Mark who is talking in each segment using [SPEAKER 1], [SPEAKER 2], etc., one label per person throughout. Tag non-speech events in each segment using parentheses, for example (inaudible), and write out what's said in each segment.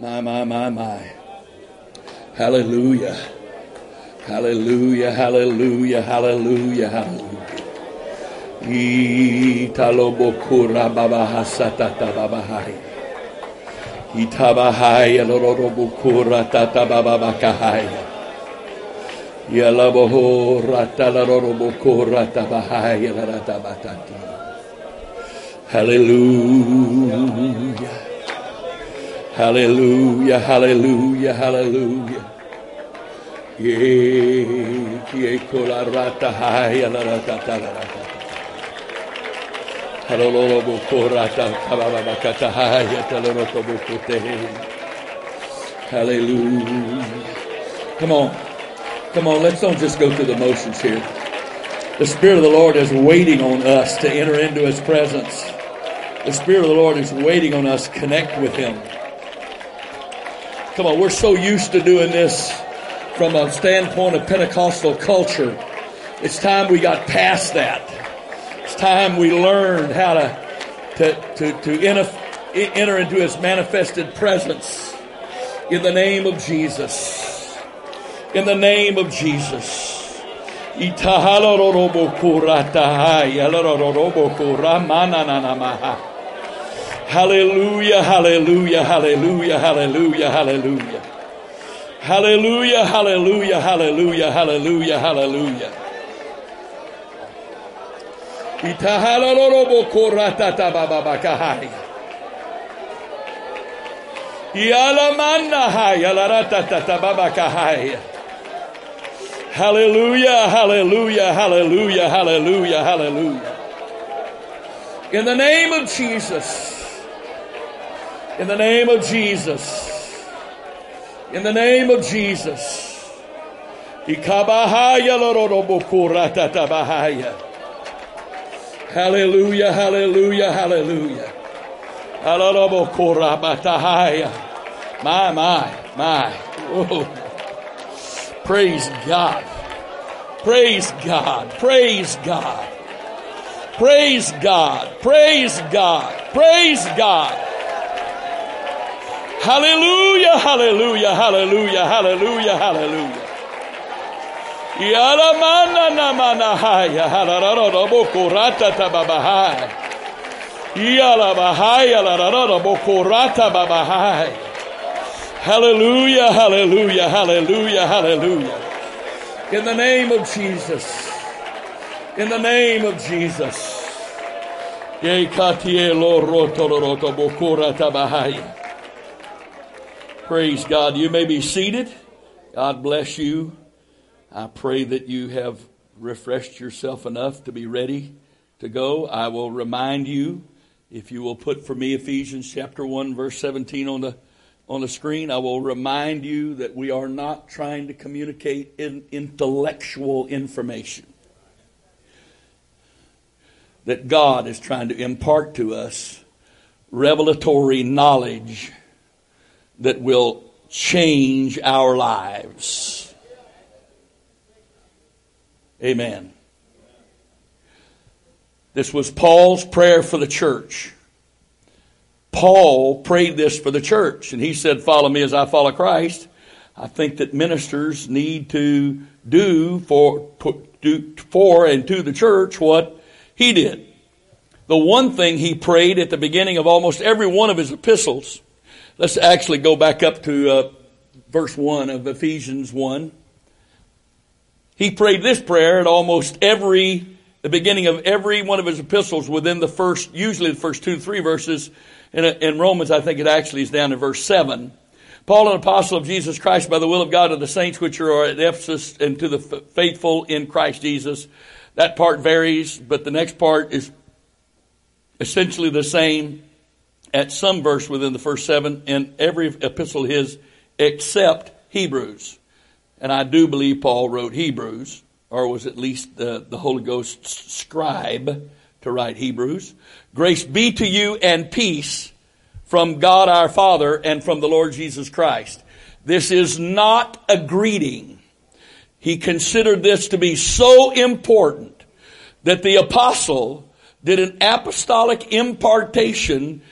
[SPEAKER 1] My, my, my, my. Hallelujah. Hallelujah, hallelujah, hallelujah, hallelujah. Italobokura babahasatata babahai. Itabahaya lorobokura tata bababakahaya. Yalaboho ratalarobokura tabahaya laratabatati. Hallelujah. Hallelujah, hallelujah, hallelujah. Hallelujah. Come on. Come on, let's don't just go through the motions here. The Spirit of the Lord is waiting on us to enter into His presence. The Spirit of the Lord is waiting on us connect with Him. Come on, we're so used to doing this from a standpoint of Pentecostal culture. It's time we got past that. It's time we learned how to, to, to, to enter into His manifested presence in the name of Jesus. In the name of Jesus. Hallelujah, hallelujah, hallelujah, hallelujah, hallelujah. Hallelujah, hallelujah, hallelujah, hallelujah, hallelujah. Hallelujah, hallelujah, hallelujah, hallelujah, hallelujah. In the name of Jesus. In the name of Jesus. In the name of Jesus. Hallelujah, hallelujah, hallelujah. My, my, my. Whoa. Praise God. Praise God. Praise God. Praise God. Praise God. Praise God. Hallelujah, hallelujah, hallelujah, hallelujah, hallelujah. Yalamana namana haya halarara boko rata tababahai. Yalabahaya larara boko rata babahai. Hallelujah, hallelujah, hallelujah, hallelujah. In the name of Jesus. In the name of Jesus. Ye katie lo roto roto boko rata bahaya. Praise God. You may be seated. God bless you. I pray that you have refreshed yourself enough to be ready to go. I will remind you, if you will put for me Ephesians chapter 1 verse 17 on the on the screen, I will remind you that we are not trying to communicate in intellectual information. That God is trying to impart to us revelatory knowledge that will change our lives. Amen. This was Paul's prayer for the church. Paul prayed this for the church, and he said, Follow me as I follow Christ. I think that ministers need to do for, do for and to the church what he did. The one thing he prayed at the beginning of almost every one of his epistles Let's actually go back up to uh, verse 1 of Ephesians 1. He prayed this prayer at almost every, the beginning of every one of his epistles within the first, usually the first two, three verses. In, in Romans, I think it actually is down in verse 7. Paul, an apostle of Jesus Christ by the will of God to the saints which are at Ephesus and to the faithful in Christ Jesus. That part varies, but the next part is essentially the same at some verse within the first seven in every epistle of his except Hebrews. And I do believe Paul wrote Hebrews, or was at least the, the Holy Ghost's scribe to write Hebrews. Grace be to you and peace from God our Father and from the Lord Jesus Christ. This is not a greeting. He considered this to be so important that the apostle did an apostolic impartation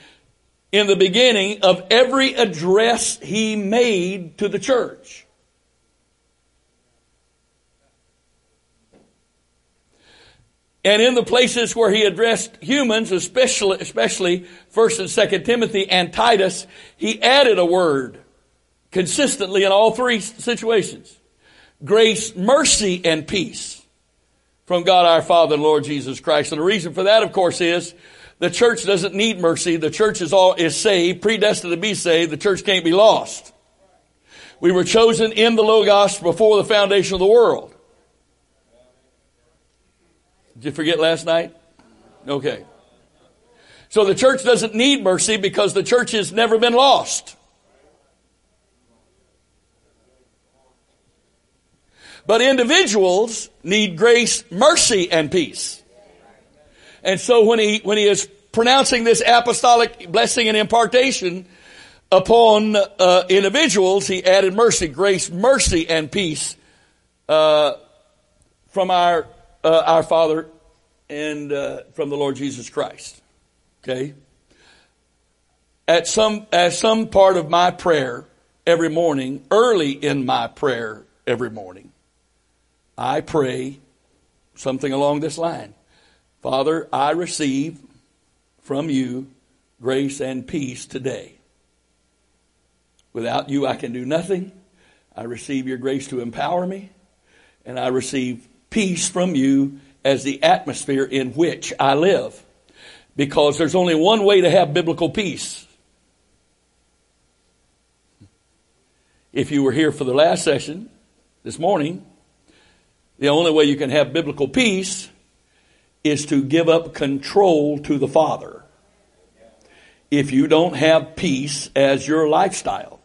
[SPEAKER 1] in the beginning of every address he made to the church. And in the places where he addressed humans, especially, especially 1st and 2nd Timothy and Titus, he added a word consistently in all three situations. Grace, mercy, and peace from God our Father and Lord Jesus Christ. And the reason for that, of course, is the church doesn't need mercy. The church is all, is saved, predestined to be saved. The church can't be lost. We were chosen in the Logos before the foundation of the world. Did you forget last night? Okay. So the church doesn't need mercy because the church has never been lost. But individuals need grace, mercy, and peace. And so when he, when he is pronouncing this apostolic blessing and impartation upon uh, individuals, he added mercy, grace, mercy, and peace uh, from our uh, our Father and uh, from the Lord Jesus Christ. Okay. At some at some part of my prayer every morning, early in my prayer every morning, I pray something along this line. Father, I receive from you grace and peace today. Without you, I can do nothing. I receive your grace to empower me, and I receive peace from you as the atmosphere in which I live. Because there's only one way to have biblical peace. If you were here for the last session this morning, the only way you can have biblical peace is to give up control to the Father. If you don't have peace as your lifestyle.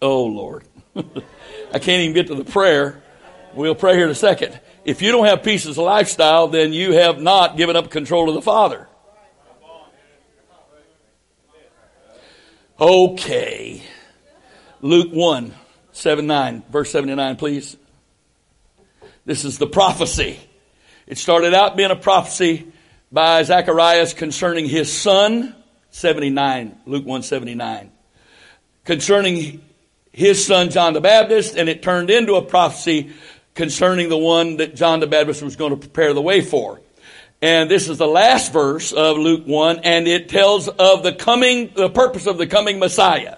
[SPEAKER 1] Oh Lord. (laughs) I can't even get to the prayer. We'll pray here in a second. If you don't have peace as a lifestyle, then you have not given up control to the Father. Okay. Luke 1, 7, 9, verse 79, please. This is the prophecy. It started out being a prophecy by Zacharias concerning his son, 79, Luke 179. Concerning his son John the Baptist, and it turned into a prophecy concerning the one that John the Baptist was going to prepare the way for. And this is the last verse of Luke 1, and it tells of the coming, the purpose of the coming Messiah.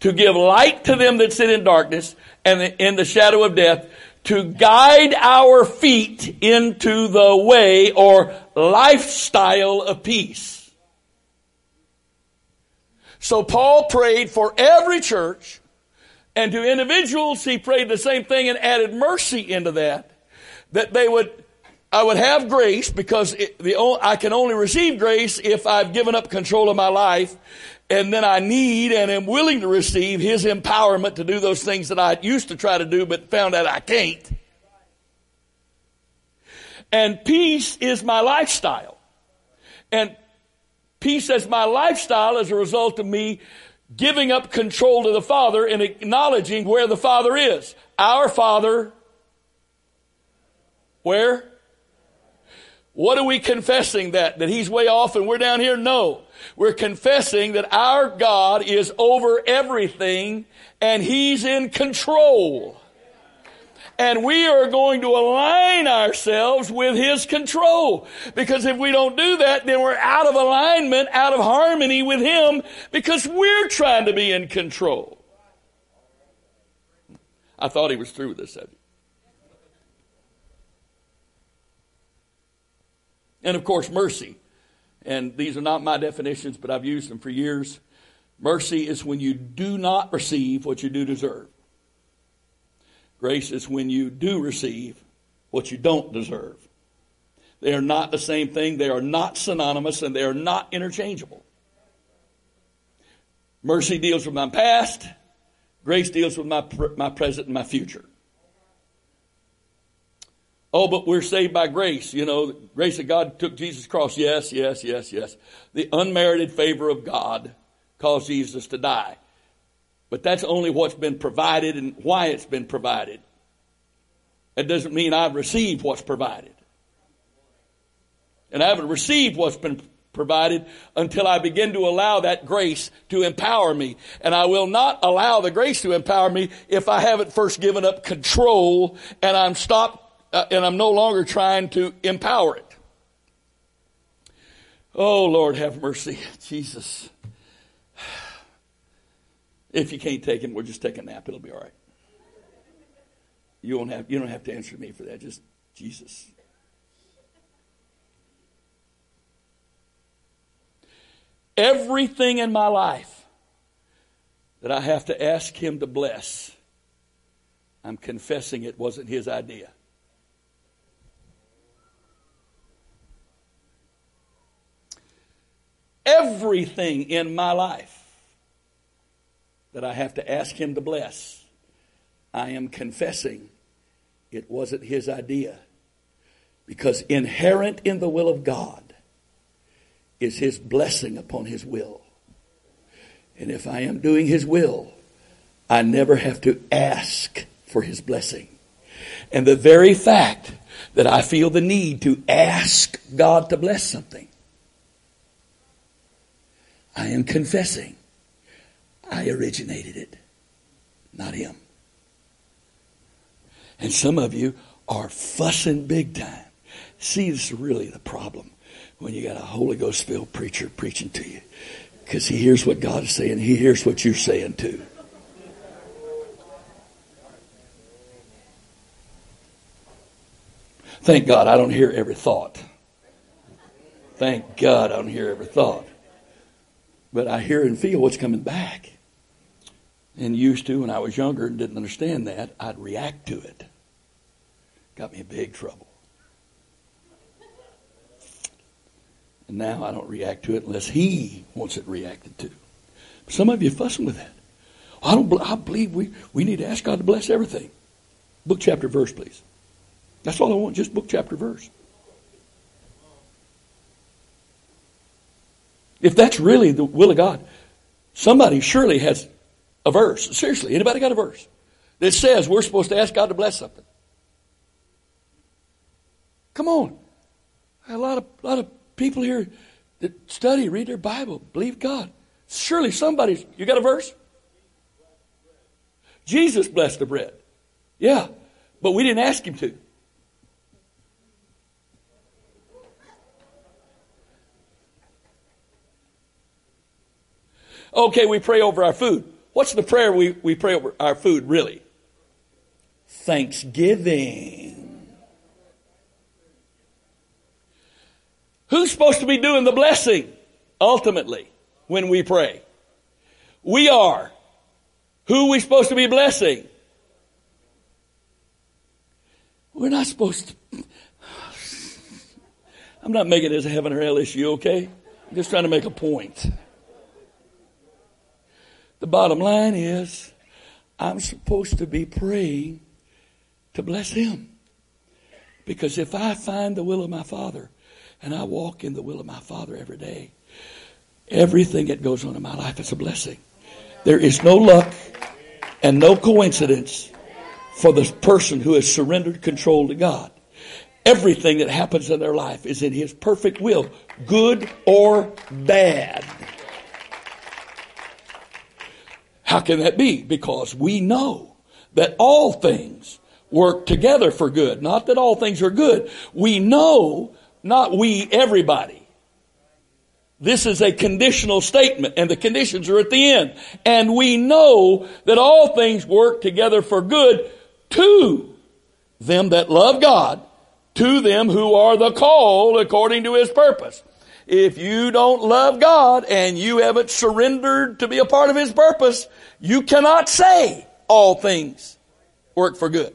[SPEAKER 1] To give light to them that sit in darkness and in the shadow of death, to guide our feet into the way or lifestyle of peace. So Paul prayed for every church and to individuals he prayed the same thing and added mercy into that. That they would, I would have grace because it, the, I can only receive grace if I've given up control of my life and then I need and am willing to receive His empowerment to do those things that I used to try to do but found out I can't. And peace is my lifestyle. And peace as my lifestyle as a result of me giving up control to the Father and acknowledging where the Father is. Our Father, where? What are we confessing that? That He's way off and we're down here? No. We're confessing that our God is over everything and He's in control. And we are going to align ourselves with His control. Because if we don't do that, then we're out of alignment, out of harmony with Him because we're trying to be in control. I thought he was through with this subject. And of course, mercy and these are not my definitions, but I've used them for years. Mercy is when you do not receive what you do deserve. Grace is when you do receive what you don't deserve. They are not the same thing. They are not synonymous and they are not interchangeable. Mercy deals with my past. Grace deals with my, my present and my future. Oh, but we're saved by grace. You know, grace of God took Jesus' cross. Yes, yes, yes, yes. The unmerited favor of God caused Jesus to die. But that's only what's been provided and why it's been provided. That doesn't mean I've received what's provided. And I haven't received what's been provided until I begin to allow that grace to empower me. And I will not allow the grace to empower me if I haven't first given up control and I'm stopped uh, and I'm no longer trying to empower it. Oh Lord, have mercy. (laughs) Jesus. (sighs) If you can't take him, we'll just take a nap. It'll be all right. You don't have, you don't have to answer me for that. Just Jesus. Everything in my life that I have to ask Him to bless, I'm confessing it wasn't His idea. Everything in my life that I have to ask Him to bless, I am confessing it wasn't His idea. Because inherent in the will of God is His blessing upon His will. And if I am doing His will, I never have to ask for His blessing. And the very fact that I feel the need to ask God to bless something, I am confessing I originated it, not Him. And some of you are fussing big time. See, this is really the problem when you got a Holy Ghost filled preacher preaching to you. Because he hears what God is saying, he hears what you're saying too. Thank God I don't hear every thought. Thank God I don't hear every thought. But I hear and feel what's coming back. And used to, when I was younger and didn't understand that, I'd react to it. Got me in big trouble. And now I don't react to it unless he wants it reacted to. Some of you fussing with that. I don't. I believe we, we need to ask God to bless everything. Book, chapter, verse, please. That's all I want. Just book, chapter, verse. If that's really the will of God, somebody surely has a verse. Seriously, anybody got a verse that says we're supposed to ask God to bless something? Come on. A lot of, lot of people here that study, read their Bible, believe God. Surely somebody's, you got a verse? Jesus blessed the bread. Yeah, but we didn't ask him to. Okay, we pray over our food. What's the prayer we, we pray over our food, really? Thanksgiving. Who's supposed to be doing the blessing ultimately when we pray? We are. Who are we supposed to be blessing? We're not supposed to. I'm not making this a heaven or hell issue, okay? I'm just trying to make a point. The bottom line is, I'm supposed to be praying to bless him. Because if I find the will of my Father, and I walk in the will of my Father every day, everything that goes on in my life is a blessing. There is no luck and no coincidence for the person who has surrendered control to God. Everything that happens in their life is in His perfect will, good or bad. How can that be? Because we know that all things work together for good. Not that all things are good. We know not we, everybody. This is a conditional statement, and the conditions are at the end. And we know that all things work together for good to them that love God, to them who are the called according to his purpose. If you don't love God and you haven't surrendered to be a part of his purpose, you cannot say all things work for good.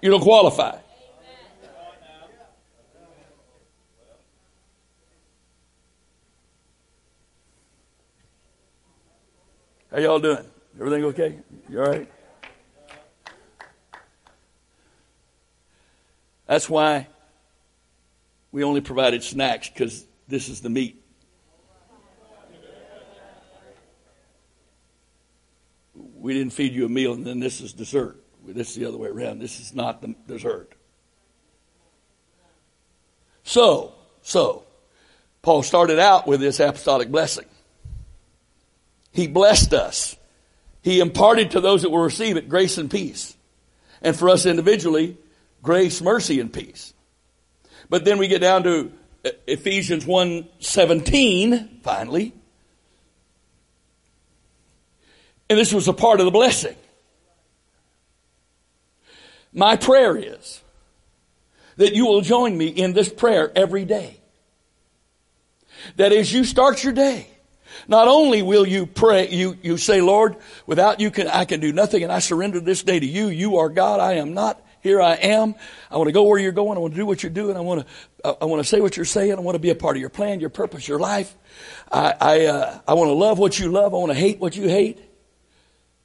[SPEAKER 1] You don't qualify. How y'all doing? Everything okay? You all right? That's why we only provided snacks because this is the meat. We didn't feed you a meal and then this is dessert. This is the other way around. This is not the dessert. So, so, Paul started out with this apostolic blessing. He blessed us. He imparted to those that will receive it grace and peace. And for us individually, grace, mercy, and peace. But then we get down to uh, Ephesians 1:17 finally. And this was a part of the blessing. My prayer is that you will join me in this prayer every day. That as you start your day, not only will you pray, you, you say, Lord, without you can, I can do nothing and I surrender this day to you. You are God. I am not. Here I am. I want to go where you're going. I want to do what you're doing. I want to, I want to say what you're saying. I want to be a part of your plan, your purpose, your life. I, I, uh, I want to love what you love. I want to hate what you hate.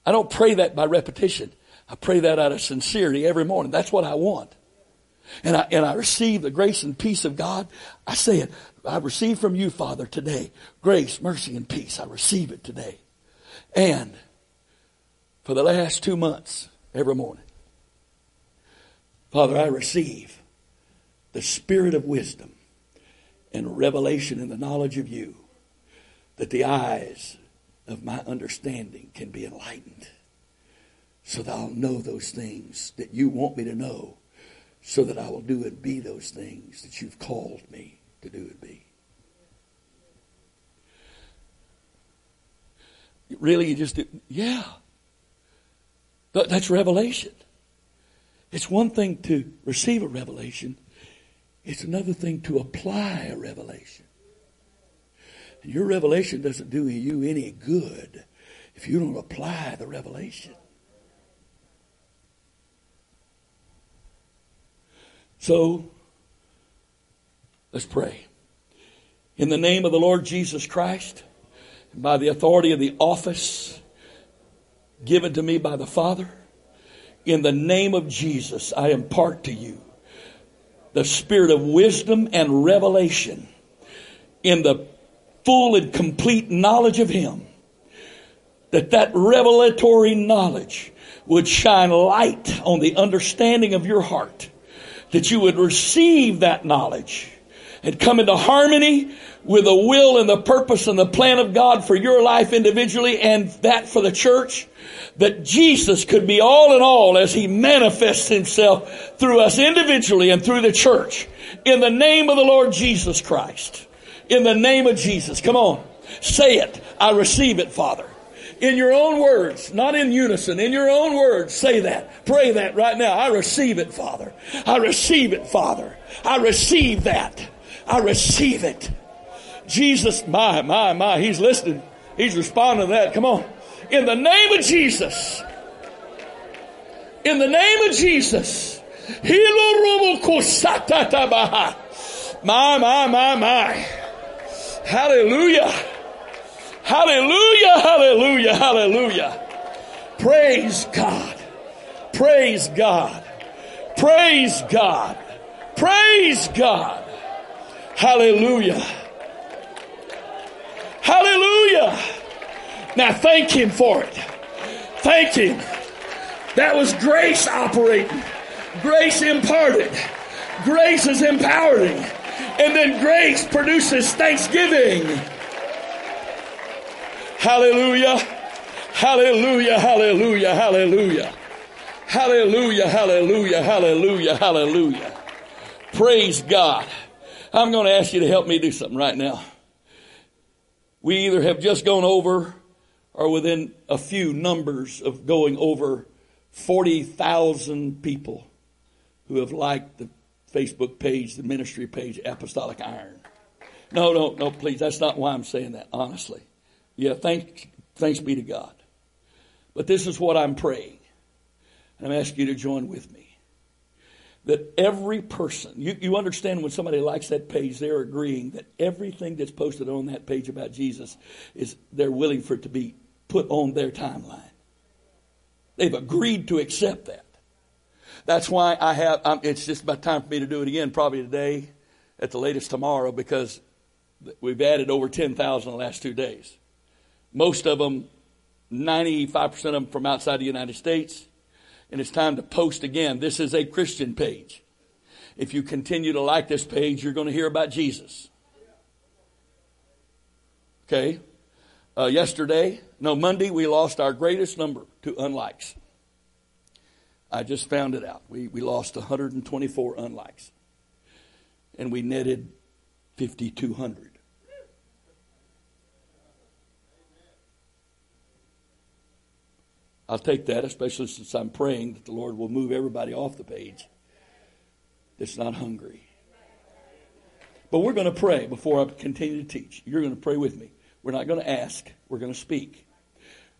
[SPEAKER 1] I don't pray that by repetition. I pray that out of sincerity every morning. That's what I want. And I, and I receive the grace and peace of God. I say it. I receive from you, Father, today. Grace, mercy, and peace. I receive it today. And for the last two months, every morning, Father, I receive the spirit of wisdom and revelation in the knowledge of you that the eyes of my understanding can be enlightened so that I'll know those things that you want me to know so that I will do and be those things that you've called me to do and be. Really, you just yeah. That's revelation. It's one thing to receive a revelation, it's another thing to apply a revelation. Your revelation doesn't do you any good if you don't apply the revelation. So, let's pray. In the name of the Lord Jesus Christ, by the authority of the office given to me by the Father, in the name of Jesus, I impart to you the spirit of wisdom and revelation in the full and complete knowledge of Him. That that revelatory knowledge would shine light on the understanding of your heart. That you would receive that knowledge and come into harmony with the will and the purpose and the plan of God for your life individually and that for the church that Jesus could be all in all as He manifests Himself through us individually and through the church. In the name of the Lord Jesus Christ. In the name of Jesus. Come on. Say it. I receive it, Father. In your own words, not in unison, in your own words, say that. Pray that right now. I receive it, Father. I receive it, Father. I receive that. I receive it. Jesus, my, my, my, He's listening. He's responding to that. Come on. In the name of Jesus. In the name of Jesus. My, my, my, my. Hallelujah. Hallelujah, hallelujah, hallelujah. Praise God. Praise God. Praise God. Praise God. Hallelujah. Hallelujah. Now thank Him for it. Thank Him. That was grace operating, grace imparted, grace is empowering, and then grace produces thanksgiving. Hallelujah. Hallelujah, hallelujah, hallelujah. Hallelujah, hallelujah, hallelujah, hallelujah. Praise God. I'm going to ask you to help me do something right now. We either have just gone over or within a few numbers of going over 40,000 people who have liked the Facebook page, the ministry page, Apostolic Iron. No, no, no, please. That's not why I'm saying that, honestly. Yeah, thanks, thanks be to God. But this is what I'm praying. And I'm asking you to join with me that every person, you, you understand when somebody likes that page, they're agreeing that everything that's posted on that page about Jesus is they're willing for it to be put on their timeline. They've agreed to accept that. That's why I have, um, it's just about time for me to do it again, probably today, at the latest tomorrow, because we've added over 10,000 in the last two days. Most of them, 95% of them from outside the United States and it's time to post again. This is a Christian page. If you continue to like this page, you're going to hear about Jesus. Okay? Uh, yesterday, no, Monday, we lost our greatest number to unlikes. I just found it out. We, we lost 124 unlikes. And we netted 5,200. I'll take that, especially since I'm praying that the Lord will move everybody off the page that's not hungry. But we're going to pray before I continue to teach. You're going to pray with me. We're not going to ask, we're going to speak.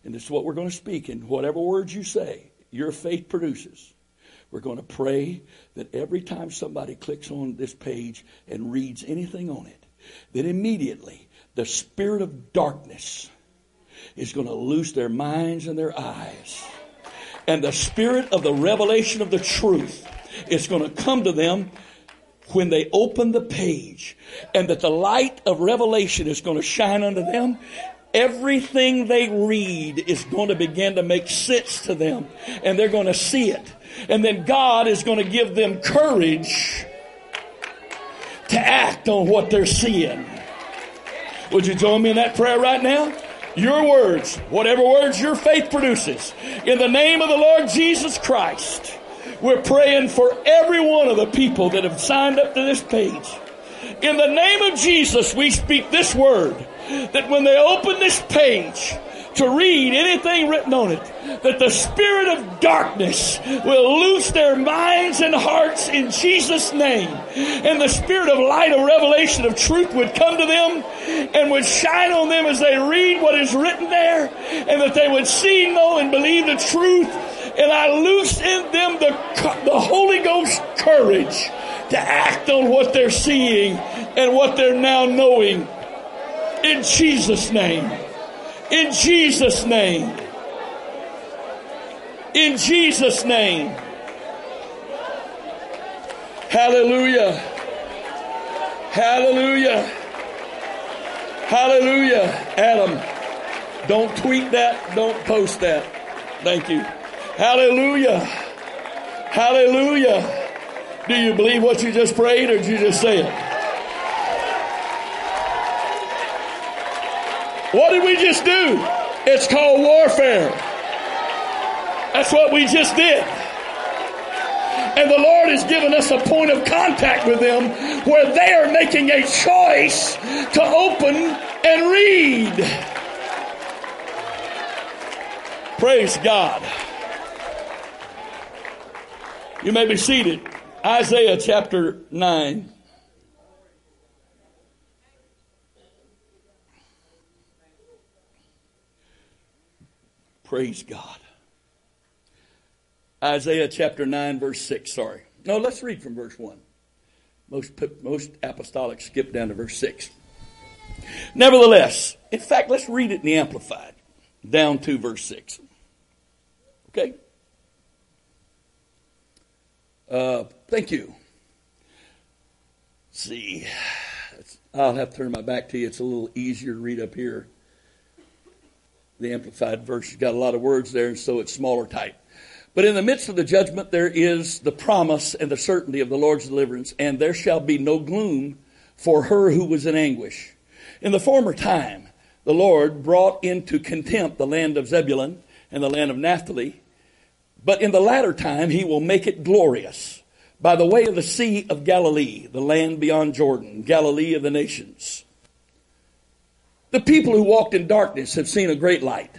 [SPEAKER 1] And this is what we're going to speak. And whatever words you say, your faith produces. We're going to pray that every time somebody clicks on this page and reads anything on it, that immediately the spirit of darkness is going to loose their minds and their eyes. And the spirit of the revelation of the truth is going to come to them when they open the page. And that the light of revelation is going to shine unto them. Everything they read is going to begin to make sense to them. And they're going to see it. And then god is going to give them courage to act on what they're seeing. Would you join me in that prayer right now your words whatever words your faith produces in the name of the lord jesus christ we're praying for every one of the people that have signed up to this page. In the name of Jesus, we speak this word that when they open this page to read anything written on it, that the spirit of darkness will loose their minds and hearts in Jesus' name. And the spirit of light, of revelation, of truth would come to them and would shine on them as they read what is written there, and that they would see, know, and believe the truth and I loose in them the, the Holy Ghost courage to act on what they're seeing and what they're now knowing. In Jesus' name. In Jesus' name. In Jesus' name. Hallelujah. Hallelujah. Hallelujah. Adam, don't tweet that. Don't post that. Thank you. Hallelujah. Hallelujah. Do you believe what you just prayed or did you just say it? What did we just do? It's called warfare. That's what we just did. And the Lord has given us a point of contact with them where they are making a choice to open and read. Praise God. You may be seated. Isaiah chapter 9. Praise God. Isaiah chapter 9, verse 6. Sorry. No, let's read from verse 1. Most, most apostolics skip down to verse 6. Nevertheless, in fact, let's read it in the Amplified, down to verse 6. Okay? Uh, thank you. Let's see, I'll have to turn my back to you. It's a little easier to read up here. The Amplified version got a lot of words there, and so it's smaller type. But in the midst of the judgment, there is the promise and the certainty of the Lord's deliverance, and there shall be no gloom for her who was in anguish. In the former time, the Lord brought into contempt the land of Zebulun and the land of Naphtali but in the latter time, he will make it glorious by the way of the Sea of Galilee, the land beyond Jordan, Galilee of the nations. The people who walked in darkness have seen a great light.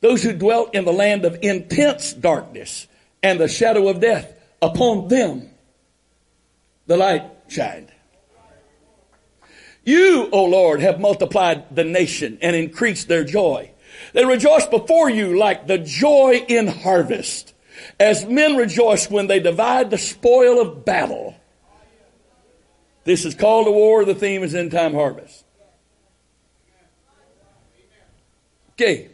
[SPEAKER 1] Those who dwelt in the land of intense darkness and the shadow of death, upon them the light shined. You, O Lord, have multiplied the nation and increased their joy. They rejoice before you like the joy in harvest as men rejoice when they divide the spoil of battle. This is called a war. The theme is end time harvest. Okay.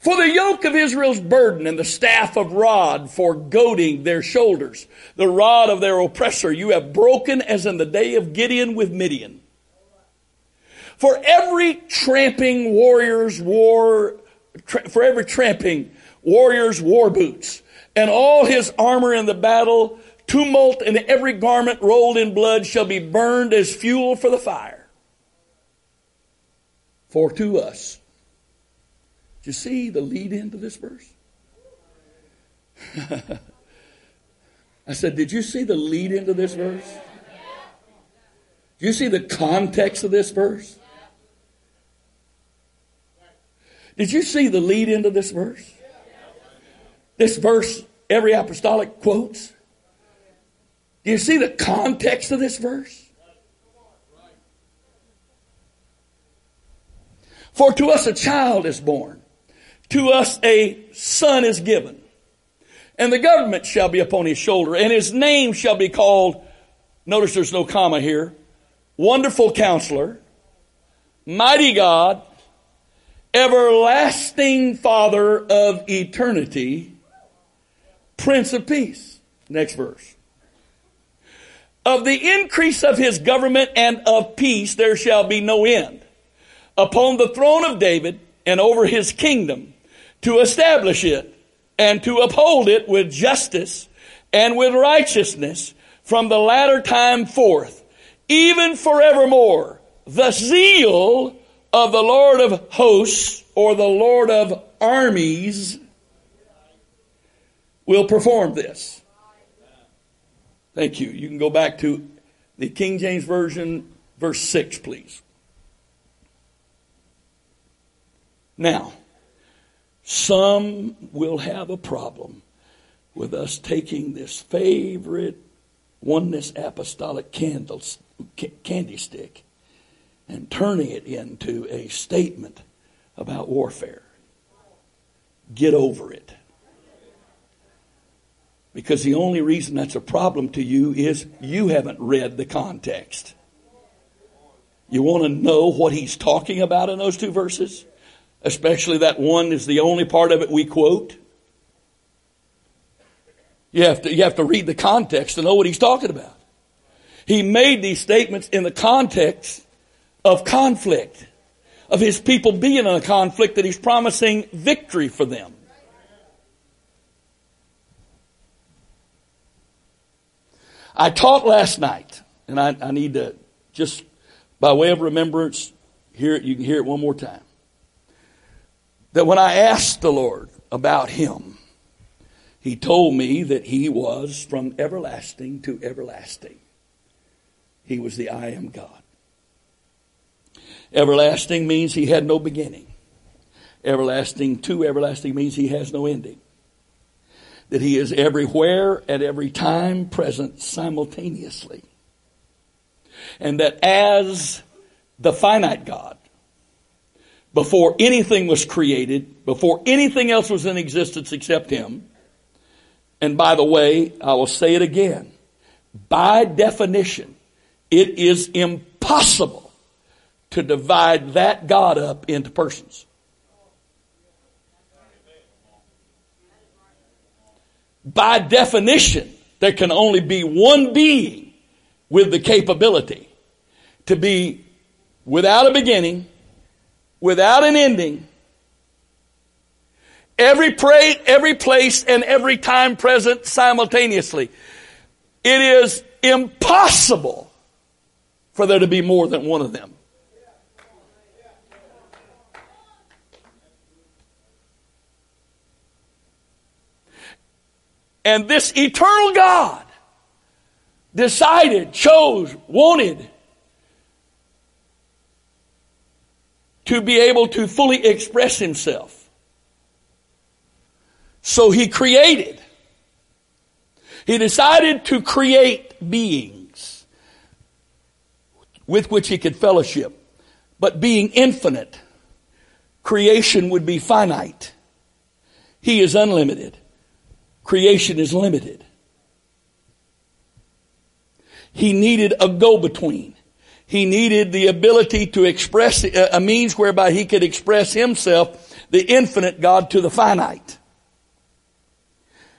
[SPEAKER 1] For the yoke of Israel's burden and the staff of rod for goading their shoulders, the rod of their oppressor, you have broken as in the day of Gideon with Midian. For every tramping warrior's war, tra- for every tramping warrior's war boots, and all his armor in the battle tumult and every garment rolled in blood shall be burned as fuel for the fire. For to us. You see the lead into this verse? (laughs) I said, Did you see the lead into this verse? Do you see the context of this verse? Did you see the lead into this verse? This verse, every apostolic quotes. Do you see the context of this verse? For to us a child is born, to us a son is given, and the government shall be upon his shoulder, and his name shall be called, notice there's no comma here, Wonderful Counselor, Mighty God, Everlasting Father of Eternity, Prince of Peace. Next verse. Of the increase of his government and of peace there shall be no end. Upon the throne of David and over his kingdom to establish it and to uphold it with justice and with righteousness from the latter time forth, even forevermore. The zeal of the Lord of hosts or the Lord of armies will perform this. Thank you. You can go back to the King James Version, verse 6, please. Now, some will have a problem with us taking this favorite oneness apostolic candles, candy stick and turning it into a statement about warfare. Get over it. Because the only reason that's a problem to you is you haven't read the context. You want to know what he's talking about in those two verses? Especially that one is the only part of it we quote. You have to, you have to read the context to know what he's talking about. He made these statements in the context of conflict, of his people being in a conflict that he's promising victory for them. I taught last night, and I, I need to just by way of remembrance, hear it, you can hear it one more time. That when I asked the Lord about him, he told me that he was from everlasting to everlasting. He was the I am God. Everlasting means he had no beginning. Everlasting to everlasting means he has no ending. That he is everywhere at every time present simultaneously. And that as the finite God, before anything was created, before anything else was in existence except him, and by the way, I will say it again, by definition, it is impossible to divide that God up into persons. By definition, there can only be one being with the capability to be without a beginning, without an ending, every, pray, every place and every time present simultaneously. It is impossible for there to be more than one of them. And this eternal God decided, chose, wanted to be able to fully express himself. So he created. He decided to create beings with which he could fellowship. But being infinite, creation would be finite. He is unlimited creation is limited. He needed a go between. He needed the ability to express a means whereby he could express himself, the infinite God, to the finite.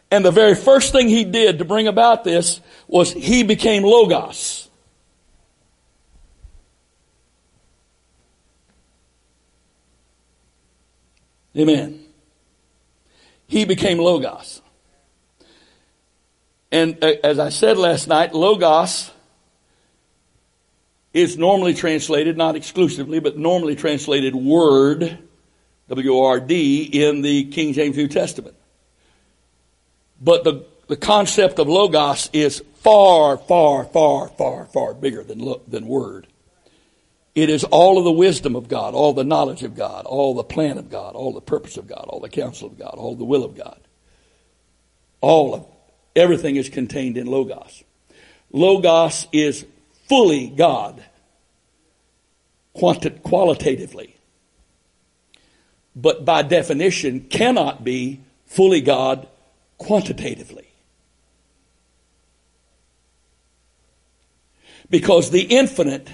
[SPEAKER 1] And the very first thing he did to bring about this was he became Logos. Amen. He became Logos. And uh, as I said last night, logos is normally translated, not exclusively, but normally translated word, W-O-R-D, in the King James New Testament. But the, the concept of logos is far, far, far, far, far bigger than, than word. It is all of the wisdom of God, all the knowledge of God, all the plan of God, all the purpose of God, all the counsel of God, all the will of God. All of everything is contained in Logos. Logos is fully God, qualitatively, but by definition cannot be fully God quantitatively. Because the infinite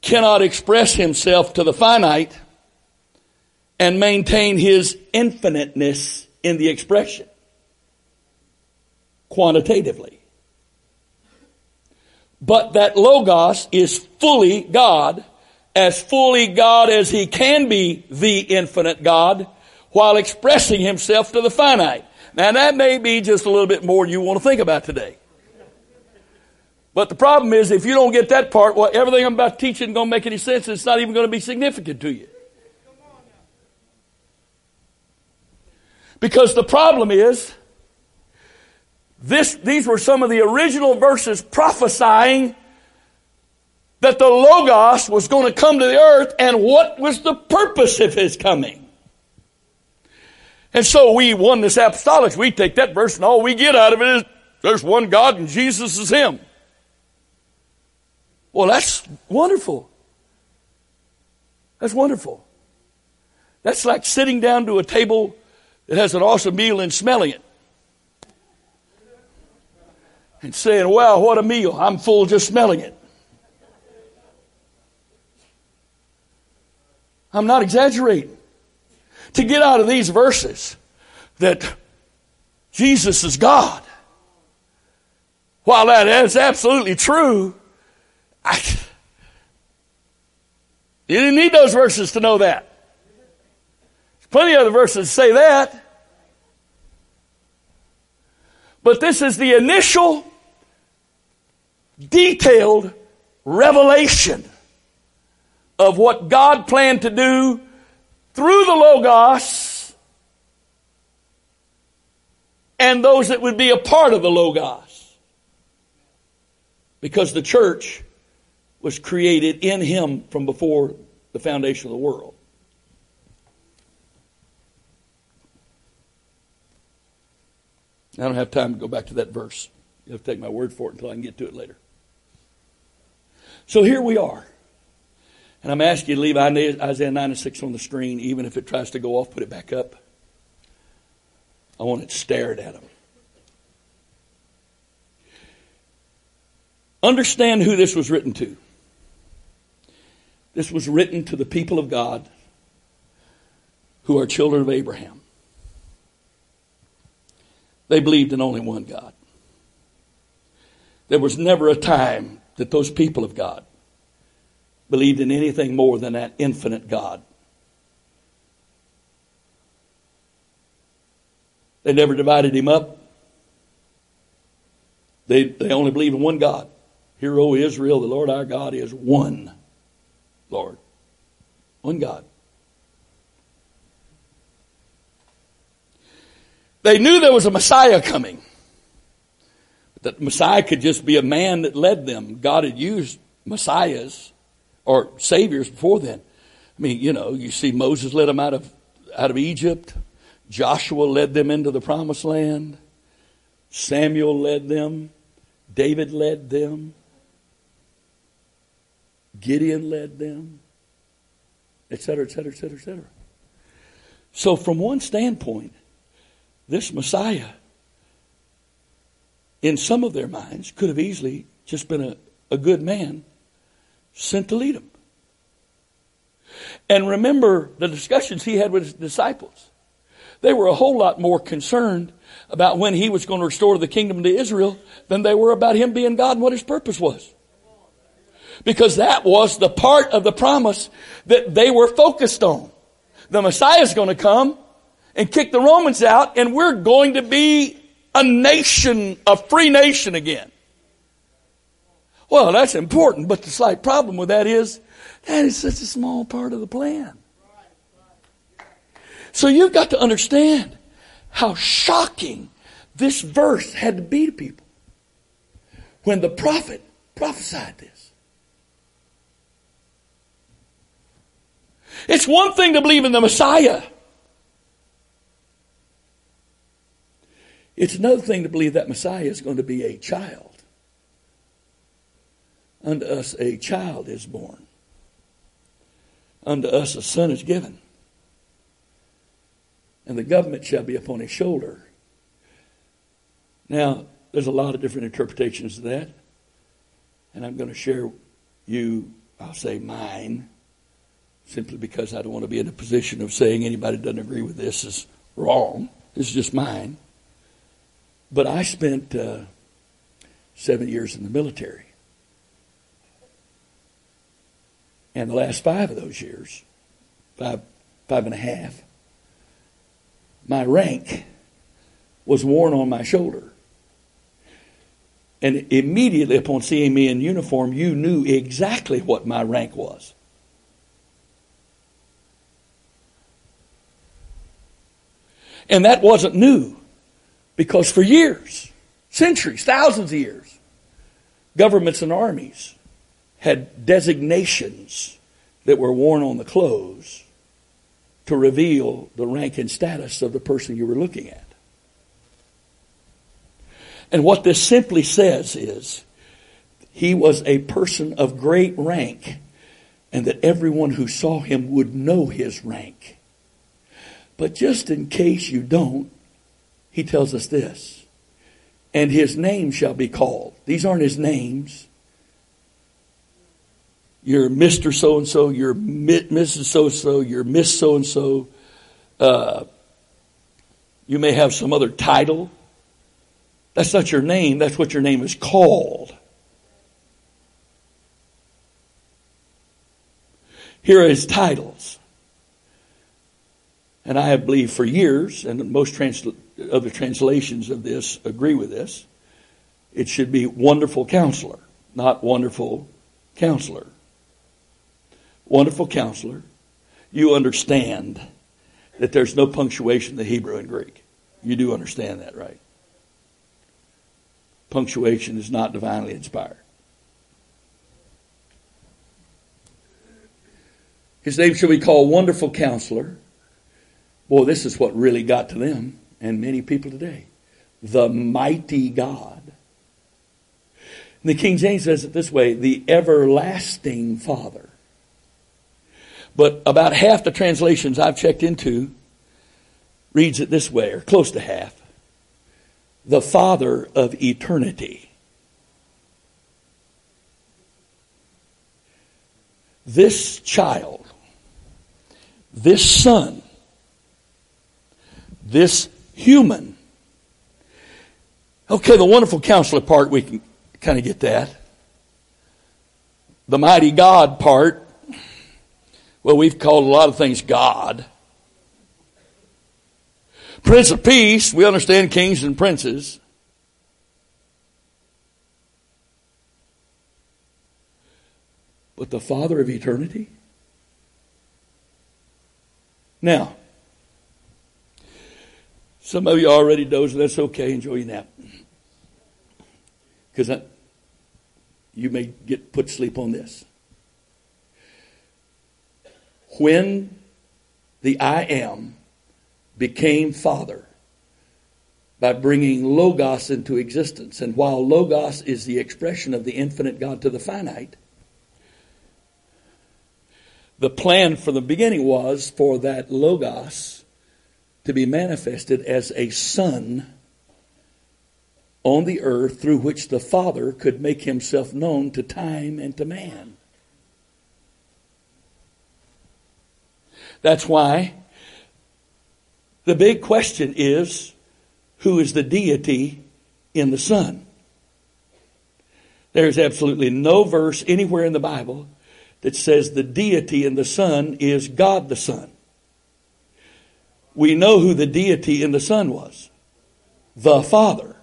[SPEAKER 1] cannot express himself to the finite and maintain his infiniteness in the expression quantitatively. But that Logos is fully God, as fully God as he can be the infinite God, while expressing himself to the finite. Now that may be just a little bit more you want to think about today. But the problem is, if you don't get that part, well, everything I'm about to teach isn't going to make any sense. It's not even going to be significant to you. Because the problem is, this, these were some of the original verses prophesying that the Logos was going to come to the earth and what was the purpose of his coming. And so we, oneness apostolics, we take that verse and all we get out of it is there's one God and Jesus is him. Well, that's wonderful. That's wonderful. That's like sitting down to a table that has an awesome meal and smelling it. And saying, wow, what a meal. I'm full just smelling it. I'm not exaggerating. To get out of these verses that Jesus is God, while that is absolutely true, I, you didn't need those verses to know that. There's plenty of other verses say that. But this is the initial detailed revelation of what God planned to do through the Logos and those that would be a part of the Logos. Because the church was created in him from before the foundation of the world. I don't have time to go back to that verse. You have to take my word for it until I can get to it later. So here we are. And I'm asking you to leave Isaiah 9 and 6 on the screen, even if it tries to go off, put it back up. I want it stared at them. Understand who this was written to. This was written to the people of God who are children of Abraham. They believed in only one God. There was never a time that those people of God believed in anything more than that infinite God. They never divided him up. They, they only believe in one God. Hear, O Israel, the Lord our God is one. Lord. One God. They knew there was a Messiah coming. That Messiah could just be a man that led them. God had used Messiahs or saviors before then. I mean, you know, you see Moses led them out of out of Egypt. Joshua led them into the promised land. Samuel led them. David led them. Gideon led them, etc., etc., etc., etc. So, from one standpoint, this Messiah, in some of their minds, could have easily just been a, a good man sent to lead them. And remember the discussions he had with his disciples. They were a whole lot more concerned about when he was going to restore the kingdom to Israel than they were about him being God and what his purpose was because that was the part of the promise that they were focused on. The Messiah is going to come and kick the Romans out and we're going to be a nation, a free nation again. Well, that's important, but the slight problem with that is that is such a small part of the plan. So you've got to understand how shocking this verse had to be to people when the prophet prophesied this. It's one thing to believe in the Messiah. It's another thing to believe that Messiah is going to be a child. Unto us a child is born. Unto us a son is given. And the government shall be upon his shoulder. Now, there's a lot of different interpretations of that. And I'm going to share you, I'll say mine, simply because I don't want to be in a position of saying anybody doesn't agree with this is wrong. This is just mine. But I spent uh, seven years in the military. And the last five of those years, five, five and a half, my rank was worn on my shoulder. And immediately upon seeing me in uniform, you knew exactly what my rank was. And that wasn't new because for years, centuries, thousands of years, governments and armies had designations that were worn on the clothes to reveal the rank and status of the person you were looking at. And what this simply says is he was a person of great rank and that everyone who saw him would know his rank. But just in case you don't, he tells us this. And his name shall be called. These aren't his names. You're Mr. So and so, you're Mrs. So and so, you're Miss So and so. You may have some other title. That's not your name, that's what your name is called. Here are his titles. And I have believed for years, and most trans- other translations of this agree with this, it should be wonderful counselor, not wonderful counselor. Wonderful counselor, you understand that there's no punctuation in the Hebrew and Greek. You do understand that, right? punctuation is not divinely inspired. His name shall be called Wonderful Counselor. Boy, this is what really got to them and many people today. The mighty God. And the King James says it this way the everlasting Father. But about half the translations I've checked into reads it this way, or close to half the Father of eternity. This child, this son, this human. Okay, the wonderful counselor part, we can kind of get that. The mighty God part, well, we've called a lot of things God. Prince of Peace, we understand kings and princes. But the Father of eternity? Now, some of you already dozing. That's okay. Enjoy your nap. Because you may get put sleep on this. When the I am became Father by bringing Logos into existence. And while Logos is the expression of the infinite God to the finite, the plan from the beginning was for that Logos to be manifested as a Son on the earth through which the Father could make himself known to time and to man. That's why the big question is who is the deity in the Son? There's absolutely no verse anywhere in the Bible that says the deity in the Son is God the Son. We know who the deity in the Son was the Father.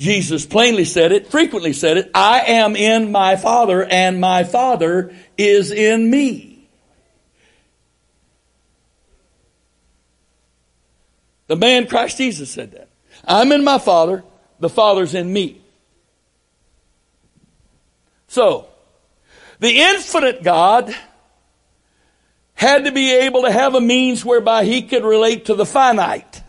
[SPEAKER 1] Jesus plainly said it, frequently said it, I am in my Father and my Father is in me. The man Christ Jesus said that. I'm in my Father, the Father's in me. So, the infinite God had to be able to have a means whereby he could relate to the finite.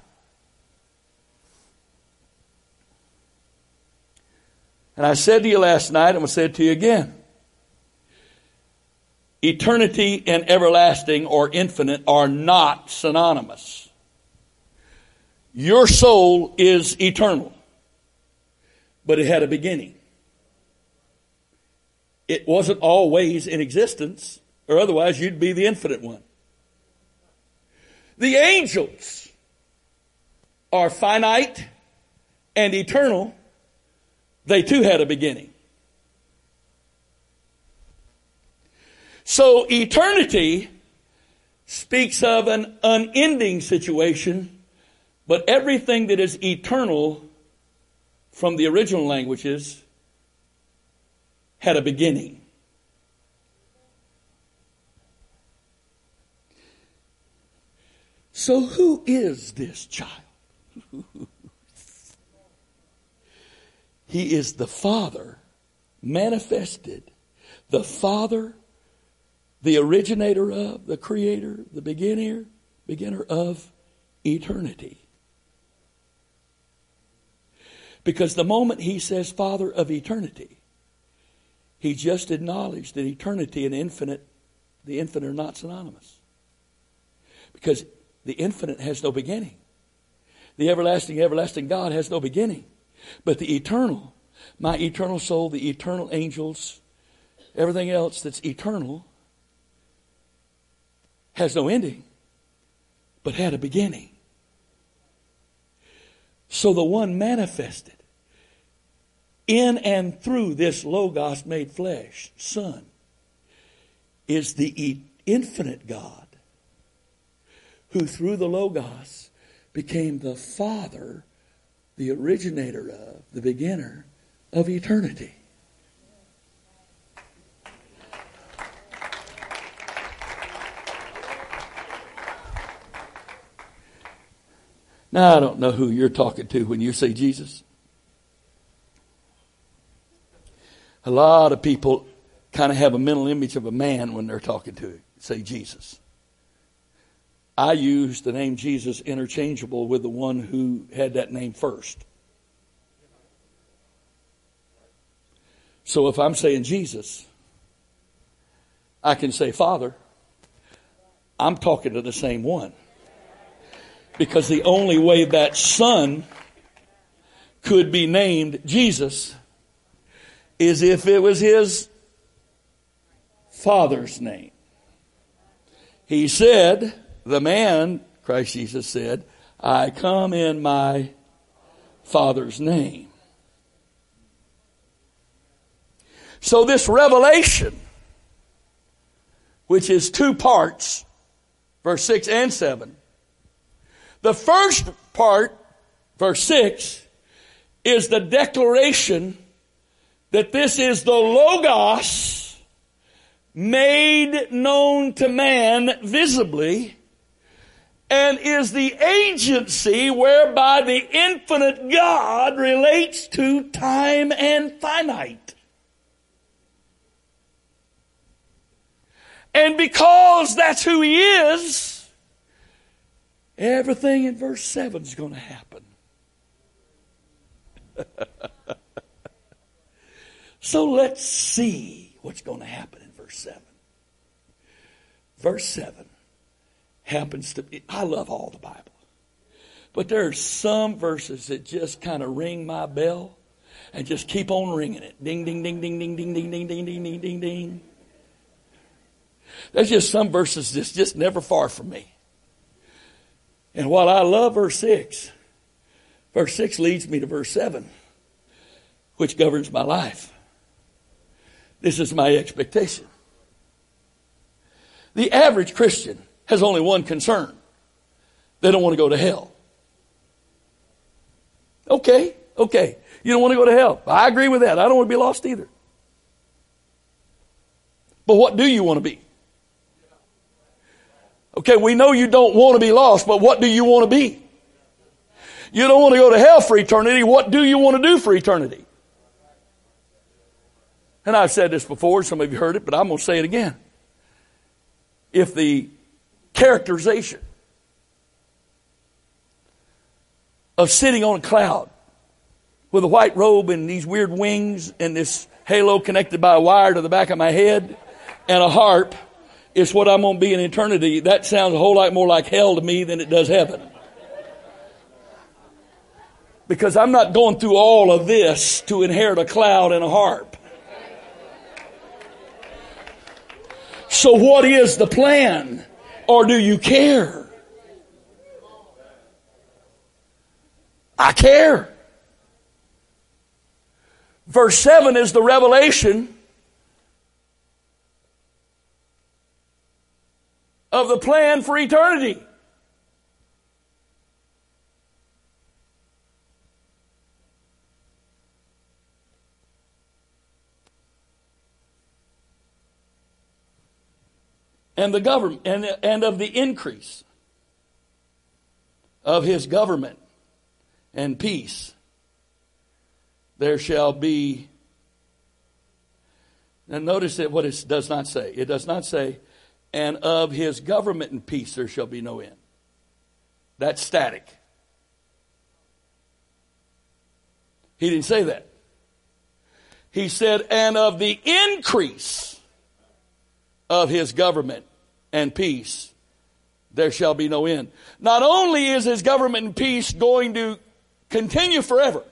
[SPEAKER 1] And I said to you last night, and I'm going to say it to you again. Eternity and everlasting or infinite are not synonymous. Your soul is eternal, but it had a beginning. It wasn't always in existence, or otherwise you'd be the infinite one. The angels are finite and eternal, they too had a beginning. So eternity speaks of an unending situation, but everything that is eternal from the original languages had a beginning. So who is this child? (laughs) He is the Father manifested, the Father, the originator of, the creator, the beginner, beginner of eternity. Because the moment he says Father of eternity, he just acknowledged that eternity and infinite, the infinite are not synonymous. Because the infinite has no beginning. The everlasting, everlasting God has no beginning. But the eternal, my eternal soul, the eternal angels, everything else that's eternal has no ending, but had a beginning. So the one manifested in and through this Logos made flesh, Son, is the infinite God who through the Logos became the Father the originator of, the beginner of eternity. Now, I don't know who you're talking to when you say Jesus. A lot of people kind of have a mental image of a man when they're talking to say Jesus. I use the name Jesus interchangeable with the one who had that name first. So if I'm saying Jesus, I can say Father. I'm talking to the same one. Because the only way that son could be named Jesus is if it was his father's name. He said, the man, Christ Jesus said, I come in my Father's name. So this revelation, which is two parts, verse 6 and 7. The first part, verse 6, is the declaration that this is the Logos made known to man visibly and is the agency whereby the infinite God relates to time and finite. And because that's who he is, everything in verse 7 is going to happen. (laughs) so let's see what's going to happen in verse 7. Verse 7 happens to be, I love all the Bible. But there are some verses that just kind of ring my bell and just keep on ringing it. Ding, ding, ding, ding, ding, ding, ding, ding, ding, ding, ding, ding, ding. There's just some verses that's just never far from me. And while I love verse 6, verse 6 leads me to verse 7, which governs my life. This is my expectation. The average Christian has only one concern. They don't want to go to hell. Okay, okay. You don't want to go to hell. I agree with that. I don't want to be lost either. But what do you want to be? Okay, we know you don't want to be lost, but what do you want to be? You don't want to go to hell for eternity. What do you want to do for eternity? And I've said this before, some of you heard it, but I'm going to say it again. If the characterization of sitting on a cloud with a white robe and these weird wings and this halo connected by a wire to the back of my head and a harp is what I'm going to be in eternity. That sounds a whole lot more like hell to me than it does heaven. Because I'm not going through all of this to inherit a cloud and a harp. So what is the plan? Or do you care? I care. Verse 7 is the revelation of the plan for eternity. And the government and, and of the increase of his government and peace there shall be now notice that what it does not say it does not say and of his government and peace there shall be no end. That's static. He didn't say that. He said, and of the increase of his government and peace there shall be no end. Not only is his government and peace going to continue forever,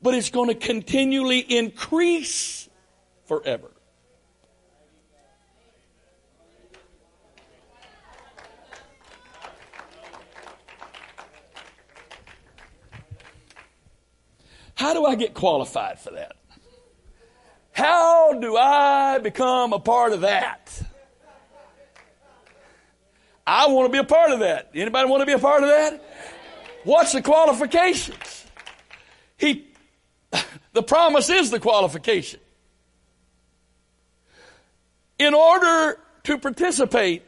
[SPEAKER 1] but it's going to continually increase forever. How do I get qualified for that? How do I become a part of that? I want to be a part of that. Anybody want to be a part of that? What's the qualifications? He, (sighs) the promise is the qualification. In order to participate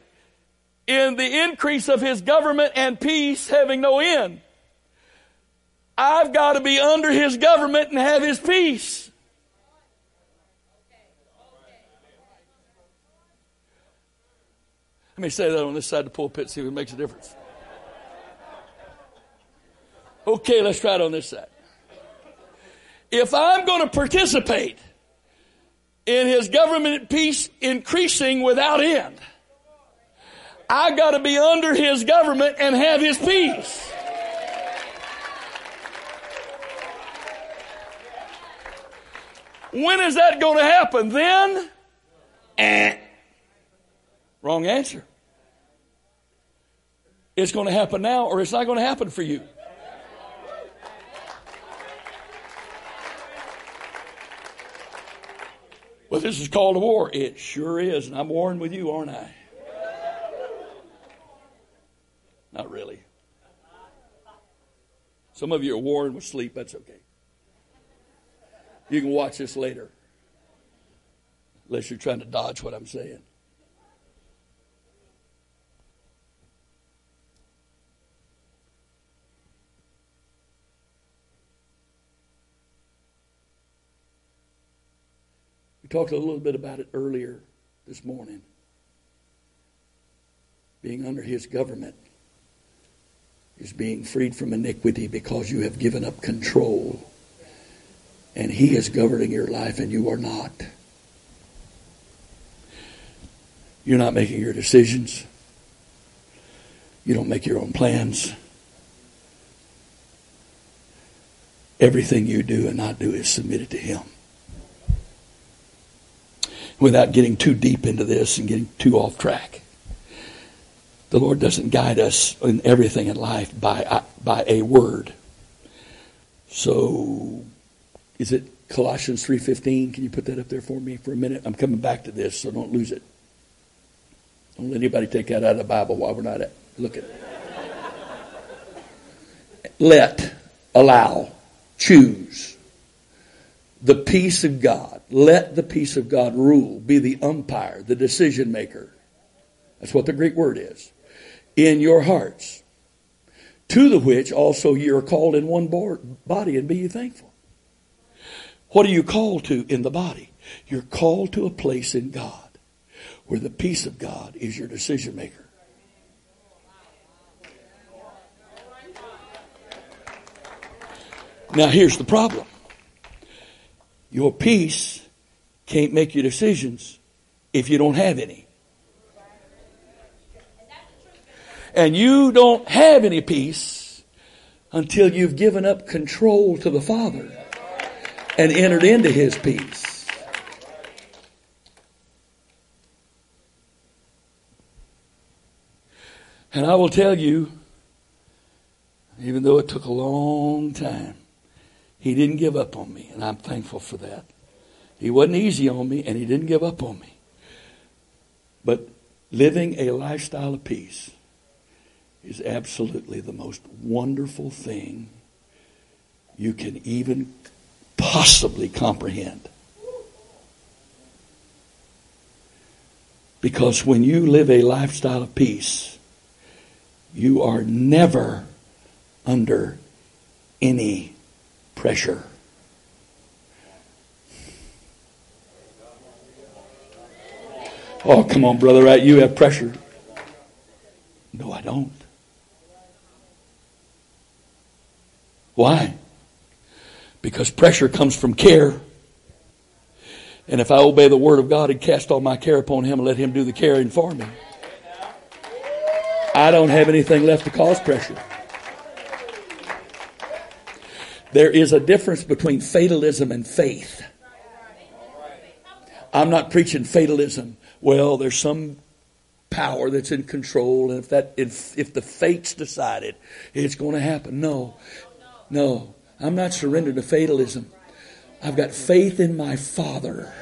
[SPEAKER 1] in the increase of his government and peace having no end, I've got to be under his government and have his peace. Let me say that on this side of the pulpit, see if it makes a difference. Okay, let's try it on this side. If I'm going to participate in his government peace increasing without end, I got to be under his government and have his peace. When is that going to happen? Then? Eh. Wrong answer. It's going to happen now or it's not going to happen for you. Well, this is called a war. It sure is, and I'm warring with you, aren't I? Not really. Some of you are warring with sleep. That's okay. You can watch this later. Unless you're trying to dodge what I'm saying. Talked a little bit about it earlier this morning. Being under his government is being freed from iniquity because you have given up control and He is governing your life and you are not. You're not making your decisions. You don't make your own plans. Everything you do and not do is submitted to Him. Without getting too deep into this and getting too off track, the Lord doesn't guide us in everything in life by, uh, by a word. So is it Colossians 3.15? Can you put that up there for me for a minute? I'm coming back to this, so don't lose it. Don't let anybody take that out of the Bible while we're not at, looking. let. allow, choose the peace of God. Let the peace of God rule, be the umpire, the decision maker. That's what the Greek word is. In your hearts. To the which also you are called in one body, and be you thankful. What are you called to in the body? You're called to a place in God where the peace of God is your decision maker. Now, here's the problem your peace can't make your decisions if you don't have any. And you don't have any peace until you've given up control to the Father and entered into His peace. And I will tell you, even though it took a long time, he didn't give up on me, and I'm thankful for that. He wasn't easy on me, and he didn't give up on me. But living a lifestyle of peace is absolutely the most wonderful thing you can even possibly comprehend. Because when you live a lifestyle of peace, you are never under any pressure. Oh, come on, brother, right? You have pressure. No, I don't. Why? Because pressure comes from care. And if I obey the word of God and cast all my care upon him and let him do the caring for me, I don't have anything left to cause pressure. There is a difference between fatalism and faith. I'm not preaching fatalism. Well, there's some power that's in control, and if that if if the fates decided it's going to happen, no, no, I'm not surrendered to fatalism. I've got faith in my Father,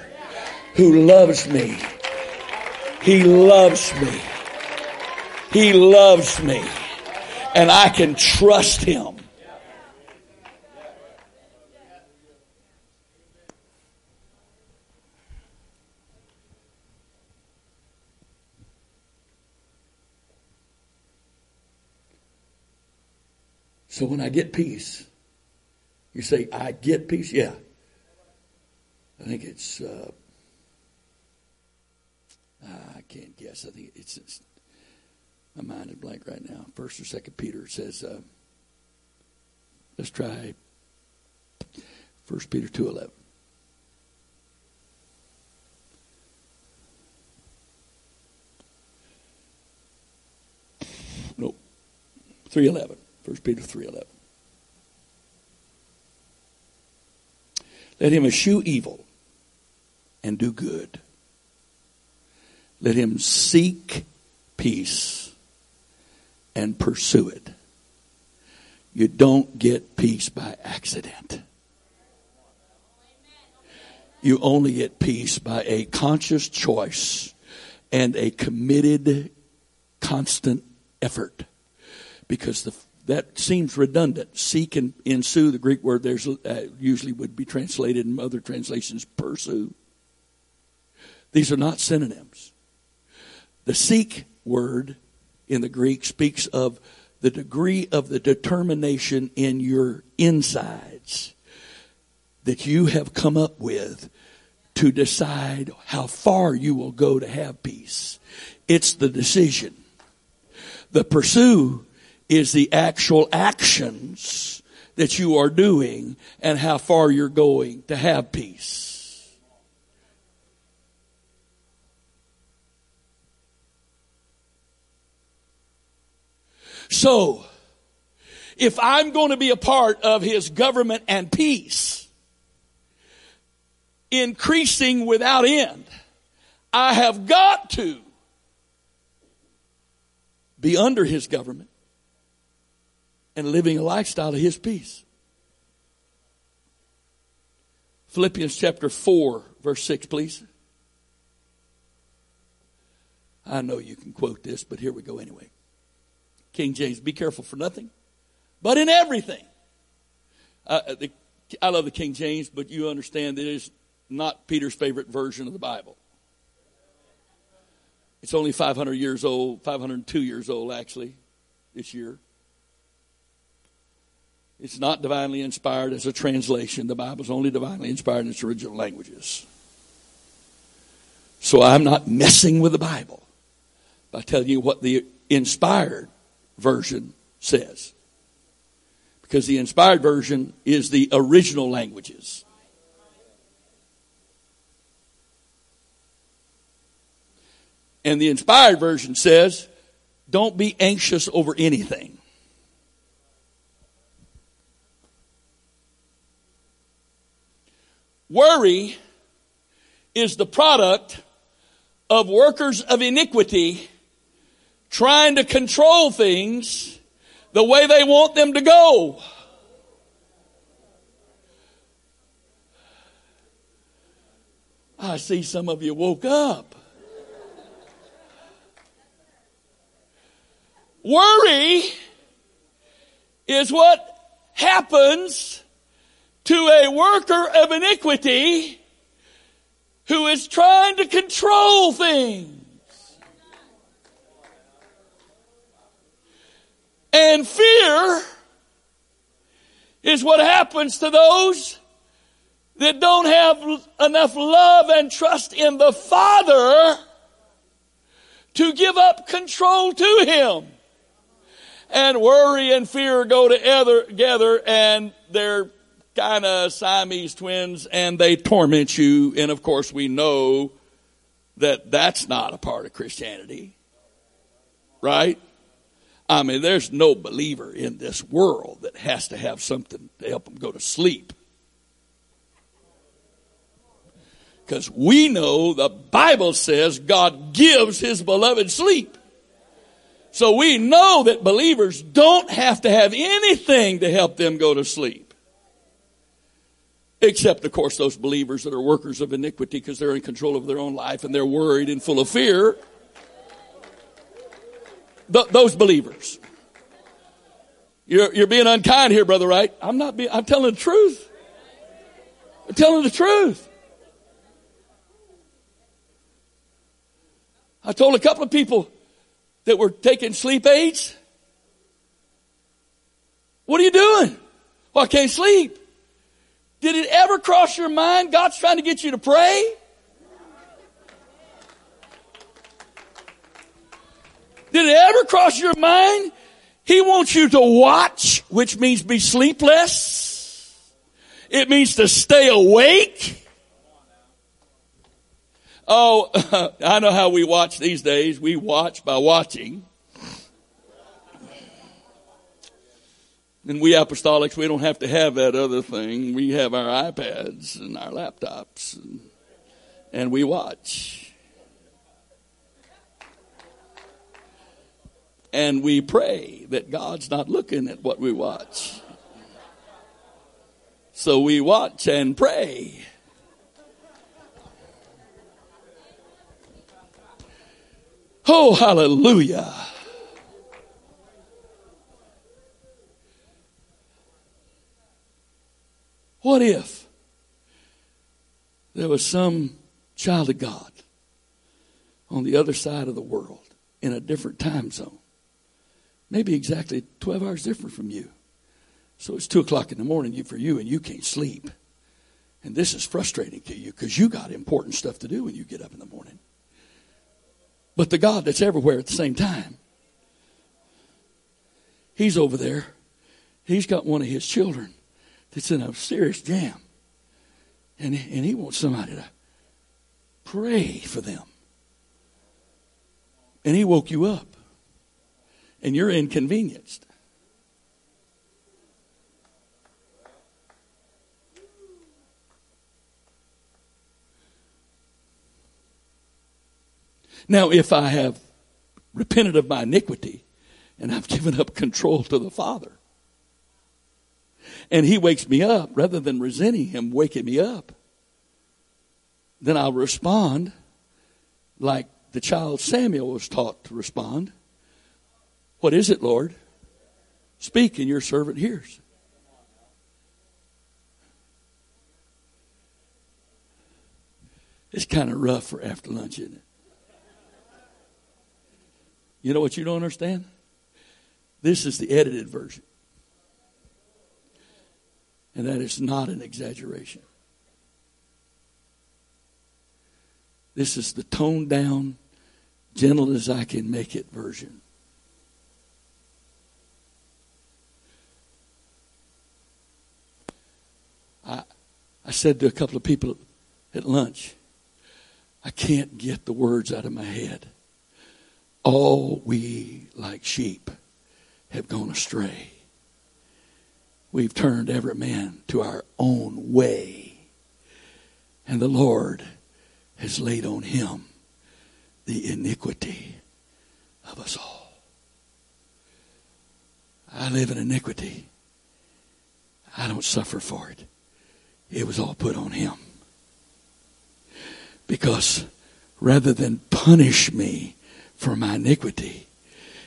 [SPEAKER 1] who loves me. He loves me. He loves me, and I can trust Him. So when I get peace, you say, I get peace? Yeah. I think it's, uh, I can't guess. I think it's, it's, my mind is blank right now. First or second Peter says, uh, let's try First Peter 2.11. Nope. 3.11. 1 Peter 3.11. Let him eschew evil and do good. Let him seek peace and pursue it. You don't get peace by accident. You only get peace by a conscious choice and a committed, constant effort. Because the that seems redundant. Seek and ensue, the Greek word there's uh, usually would be translated in other translations pursue. These are not synonyms. The seek word in the Greek speaks of the degree of the determination in your insides that you have come up with to decide how far you will go to have peace. It's the decision. The pursue is the actual actions that you are doing and how far you're going to have peace. So, if I'm going to be a part of his government and peace, increasing without end, I have got to be under his government and living a lifestyle of His peace. Philippians chapter 4, verse 6, please. I know you can quote this, but here we go anyway. King James, be careful for nothing, but in everything, Uh, the, I love the King James, but you understand it is not Peter's favorite version of the Bible. It's only 500 years old, 502 years old actually, this year. It's not divinely inspired as a translation. The Bible is only divinely inspired in its original languages. So I'm not messing with the Bible by telling you what the inspired version says. Because the inspired version is the original languages. And the inspired version says, don't be anxious over anything. Worry is the product of workers of iniquity trying to control things the way they want them to go. I see some of you woke up. Worry is what happens to a worker of iniquity who is trying to control things. And fear is what happens to those that don't have enough love and trust in the Father to give up control to Him. And worry and fear go together and they're kind of Siamese twins and they torment you. And of course we know that that's not a part of Christianity. Right? I mean, there's no believer in this world that has to have something to help them go to sleep. Because we know the Bible says God gives his beloved sleep. So we know that believers don't have to have anything to help them go to sleep. Except, of course, those believers that are workers of iniquity because they're in control of their own life and they're worried and full of fear. Th- those believers. You're, you're being unkind here, brother, right? I'm not being, I'm telling the truth. I'm telling the truth. I told a couple of people that were taking sleep aids. What are you doing? Well, I can't sleep. Did it ever cross your mind God's trying to get you to pray? Did it ever cross your mind? He wants you to watch, which means be sleepless. It means to stay awake. Oh, (laughs) I know how we watch these days. We watch by watching. And we apostolics, we don't have to have that other thing. We have our iPads and our laptops and, and we watch. And we pray that God's not looking at what we watch. So we watch and pray. Oh, hallelujah. What if there was some child of God on the other side of the world in a different time zone? Maybe exactly 12 hours different from you. So it's 2 o'clock in the morning for you and you can't sleep. And this is frustrating to you because you got important stuff to do when you get up in the morning. But the God that's everywhere at the same time, He's over there. He's got one of His children that's in a serious jam. And, and he wants somebody to pray for them. And he woke you up. And you're inconvenienced. Now, if I have repented of my iniquity and I've (laughs) given up control to the Father, and he wakes me up, rather than resenting him waking me up, then I'll respond like the child Samuel was taught to respond. What is it, Lord? Speak, and your servant hears. It's kind of rough for after lunch, isn't it? You know what you don't understand? This is the edited version. And that is not an exaggeration. This is the toned down, gentle as I can make it version. I, I said to a couple of people at lunch, I can't get the words out of my head. All we, like sheep, have gone astray. We've turned every man to our own way. And the Lord has laid on him the iniquity of us all. I live in iniquity. I don't suffer for it. It was all put on him. Because rather than punish me for my iniquity,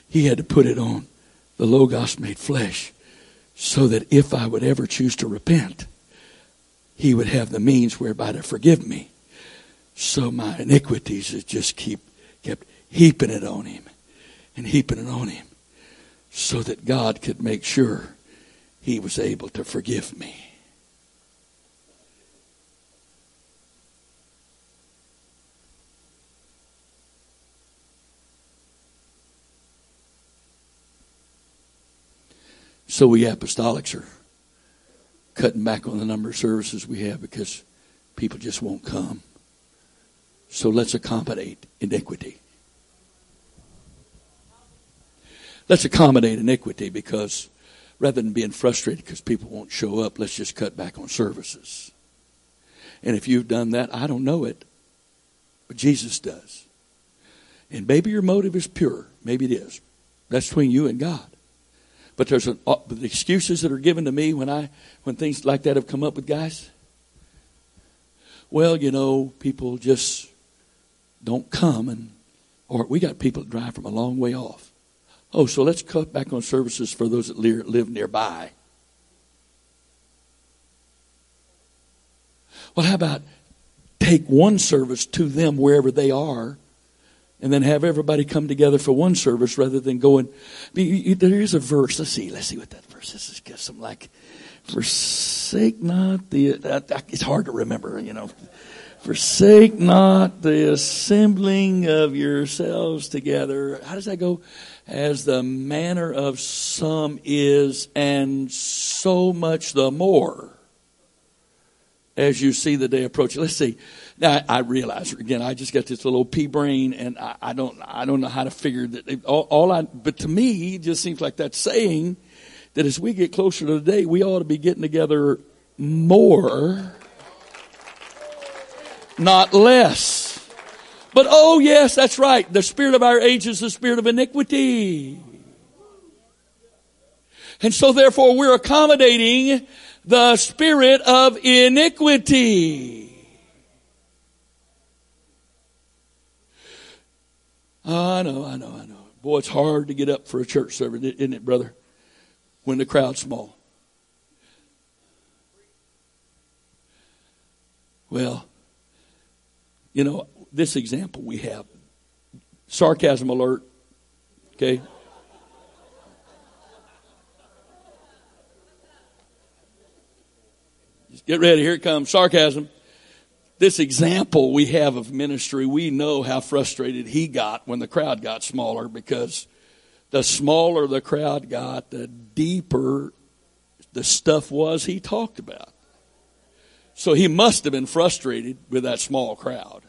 [SPEAKER 1] he had to put it on the Logos made flesh so that if I would ever choose to repent, he would have the means whereby to forgive me. So my iniquities just keep kept heaping it on him and heaping it on him so that God could make sure he was able to forgive me. So we apostolics are cutting back on the number of services we have because people just won't come. So let's accommodate iniquity. Let's accommodate iniquity because rather than being frustrated because people won't show up, let's just cut back on services. And if you've done that, I don't know it, but Jesus does. And maybe your motive is pure. Maybe it is. That's between you and God. But there's an, uh, the excuses that are given to me when I when things like that have come up with guys. Well, you know, people just don't come, and or we got people that drive from a long way off. Oh, so let's cut back on services for those that live nearby. Well, how about take one service to them wherever they are and then have everybody come together for one service rather than going. There is a verse. Let's see. Let's see what that verse is. Get some like, forsake not the. it's hard to remember, you know. Forsake not the assembling of yourselves together. How does that go? As the manner of some is, and so much the more as you see the day approaching. Let's see. Now I, realize again, I just got this little pea brain, and I, I don't, I don't know how to figure that. All, all, I, but to me, it just seems like that saying that as we get closer to the day, we ought to be getting together more, not less. But oh yes, that's right. The spirit of our age is the spirit of iniquity. And so therefore we're accommodating the spirit of iniquity. I know, I know, I know. Boy, it's hard to get up for a church service, isn't it, brother? When the crowd's small. Well, you know, this example we have sarcasm alert, okay? Just get ready, here it comes sarcasm this example we have of ministry, we know how frustrated he got when the crowd got smaller because the smaller the crowd got, the deeper the stuff was he talked about. So he must have been frustrated with that small crowd.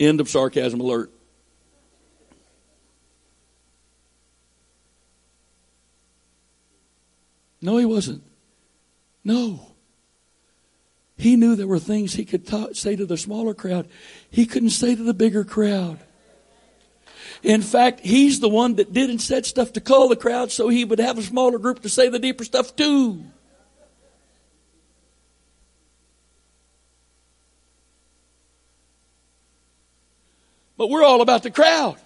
[SPEAKER 1] End of sarcasm alert. No, he wasn't. No. He knew there were things he could ta- say to the smaller crowd, he couldn't say to the bigger crowd. In fact, he's the one that did and said stuff to call the crowd so he would have a smaller group to say the deeper stuff to. But we're all about the crowd.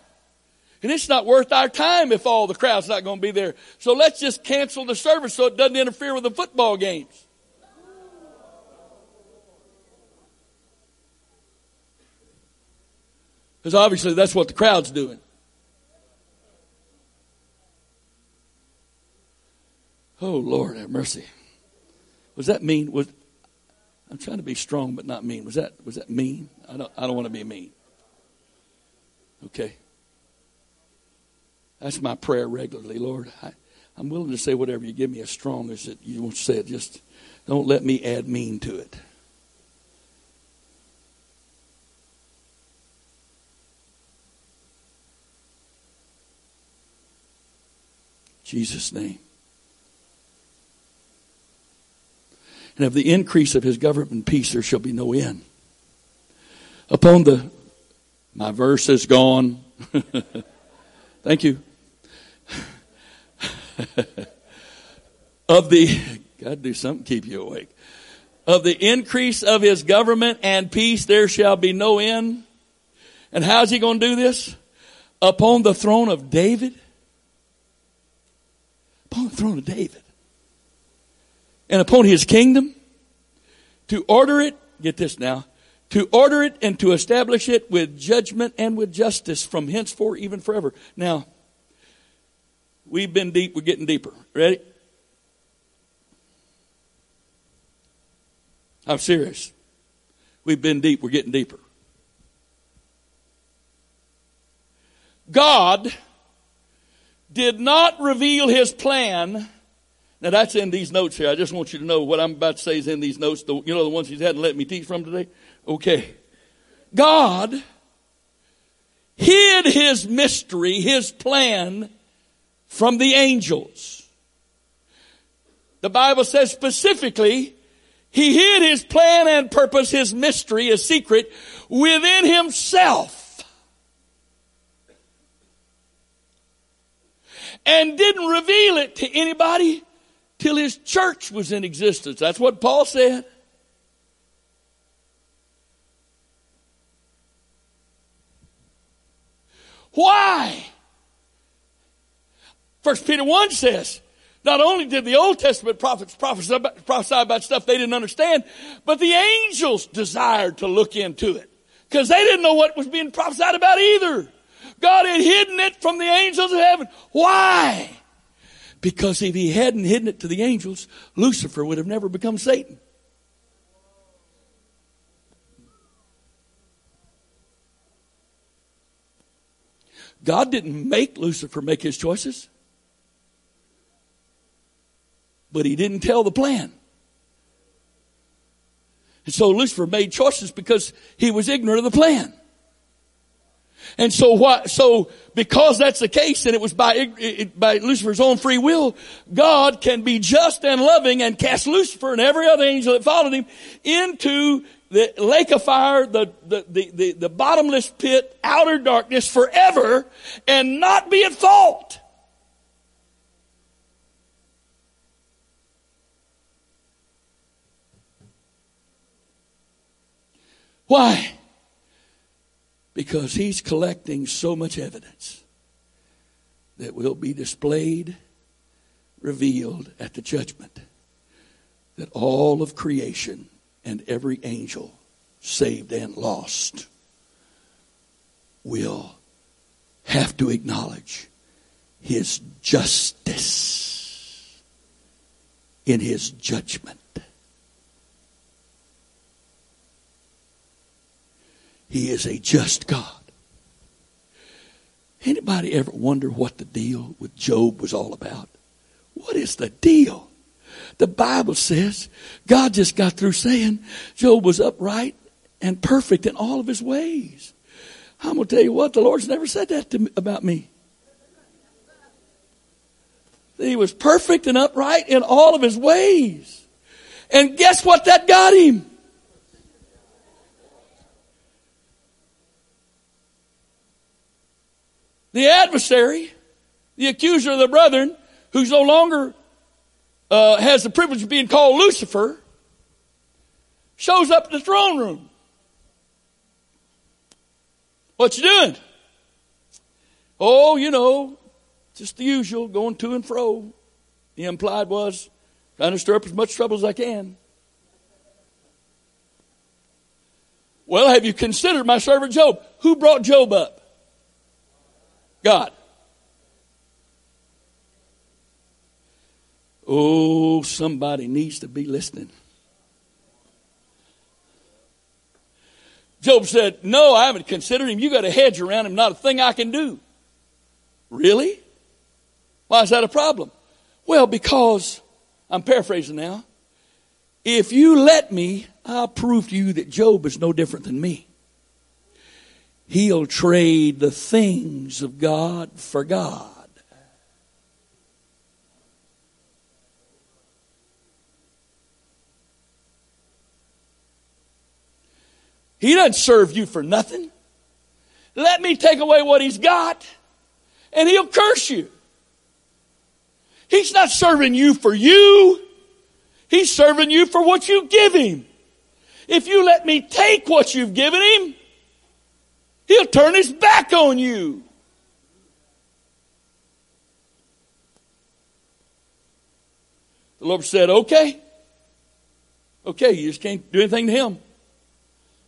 [SPEAKER 1] And it's not worth our time if all the crowd's not going to be there. So let's just cancel the service so it doesn't interfere with the football games. Because obviously that's what the crowd's doing. Oh Lord, have mercy. Was that mean? Was I'm trying to be strong but not mean. Was that was that mean? I don't I don't want to be mean. Okay. That's my prayer regularly, Lord. I, I'm willing to say whatever you give me as strong as it you want to say it. Just don't let me add mean to it. Jesus' name. And of the increase of his government peace there shall be no end. Upon the, my verse is gone. (laughs) Thank you. (laughs) of the, God do something keep you awake. Of the increase of his government and peace there shall be no end. And how's he going to do this? Upon the throne of David. Upon the throne of David and upon his kingdom to order it, get this now, to order it and to establish it with judgment and with justice from henceforth even forever. Now, we've been deep, we're getting deeper. Ready? I'm serious. We've been deep, we're getting deeper. God did not reveal his plan now that's in these notes here. I just want you to know what I'm about to say is in these notes. The, you know the ones he's hadn't let me teach from today? Okay. God hid his mystery, his plan from the angels. The Bible says specifically, he hid his plan and purpose, his mystery, his secret within himself. And didn't reveal it to anybody till his church was in existence. That's what Paul said. Why? First Peter 1 says, not only did the Old Testament prophets prophesy about, prophesy about stuff they didn't understand, but the angels desired to look into it. Because they didn't know what was being prophesied about either. God had hidden it from the angels of heaven. Why? Because if he hadn't hidden it to the angels, Lucifer would have never become Satan. God didn't make Lucifer make his choices, but he didn't tell the plan. And so Lucifer made choices because he was ignorant of the plan. And so what, so because that's the case and it was by, by Lucifer's own free will, God can be just and loving and cast Lucifer and every other angel that followed him into the lake of fire, the, the, the, the, the bottomless pit, outer darkness forever and not be at fault. Why? because he's collecting so much evidence that will be displayed, revealed at the judgment, that all of creation and every angel, saved and lost, will have to acknowledge his justice in his judgment. He is a just God. Anybody ever wonder what the deal with Job was all about? What is the deal? The Bible says God just got through saying Job was upright and perfect in all of his ways. I'm going to tell you what, the Lord's never said that me, about me. He was perfect and upright in all of his ways. And guess what that got him? The adversary, the accuser of the brethren, who's no longer uh, has the privilege of being called Lucifer, shows up in the throne room. What you doing? Oh, you know, just the usual, going to and fro. The implied was trying to stir up as much trouble as I can. Well, have you considered my servant Job? Who brought Job up? God. Oh, somebody needs to be listening. Job said, No, I haven't considered him. You got a hedge around him, not a thing I can do. Really? Why is that a problem? Well, because, I'm paraphrasing now, if you let me, I'll prove to you that Job is no different than me. He'll trade the things of God for God. He doesn't serve you for nothing. Let me take away what he's got, and he'll curse you. He's not serving you for you. He's serving you for what you give him. If you let me take what you've given him, he'll turn his back on you. The Lord said, okay. Okay, you just can't do anything to him.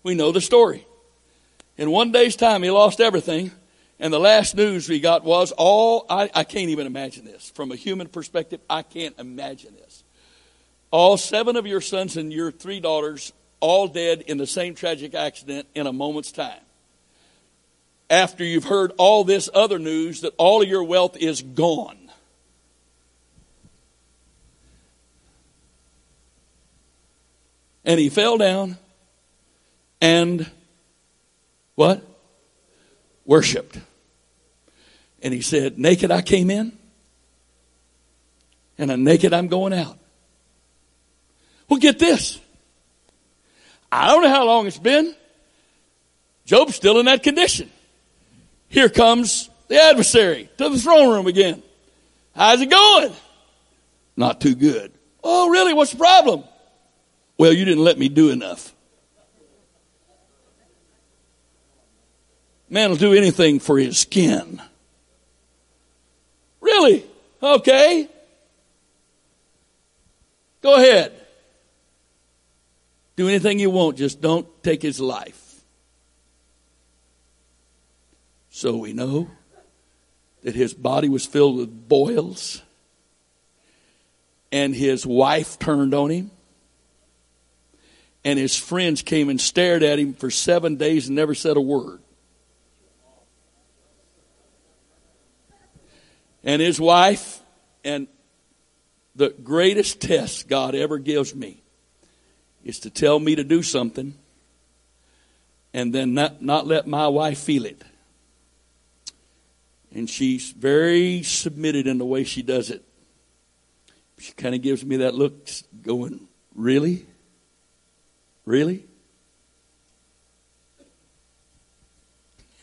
[SPEAKER 1] We know the story. In one day's time, he lost everything. And the last news we got was all, I, I can't even imagine this. From a human perspective, I can't imagine this. All seven of your sons and your three daughters, all dead in the same tragic accident in a moment's time. After you've heard all this other news that all of your wealth is gone. And he fell down and what? Worshipped. And he said, Naked I came in, and a naked I'm going out. Well, get this. I don't know how long it's been. Job's still in that condition. Here comes the adversary to the throne room again. How's it going? Not too good. Oh, really? What's the problem? Well, you didn't let me do enough. Man will do anything for his skin. Really? Okay. Go ahead. Do anything you want, just don't take his life. So we know that his body was filled with boils, and his wife turned on him, and his friends came and stared at him for seven days and never said a word. And his wife, and the greatest test God ever gives me is to tell me to do something and then not, not let my wife feel it. And she's very submitted in the way she does it. She kind of gives me that look, going, Really? Really?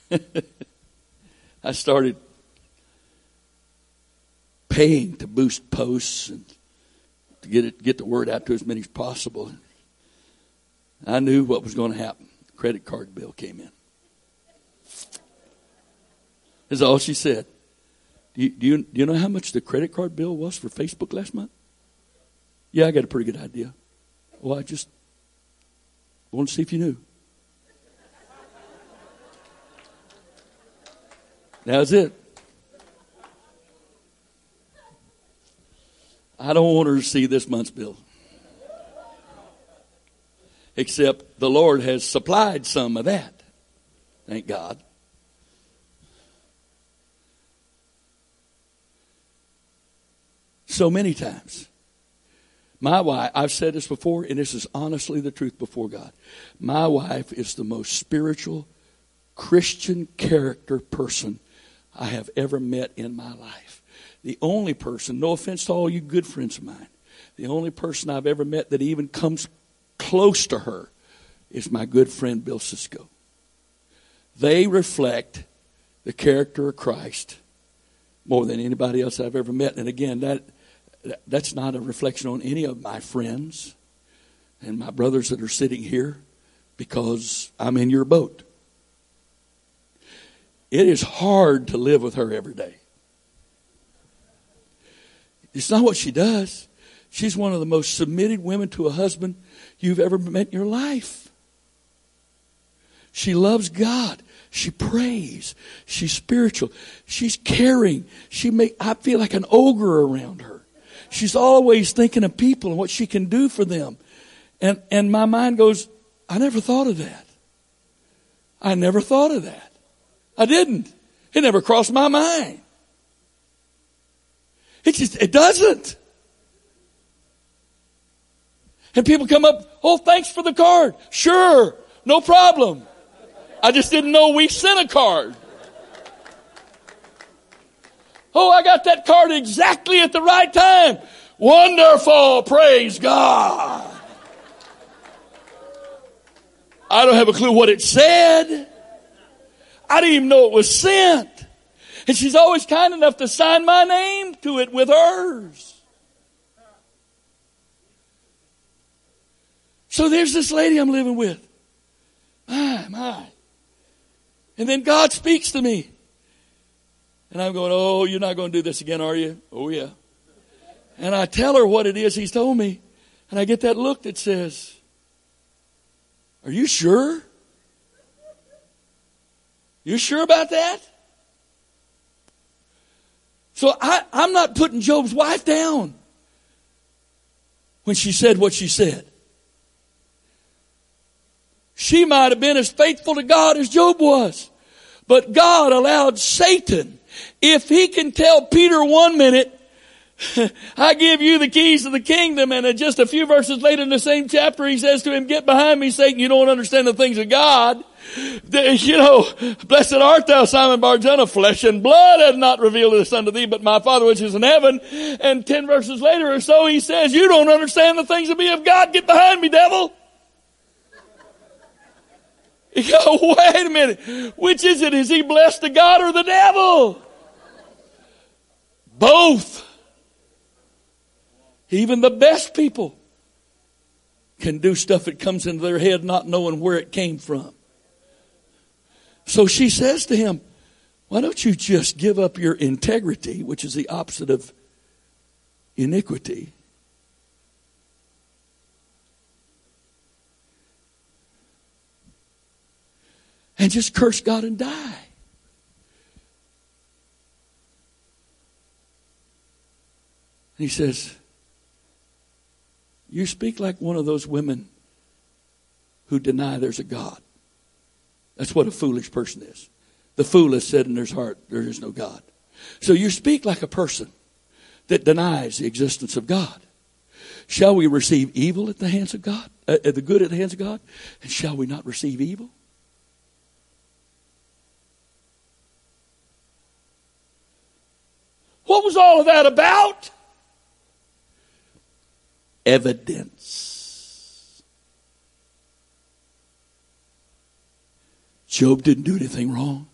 [SPEAKER 1] (laughs) I started paying to boost posts and to get it, get the word out to as many as possible. I knew what was going to happen. Credit card bill came in. That's all she said. Do you, do you, do you know how much the credit card bill was for Facebook last month? Yeah, I got a pretty good idea. Well, I just wanted to see if you knew. That's it. I don't want her to see this month's bill. Except the Lord has supplied some of that. Thank God. So many times. My wife, I've said this before, and this is honestly the truth before God. My wife is the most spiritual, Christian character person I have ever met in my life the only person, no offense to all you good friends of mine, the only person I've ever met that even comes close to her is my good friend Bill Cisco. They reflect the character of Christ more than anybody else I've ever met. And again, that that's not a reflection on any of my friends and my brothers that are sitting here because I'm in your boat. It is hard to live with her every day. It's not what she does. She's one of the most submitted women to a husband you've ever met in your life. She loves God. She prays. She's spiritual. She's caring. She make, I feel like an ogre around her. She's always thinking of people and what she can do for them. And, and my mind goes, I never thought of that. I never thought of that. I didn't. It never crossed my mind. It just, it doesn't. And people come up, oh, thanks for the card. Sure, no problem. I just didn't know we sent a card. Oh, I got that card exactly at the right time. Wonderful. Praise God. I don't have a clue what it said. I didn't even know it was sent. And she's always kind enough to sign my name to it with hers. So there's this lady I'm living with. My, my. And then God speaks to me. And I'm going, Oh, you're not going to do this again, are you? Oh, yeah. And I tell her what it is He's told me. And I get that look that says, Are you sure? You sure about that? So I, I'm not putting Job's wife down when she said what she said. She might have been as faithful to God as Job was. But God allowed Satan, if he can tell Peter one minute, (laughs) I give you the keys to the kingdom, and just a few verses later in the same chapter, he says to him, get behind me, Satan, you don't understand the things of God. You know, blessed art thou, Simon Barjona, flesh and blood hath not revealed this unto thee, but my Father which is in heaven. And ten verses later or so, he says, you don't understand the things of me of God, get behind me, devil. (laughs) You go, wait a minute. Which is it? Is he blessed to God or the devil? Both. Even the best people can do stuff that comes into their head not knowing where it came from. So she says to him, Why don't you just give up your integrity, which is the opposite of iniquity, and just curse God and die. He says, You speak like one of those women who deny there's a God. That's what a foolish person is. The fool has said in his heart, There is no God. So you speak like a person that denies the existence of God. Shall we receive evil at the hands of God? Uh, the good at the hands of God? And shall we not receive evil? What was all of that about? Evidence. Job didn't do anything wrong.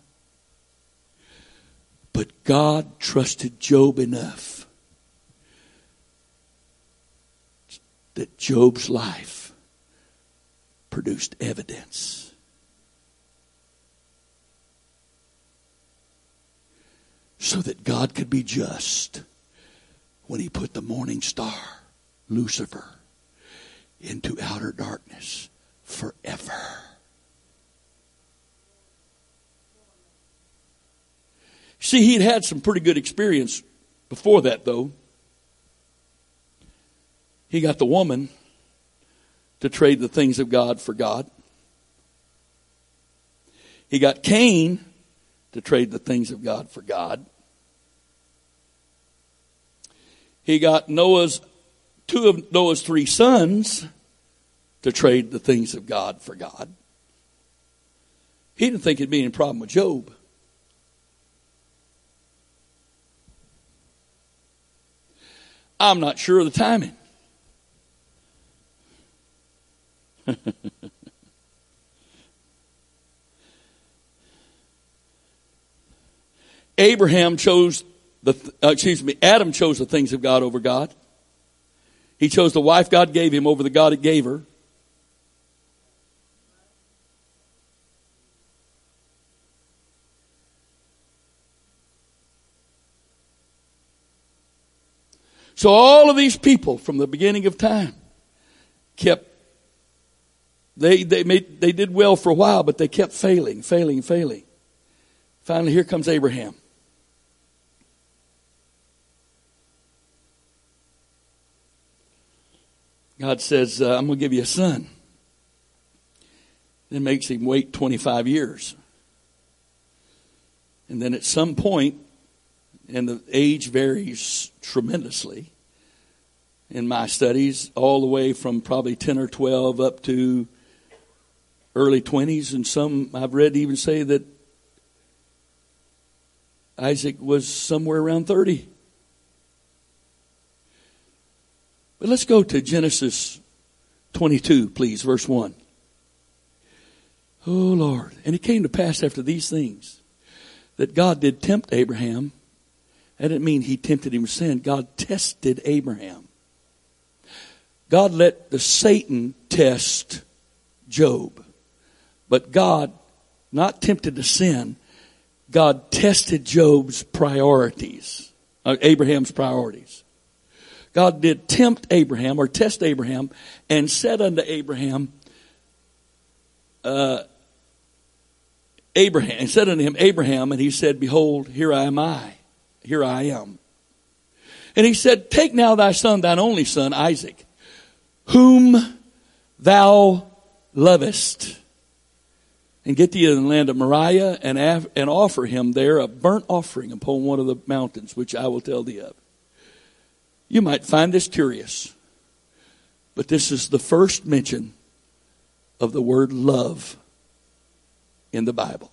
[SPEAKER 1] But God trusted Job enough that Job's life produced evidence. so that God could be just when he put the morning star, Lucifer, into outer darkness forever. See, he'd had some pretty good experience before that, though. He got the woman to trade the things of God for God. He got Cain to trade the things of God for God. He got Noah's two of Noah's three sons to trade the things of God for God. He didn't think it'd be any problem with Job. I'm not sure of the timing. (laughs) Abraham chose the, uh, excuse me, Adam chose the things of God over God. He chose the wife God gave him over the God it gave her. So all of these people from the beginning of time kept they, they, made, they did well for a while, but they kept failing, failing, failing. Finally, here comes Abraham. God says, uh, I'm going to give you a son. Then makes him wait 25 years. And then at some point, and the age varies tremendously in my studies, all the way from probably 10 or 12 up to early 20s. And some I've read even say that Isaac was somewhere around 30. But let's go to Genesis 22, please, verse 1. Oh, Lord. And it came to pass after these things that God did tempt Abraham. That didn't mean he tempted him with sin. God tested Abraham. God let the Satan test Job. But God, not tempted to sin, God tested Job's priorities, uh, Abraham's priorities. God did tempt Abraham or test Abraham and said unto Abraham, uh, Abraham, and said unto him, Abraham, and he said, Behold, here I am I. Here I am. And he said, Take now thy son, thine only son, Isaac, whom thou lovest, and get thee in the land of Moriah, and, and offer him there a burnt offering upon one of the mountains, which I will tell thee of. You might find this curious, but this is the first mention of the word love in the Bible.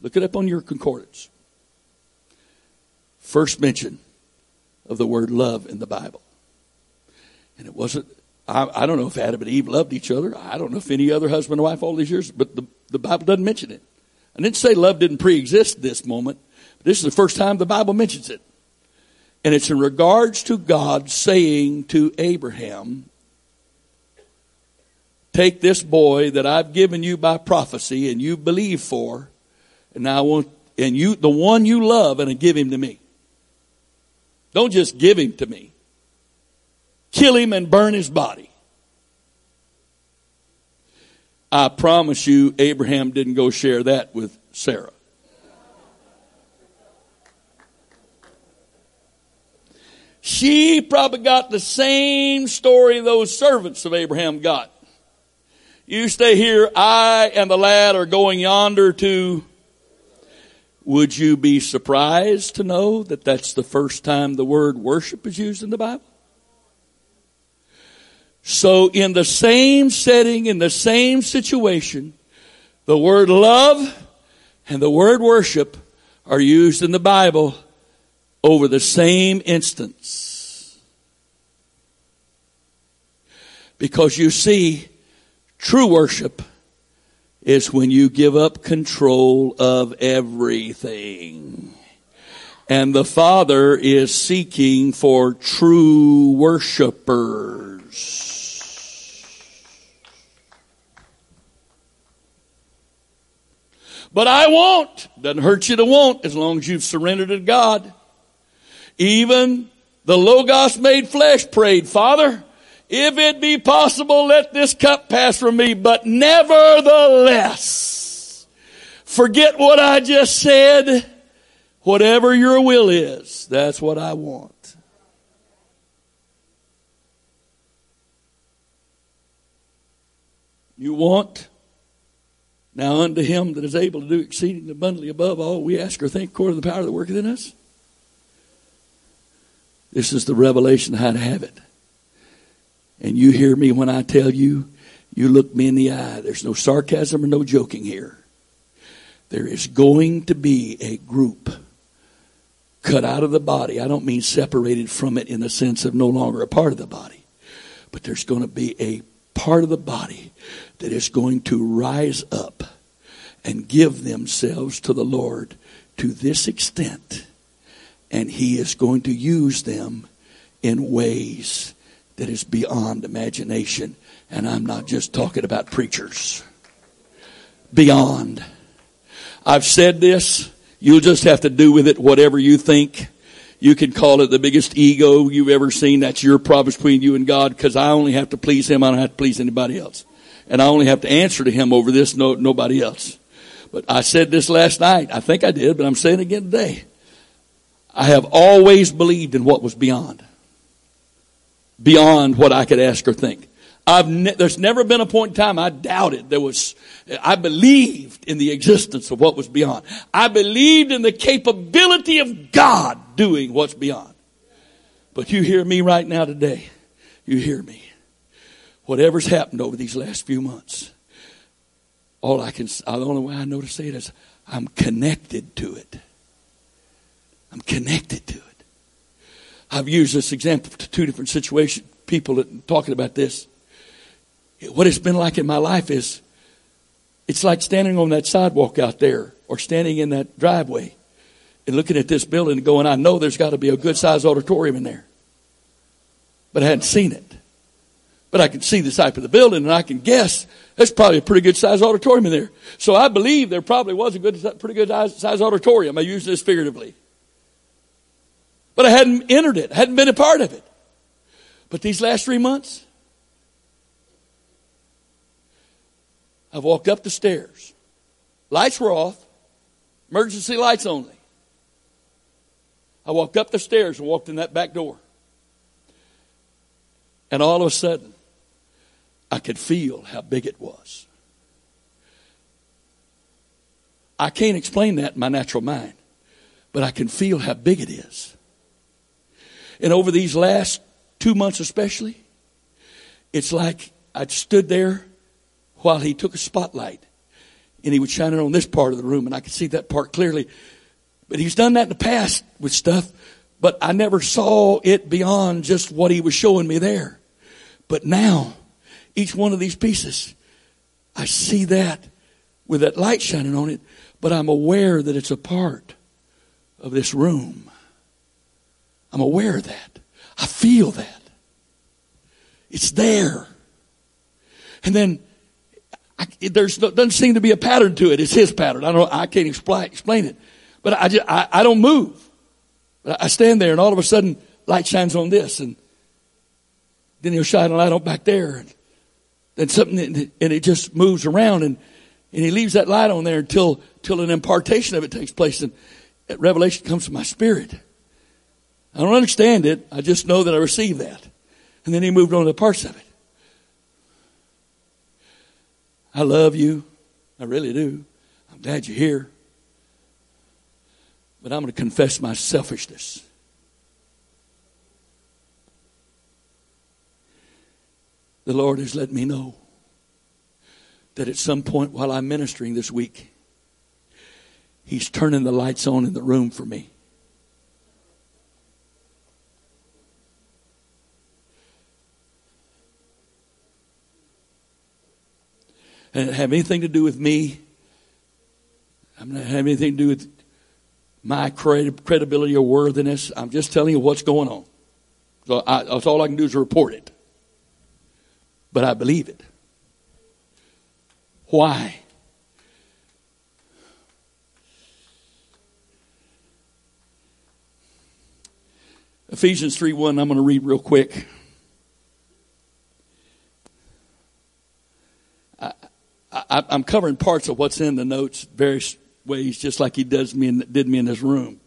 [SPEAKER 1] Look it up on your concordance. First mention of the word love in the Bible. And it wasn't, I, I, don't know if Adam and Eve loved each other. I don't know if any other husband and wife all these years, but the, the Bible doesn't mention it. I didn't say love didn't pre exist this moment. This is the first time the Bible mentions it. And it's in regards to God saying to Abraham, Take this boy that I've given you by prophecy and you believe for, and I want, and you, the one you love, and give him to me. Don't just give him to me. Kill him and burn his body. I promise you, Abraham didn't go share that with Sarah. She probably got the same story those servants of Abraham got. You stay here, I and the lad are going yonder to. Would you be surprised to know that that's the first time the word worship is used in the Bible? So in the same setting, in the same situation, the word love and the word worship are used in the Bible over the same instance. Because you see, true worship is when you give up control of everything. And the Father is seeking for true worshipers. But I won't. Doesn't hurt you to want as long as you've surrendered to God. Even the Logos made flesh prayed, Father, if it be possible, let this cup pass from me, but nevertheless, forget what I just said. Whatever your will is, that's what I want. You want now unto him that is able to do exceeding abundantly above all we ask or think according to the power that worketh in us. This is the revelation how to have it. And you hear me when I tell you, you look me in the eye. There's no sarcasm or no joking here. There is going to be a group cut out of the body. I don't mean separated from it in the sense of no longer a part of the body, but there's going to be a part of the body that is going to rise up and give themselves to the Lord to this extent and he is going to use them in ways that is beyond imagination. And I'm not just talking about preachers. Beyond. I've said this. You'll just have to do with it whatever you think. You can call it the biggest ego you've ever seen. That's your problem between you and God because I only have to please Him. I don't have to please anybody else. And I only have to answer to Him over this, no, nobody else. But I said this last night. I think I did, but I'm saying it again today. I have always believed in what was beyond. Beyond what I could ask or think. I've ne- there's never been a point in time I doubted there was, I believed in the existence of what was beyond. I believed in the capability of God doing what's beyond. But you hear me right now today. You hear me. Whatever's happened over these last few months, all I can, the only way I know to say it is I'm connected to it. I'm connected to it. I've used this example to two different situations, people talking about this what it's been like in my life is it's like standing on that sidewalk out there or standing in that driveway and looking at this building and going, I know there's got to be a good sized auditorium in there. But I hadn't seen it. But I can see the type of the building and I can guess there's probably a pretty good sized auditorium in there. So I believe there probably was a good, pretty good sized auditorium. I use this figuratively. But I hadn't entered it, I hadn't been a part of it. But these last three months, I've walked up the stairs. Lights were off, emergency lights only. I walked up the stairs and walked in that back door. And all of a sudden, I could feel how big it was. I can't explain that in my natural mind, but I can feel how big it is. And over these last two months, especially, it's like I stood there while he took a spotlight and he would shine it on this part of the room and I could see that part clearly. But he's done that in the past with stuff, but I never saw it beyond just what he was showing me there. But now, each one of these pieces, I see that with that light shining on it, but I'm aware that it's a part of this room. I'm aware of that. I feel that. It's there. And then I, there's no, doesn't seem to be a pattern to it. It's his pattern. I don't. I can't explain explain it, but I just I, I don't move. I stand there, and all of a sudden, light shines on this, and then he'll shine a light on back there, and then something, and it just moves around, and and he leaves that light on there until till an impartation of it takes place, and revelation comes to my spirit. I don't understand it. I just know that I received that, and then he moved on to parts of it. I love you. I really do. I'm glad you're here. But I'm going to confess my selfishness. The Lord has let me know that at some point while I'm ministering this week, He's turning the lights on in the room for me. Uh, have anything to do with me. I'm not have anything to do with my credibility or worthiness. I'm just telling you what's going on. So I, that's all I can do is report it. But I believe it. Why? Ephesians 3 1, I'm going to read real quick. I, am covering parts of what's in the notes various ways, just like he does me in, did me in his room.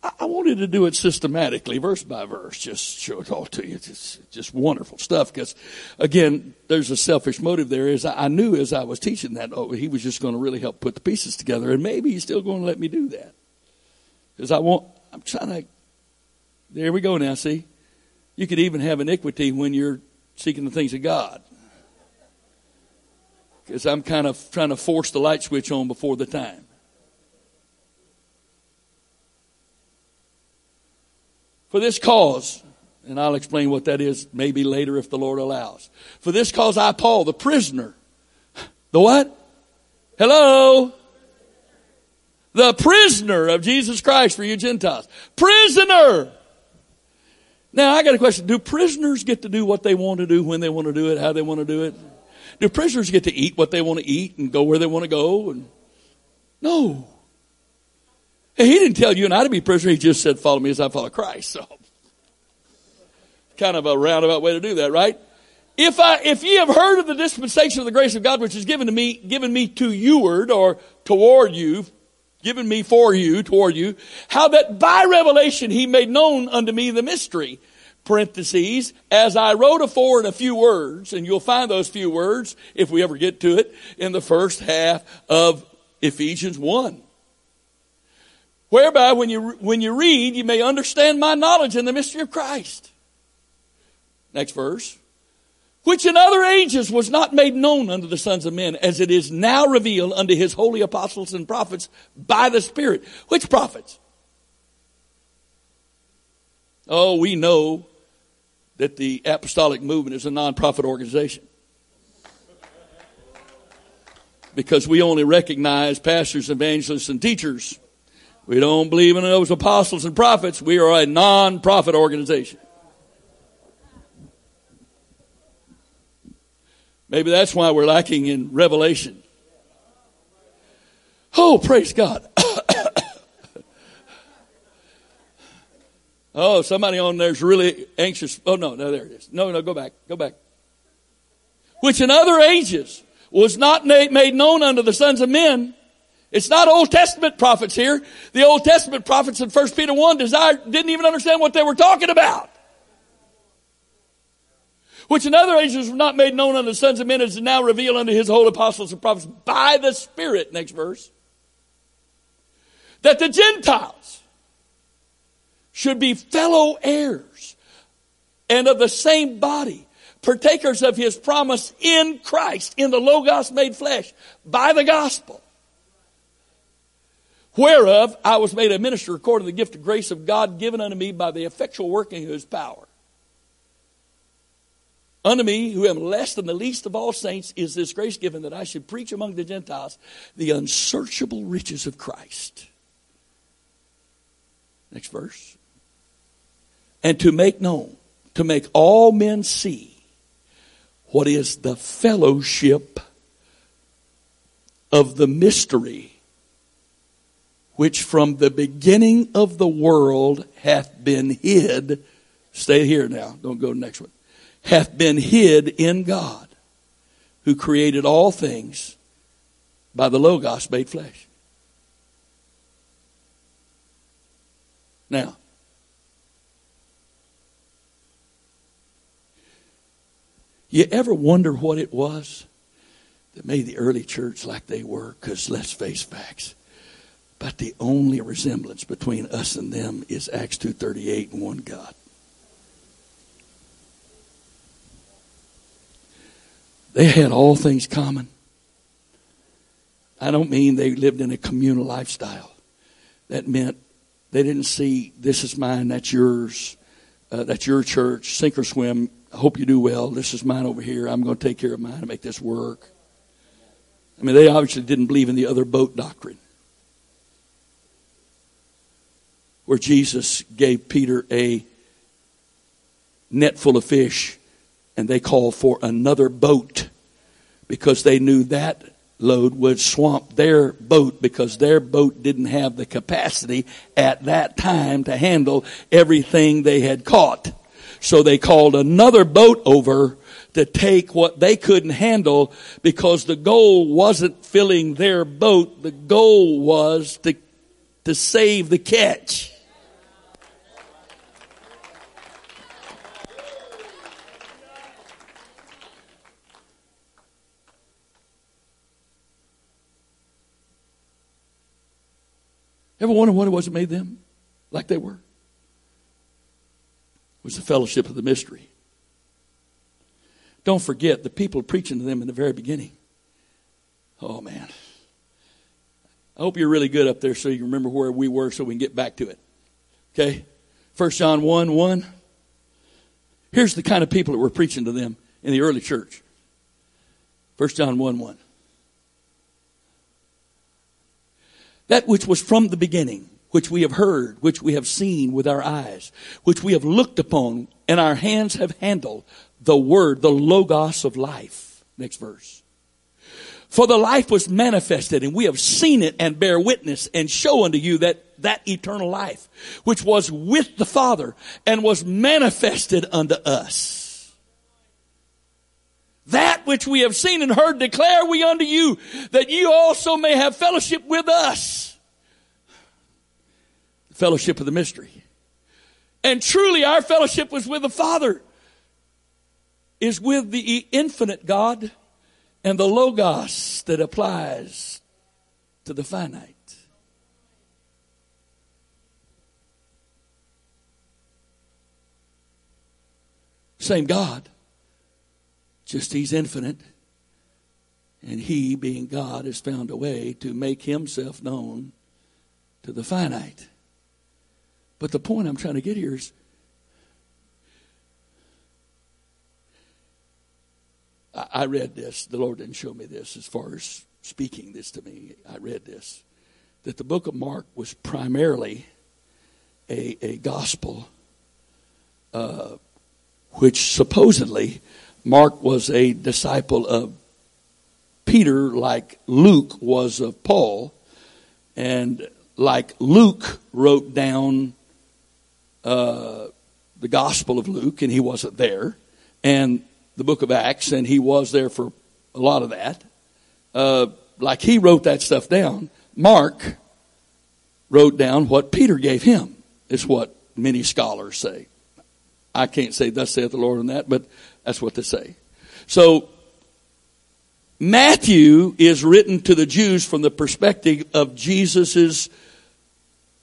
[SPEAKER 1] I, I wanted to do it systematically, verse by verse, just show it all to you. It's just wonderful stuff. Because again, there's a selfish motive there. Is I, I knew as I was teaching that, oh, he was just going to really help put the pieces together, and maybe he's still going to let me do that. Because I want, I'm trying to. There we go now. See, you could even have iniquity when you're seeking the things of God because I'm kind of trying to force the light switch on before the time. For this cause, and I'll explain what that is maybe later if the Lord allows. For this cause, I, Paul, the prisoner. The what? Hello? The prisoner of Jesus Christ for you Gentiles. Prisoner! Now, I got a question. Do prisoners get to do what they want to do when they want to do it, how they want to do it? Do prisoners get to eat what they want to eat and go where they want to go? And, no. And he didn't tell you and I to be prisoner. He just said, follow me as I follow Christ. So kind of a roundabout way to do that, right? If I, if ye have heard of the dispensation of the grace of God, which is given to me, given me to youward or toward you, given me for you, toward you, how that by revelation he made known unto me the mystery, parentheses, as I wrote afore in a few words, and you'll find those few words, if we ever get to it, in the first half of Ephesians 1. Whereby when you, when you read, you may understand my knowledge in the mystery of Christ. Next verse which in other ages was not made known unto the sons of men, as it is now revealed unto his holy apostles and prophets by the Spirit. Which prophets? Oh, we know that the apostolic movement is a non-prophet organization. Because we only recognize pastors, evangelists, and teachers. We don't believe in those apostles and prophets. We are a non-prophet organization. Maybe that's why we're lacking in revelation. Oh, praise God. Oh, somebody on there's really anxious. Oh, no, no, there it is. No, no, go back. Go back. Which in other ages was not made known unto the sons of men. It's not Old Testament prophets here. The Old Testament prophets in 1 Peter 1 desired, didn't even understand what they were talking about which in other ages were not made known unto the sons of men, is now revealed unto his holy apostles and prophets by the Spirit. Next verse. That the Gentiles should be fellow heirs and of the same body, partakers of his promise in Christ, in the Logos made flesh, by the gospel. Whereof I was made a minister according to the gift of grace of God given unto me by the effectual working of his power. Unto me, who am less than the least of all saints, is this grace given that I should preach among the Gentiles the unsearchable riches of Christ. Next verse. And to make known, to make all men see what is the fellowship of the mystery which from the beginning of the world hath been hid. Stay here now. Don't go to the next one hath been hid in God, who created all things by the Logos made flesh. Now, you ever wonder what it was that made the early church like they were? Because let's face facts. But the only resemblance between us and them is Acts 2.38 and one God. They had all things common. I don't mean they lived in a communal lifestyle. That meant they didn't see this is mine, that's yours, uh, that's your church, sink or swim. I hope you do well. This is mine over here. I'm going to take care of mine and make this work. I mean, they obviously didn't believe in the other boat doctrine. Where Jesus gave Peter a net full of fish and they called for another boat because they knew that load would swamp their boat because their boat didn't have the capacity at that time to handle everything they had caught. So they called another boat over to take what they couldn't handle because the goal wasn't filling their boat. The goal was to, to save the catch. Ever wonder what it was that made them like they were? Was the fellowship of the mystery. Don't forget the people preaching to them in the very beginning. Oh man. I hope you're really good up there so you remember where we were so we can get back to it. Okay? 1 John 1 1. Here's the kind of people that were preaching to them in the early church. 1 John 1 1. That which was from the beginning, which we have heard, which we have seen with our eyes, which we have looked upon, and our hands have handled, the word, the logos of life. Next verse. For the life was manifested and we have seen it and bear witness and show unto you that that eternal life, which was with the Father and was manifested unto us. That which we have seen and heard declare we unto you that you also may have fellowship with us. Fellowship of the mystery. And truly our fellowship was with the Father is with the infinite God and the logos that applies to the finite. Same God, just He's infinite. And He, being God, has found a way to make Himself known to the finite. But the point I'm trying to get here is I read this. The Lord didn't show me this as far as speaking this to me. I read this. That the book of Mark was primarily a, a gospel, uh, which supposedly Mark was a disciple of Peter, like Luke was of Paul, and like Luke wrote down uh, the Gospel of Luke, and he wasn't there, and the book of Acts, and he was there for a lot of that. Uh, like he wrote that stuff down. Mark wrote down what Peter gave him, is what many scholars say. I can't say thus saith the Lord on that, but that's what they say. So, Matthew is written to the Jews from the perspective of Jesus'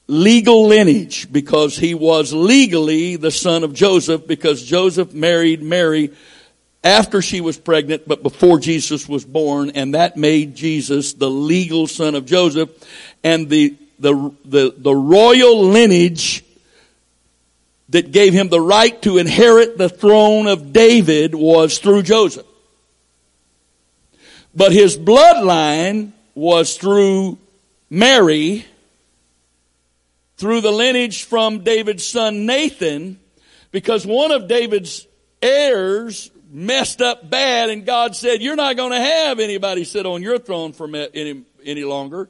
[SPEAKER 1] legal lineage because he was legally the son of Joseph because Joseph married Mary after she was pregnant, but before Jesus was born, and that made Jesus the legal son of Joseph, and the, the, the, the royal lineage that gave him the right to inherit the throne of David was through Joseph. But his bloodline was through Mary, through the lineage from David's son Nathan, because one of David's heirs messed up bad and God said, you're not going to have anybody sit on your throne for any, any longer.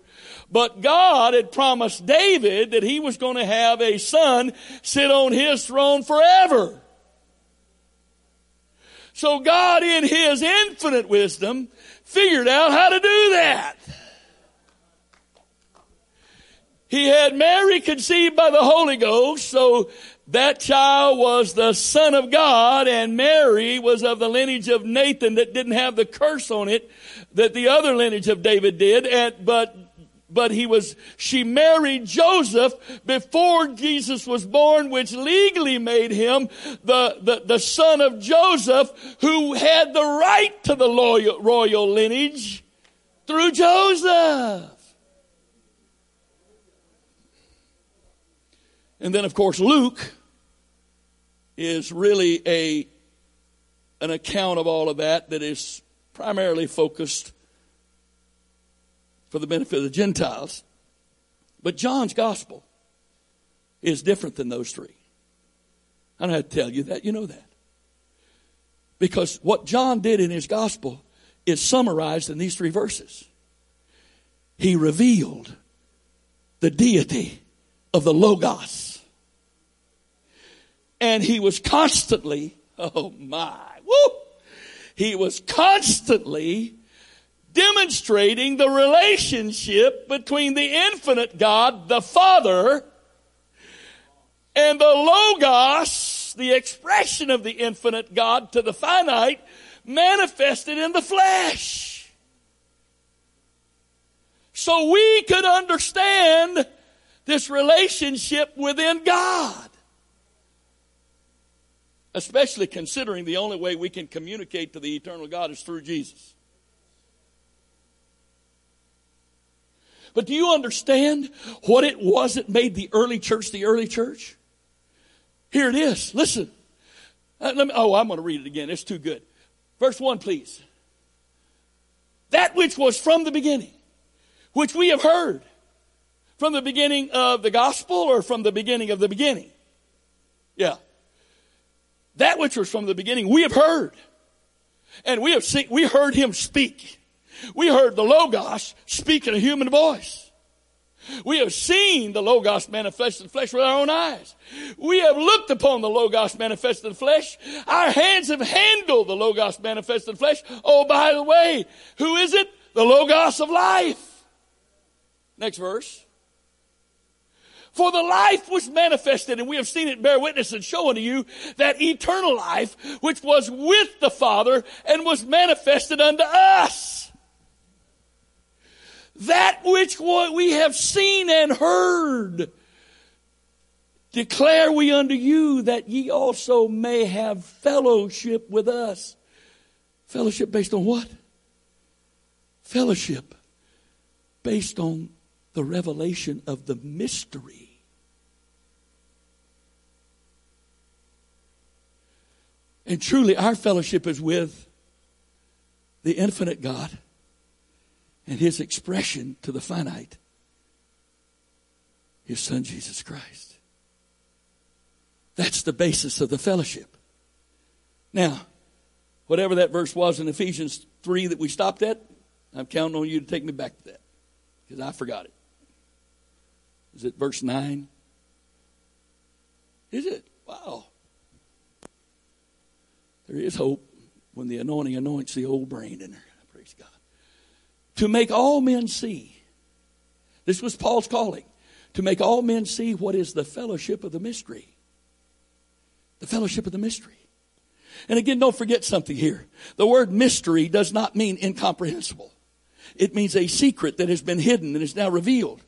[SPEAKER 1] But God had promised David that he was going to have a son sit on his throne forever. So God in his infinite wisdom figured out how to do that. He had Mary conceived by the Holy Ghost, so that child was the son of God and Mary was of the lineage of Nathan that didn't have the curse on it that the other lineage of David did. And, but, but he was, she married Joseph before Jesus was born, which legally made him the, the, the son of Joseph who had the right to the royal, royal lineage through Joseph. And then of course Luke is really a, an account of all of that that is primarily focused for the benefit of the Gentiles. But John's gospel is different than those three. I don't have to tell you that. You know that. Because what John did in his gospel is summarized in these three verses. He revealed the deity of the Logos and he was constantly, oh my, woo! He was constantly demonstrating the relationship between the infinite God, the Father, and the Logos, the expression of the infinite God to the finite, manifested in the flesh. So we could understand this relationship within God especially considering the only way we can communicate to the eternal God is through Jesus. But do you understand what it was that made the early church the early church? Here it is. Listen. Uh, me, oh, I'm going to read it again. It's too good. Verse 1, please. That which was from the beginning, which we have heard from the beginning of the gospel or from the beginning of the beginning? Yeah. That which was from the beginning, we have heard. And we have seen, we heard him speak. We heard the Logos speak in a human voice. We have seen the Logos manifest in flesh with our own eyes. We have looked upon the Logos manifest in flesh. Our hands have handled the Logos manifest in flesh. Oh, by the way, who is it? The Logos of life. Next verse. For the life was manifested, and we have seen it bear witness and show unto you that eternal life, which was with the Father and was manifested unto us. That which we have seen and heard, declare we unto you that ye also may have fellowship with us. Fellowship based on what? Fellowship based on the revelation of the mystery. And truly, our fellowship is with the infinite God and his expression to the finite, his son Jesus Christ. That's the basis of the fellowship. Now, whatever that verse was in Ephesians 3 that we stopped at, I'm counting on you to take me back to that because I forgot it. Is it verse 9? Is it? Wow. There is hope when the anointing anoints the old brain in there. Praise God. To make all men see. This was Paul's calling. To make all men see what is the fellowship of the mystery. The fellowship of the mystery. And again, don't forget something here. The word mystery does not mean incomprehensible. It means a secret that has been hidden and is now revealed.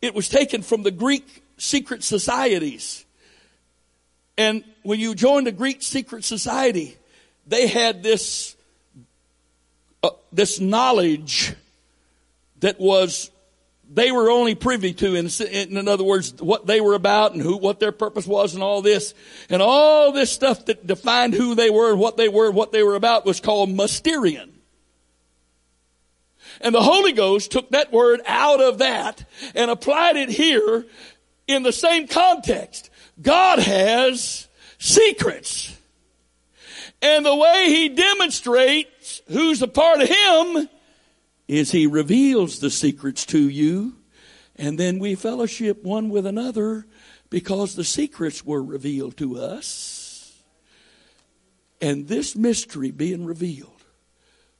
[SPEAKER 1] It was taken from the Greek secret societies. And when you joined the Greek secret society, they had this, uh, this knowledge that was they were only privy to in, in other words what they were about and who what their purpose was and all this and all this stuff that defined who they were what they were what they were about was called mysterion and the Holy Ghost took that word out of that and applied it here in the same context. God has secrets. And the way he demonstrates who's a part of him is he reveals the secrets to you and then we fellowship one with another because the secrets were revealed to us. And this mystery being revealed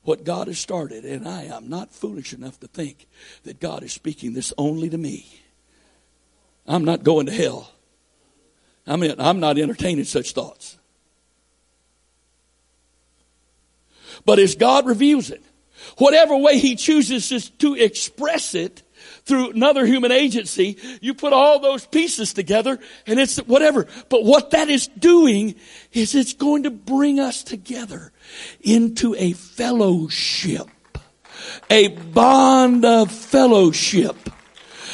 [SPEAKER 1] what God has started, and I am not foolish enough to think that God is speaking this only to me. I'm not going to hell. I mean, I'm not entertaining such thoughts. But as God reveals it, whatever way He chooses to express it, through another human agency, you put all those pieces together and it's whatever. But what that is doing is it's going to bring us together into a fellowship, a bond of fellowship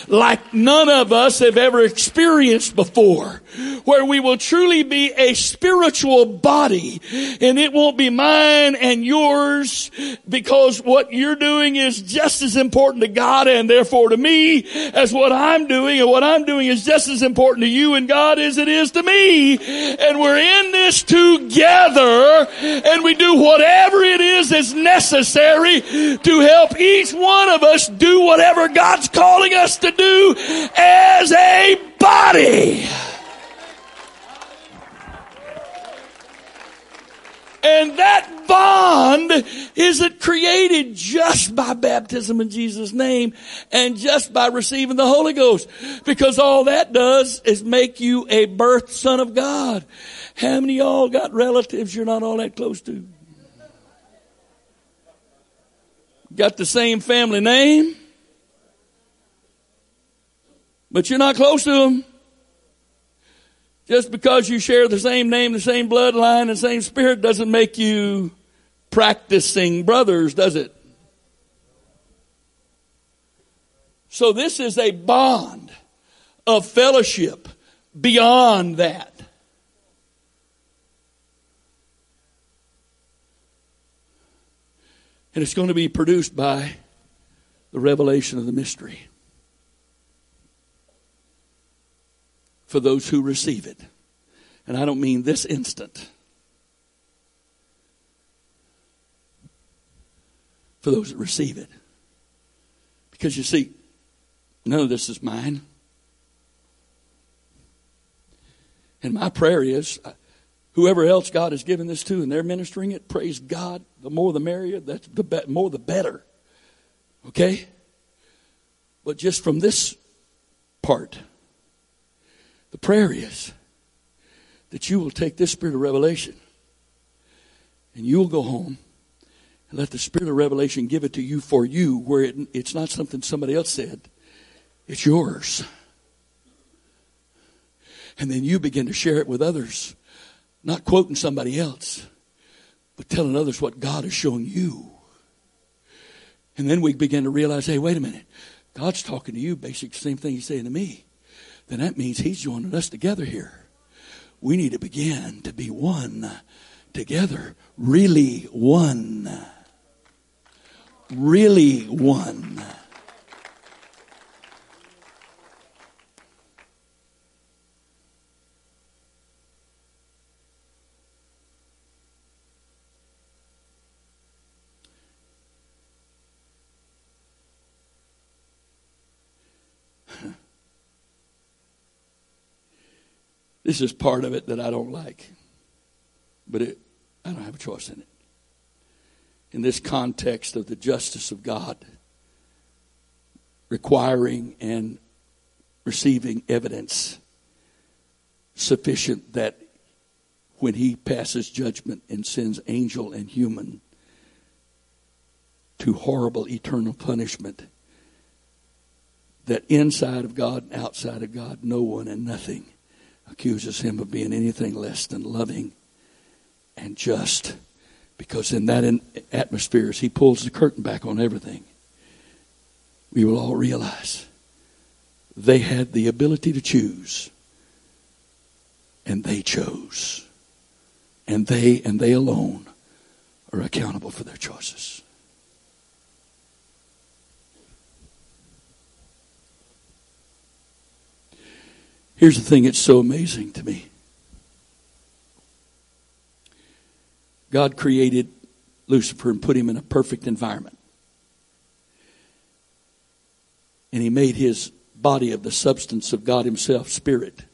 [SPEAKER 1] like none of us have ever experienced before, where we will truly be a spiritual body and it won't be mine and yours because what you're doing is just as important to God and therefore to me as what I'm doing and what I'm doing is just as important to you and God as it is to me. And we're in this together and we do whatever it is that's necessary to help each one of us do whatever God's calling us to do as a body. And that bond isn't created just by baptism in Jesus' name and just by receiving the Holy Ghost. Because all that does is make you a birth son of God. How many y'all got relatives you're not all that close to? Got the same family name? but you're not close to them. Just because you share the same name, the same bloodline, the same spirit doesn't make you practicing brothers, does it? So this is a bond of fellowship beyond that. And it's going to be produced by the revelation of the mystery. For those who receive it. And I don't mean this instant. for those that receive it. Because you see, none of this is mine. And my prayer is uh, whoever else God has given this to and they're ministering it, praise God. The more the merrier, that's the be- more the better. Okay? But just from this part, the prayer is that you will take this spirit of revelation and you will go home and let the spirit of revelation give it to you for you, where it, it's not something somebody else said, it's yours. And then you begin to share it with others, not quoting somebody else, but telling others what God has shown you. And then we begin to realize, hey, wait a minute. God's talking to you, basically the same thing he's saying to me. Then that means he's joining us together here. We need to begin to be one together. Really one. Really one. This is part of it that I don't like, but it, I don't have a choice in it. In this context of the justice of God, requiring and receiving evidence sufficient that when he passes judgment and sends angel and human to horrible eternal punishment, that inside of God and outside of God, no one and nothing accuses him of being anything less than loving and just. Because in that atmosphere, as he pulls the curtain back on everything, we will all realize they had the ability to choose, and they chose. And they and they alone are accountable for their choices. Here's the thing that's so amazing to me God created Lucifer and put him in a perfect environment. And he made his body of the substance of God Himself, spirit.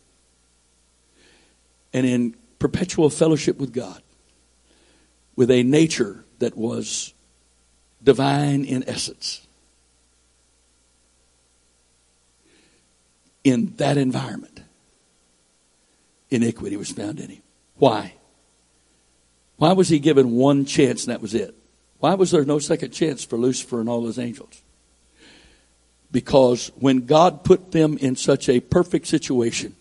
[SPEAKER 1] And in perpetual fellowship with God, with a nature that was divine in essence. In that environment, iniquity was found in him. Why? Why was he given one chance and that was it? Why was there no second chance for Lucifer and all those angels? Because when God put them in such a perfect situation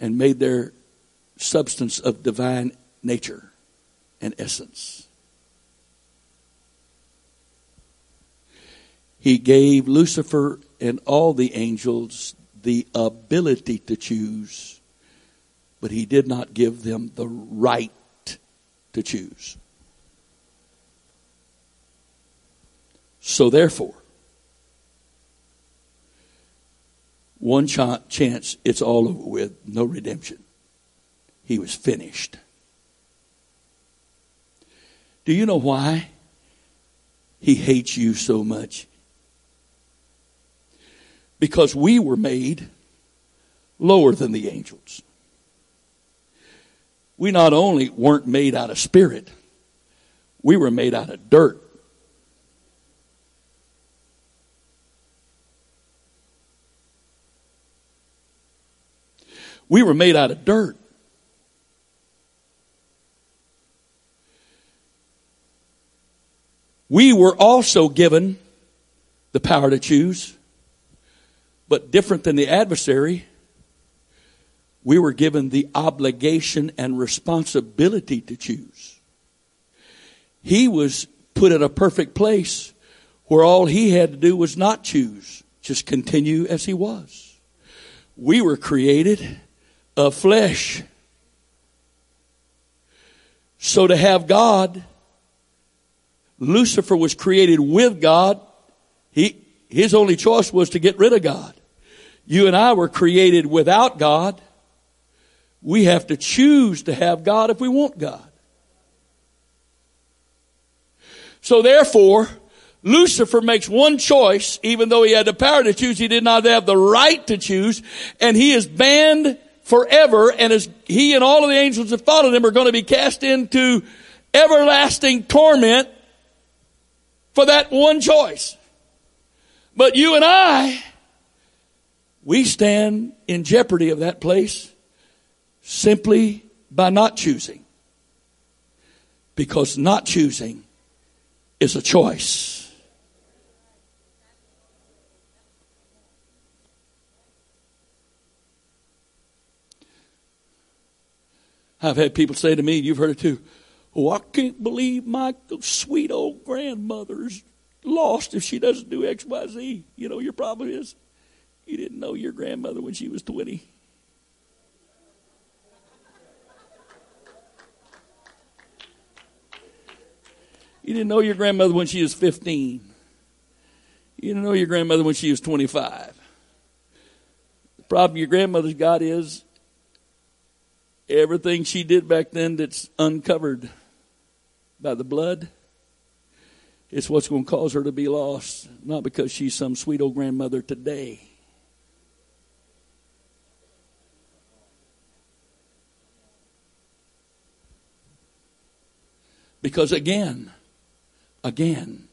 [SPEAKER 1] and made their substance of divine nature and essence, he gave Lucifer and all the angels the ability to choose, but he did not give them the right to choose. So, therefore, one ch- chance, it's all over with, no redemption. He was finished. Do you know why he hates you so much? Because we were made lower than the angels. We not only weren't made out of spirit, we were made out of dirt. We were made out of dirt. We were also given the power to choose but different than the adversary, we were given the obligation and responsibility to choose. He was put in a perfect place where all he had to do was not choose, just continue as he was. We were created of flesh. So to have God, Lucifer was created with God. He, his only choice was to get rid of God. You and I were created without God. We have to choose to have God if we want God. So therefore, Lucifer makes one choice, even though he had the power to choose, he did not have the right to choose, and he is banned forever, and as he and all of the angels that followed him are going to be cast into everlasting torment for that one choice. But you and I, we stand in jeopardy of that place simply by not choosing. Because not choosing is a choice. I've had people say to me, you've heard it too, oh, I can't believe my sweet old grandmother's lost if she doesn't do X, Y, Z. You know, your problem is you didn't know your grandmother when she was 20. You didn't know your grandmother when she was 15. You didn't know your grandmother when she was 25. The problem your grandmother's got is everything she did back then that's uncovered by the blood it's what's going to cause her to be lost, not because she's some sweet old grandmother today. Because again, again,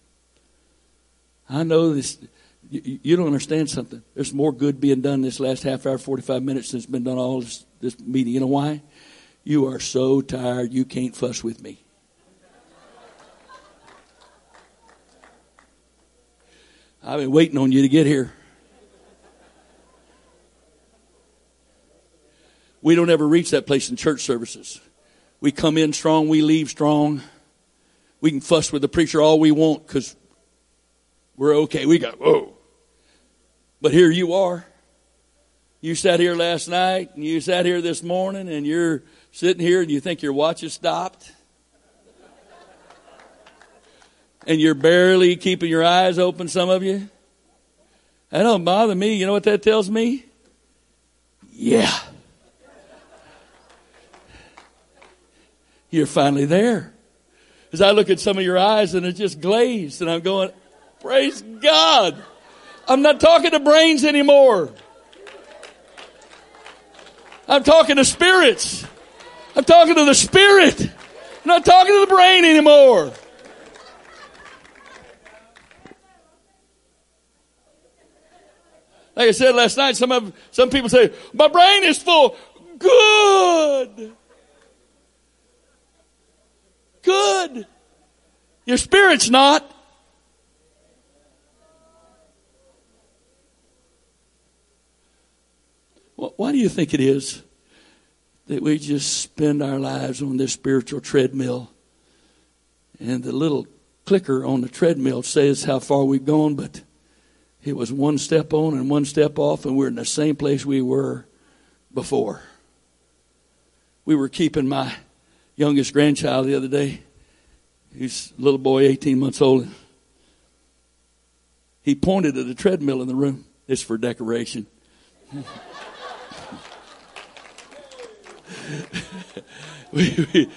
[SPEAKER 1] I know this. You, don't understand something. There's more good being done this last half hour, 45 minutes than has been done all this, this meeting. You know why? You are so tired you can't fuss with me. I've been waiting on you to get here. We don't ever reach that place in church services. We come in strong, we leave strong. We can fuss with the preacher all we want because we're okay. We got, whoa. But here you are. You sat here last night and you sat here this morning and you're sitting here and you think your watch has stopped. and you're barely keeping your eyes open, some of you. That don't bother me. You know what that tells me? Yeah. You're finally there. As I look at some of your eyes and it's just glazed and I'm going, praise God. I'm not talking to brains anymore. I'm talking to spirits. I'm talking to the spirit. I'm not talking to the brain anymore. Like I said last night, some of some people say, my brain is full. Good. Good. Your spirit's not. Why do you think it is that we just spend our lives on this spiritual treadmill and the little clicker on the treadmill says how far we've gone, but it was one step on and one step off, and we're in the same place we were before. We were keeping my youngest grandchild the other day. He's a little boy, 18 months old. He pointed at a treadmill in the room. It's for decoration. (laughs) (laughs) it,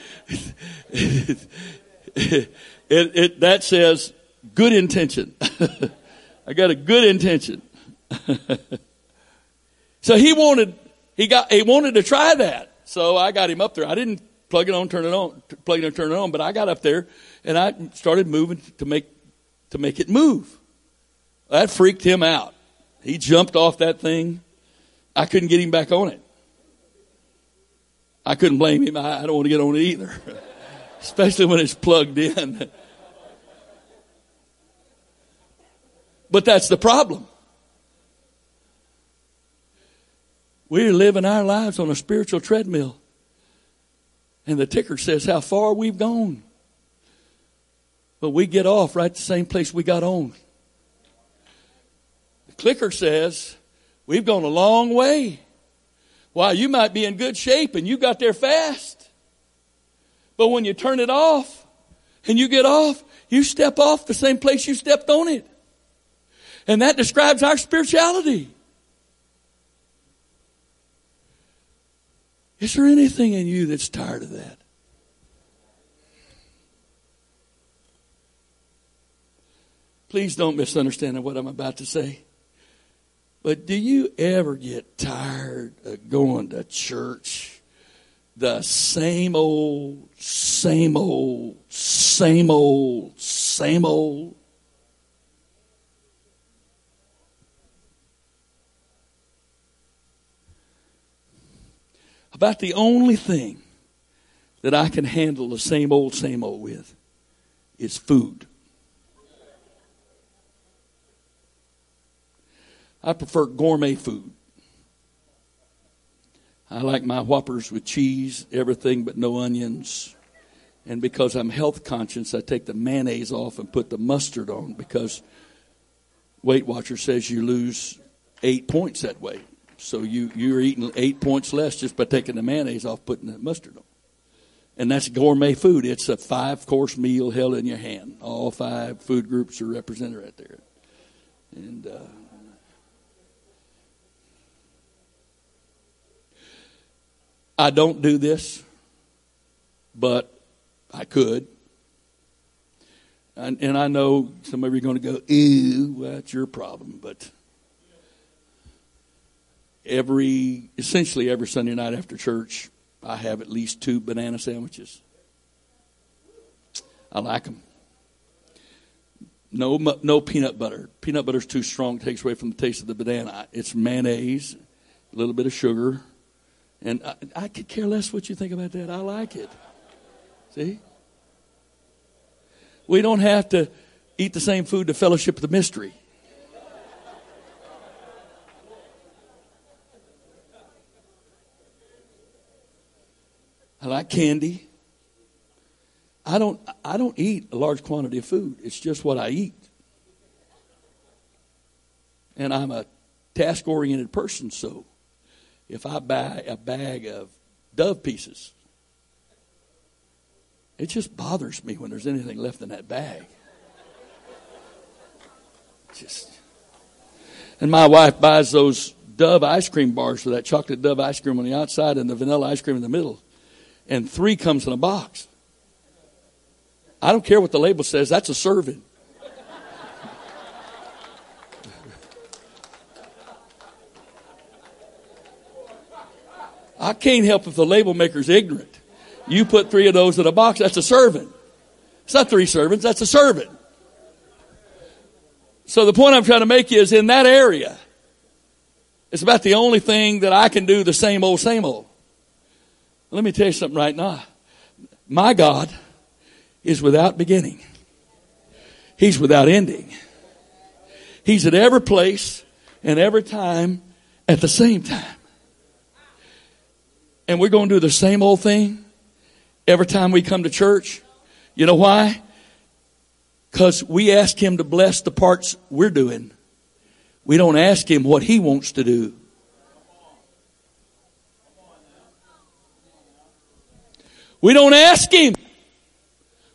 [SPEAKER 1] it, that says good intention. (laughs) I got a good intention. so he wanted, he got, he wanted to try that. So I got him up there. I didn't plug it on, turn it on, plug it on, turn it on, but I got up there and I started moving to make, to make it move. That freaked him out. He jumped off that thing. I couldn't get him back on it. I couldn't blame him. I don't want to get on it either, (laughs) especially when it's plugged in. (laughs) But that's the problem. We're living our lives on a spiritual treadmill. And the ticker says how far we've gone. But we get off right the same place we got on. The clicker says we've gone a long way. Why, you might be in good shape and you got there fast. But when you turn it off and you get off, you step off the same place you stepped on it. And that describes our spirituality. Is there anything in you that's tired of that? Please don't misunderstand what I'm about to say. But do you ever get tired of going to church? The same old, same old, same old, same old. About the only thing that I can handle the same old, same old with is food. I prefer gourmet food. I like my whoppers with cheese, everything but no onions. And because I'm health conscious, I take the mayonnaise off and put the mustard on because Weight Watcher says you lose eight points that way. So you, you're eating eight points less just by taking the mayonnaise off, putting the mustard on. And that's gourmet food. It's a five course meal held in your hand. All five food groups are represented right there. And, uh, I don't do this, but I could. And, and I know some of you are going to go, ew, that's your problem. But every, essentially every Sunday night after church, I have at least two banana sandwiches. I like them. No, no peanut butter. Peanut butter is too strong; takes away from the taste of the banana. It's mayonnaise, a little bit of sugar, and I, I could care less what you think about that. I like it. See? We don't have to eat the same food to fellowship the mystery. Like candy. I don't I don't eat a large quantity of food. It's just what I eat. And I'm a task oriented person, so if I buy a bag of dove pieces, it just bothers me when there's anything left in that bag. Just. And my wife buys those Dove ice cream bars with that chocolate Dove ice cream on the outside and the vanilla ice cream in the middle. And three comes in a box. I don't care what the label says, that's a serving. I can't help if the label maker's ignorant. You put three of those in a box, that's a serving. It's not three servants, that's a servant. So the point I'm trying to make is in that area, it's about the only thing that I can do the same old, same old. Let me tell you something right now. My God is without beginning. He's without ending. He's at every place and every time at the same time and we're going to do the same old thing every time we come to church. You know why? Because we ask Him to bless the parts we're doing. We don't ask Him what He wants to do. We don't ask Him.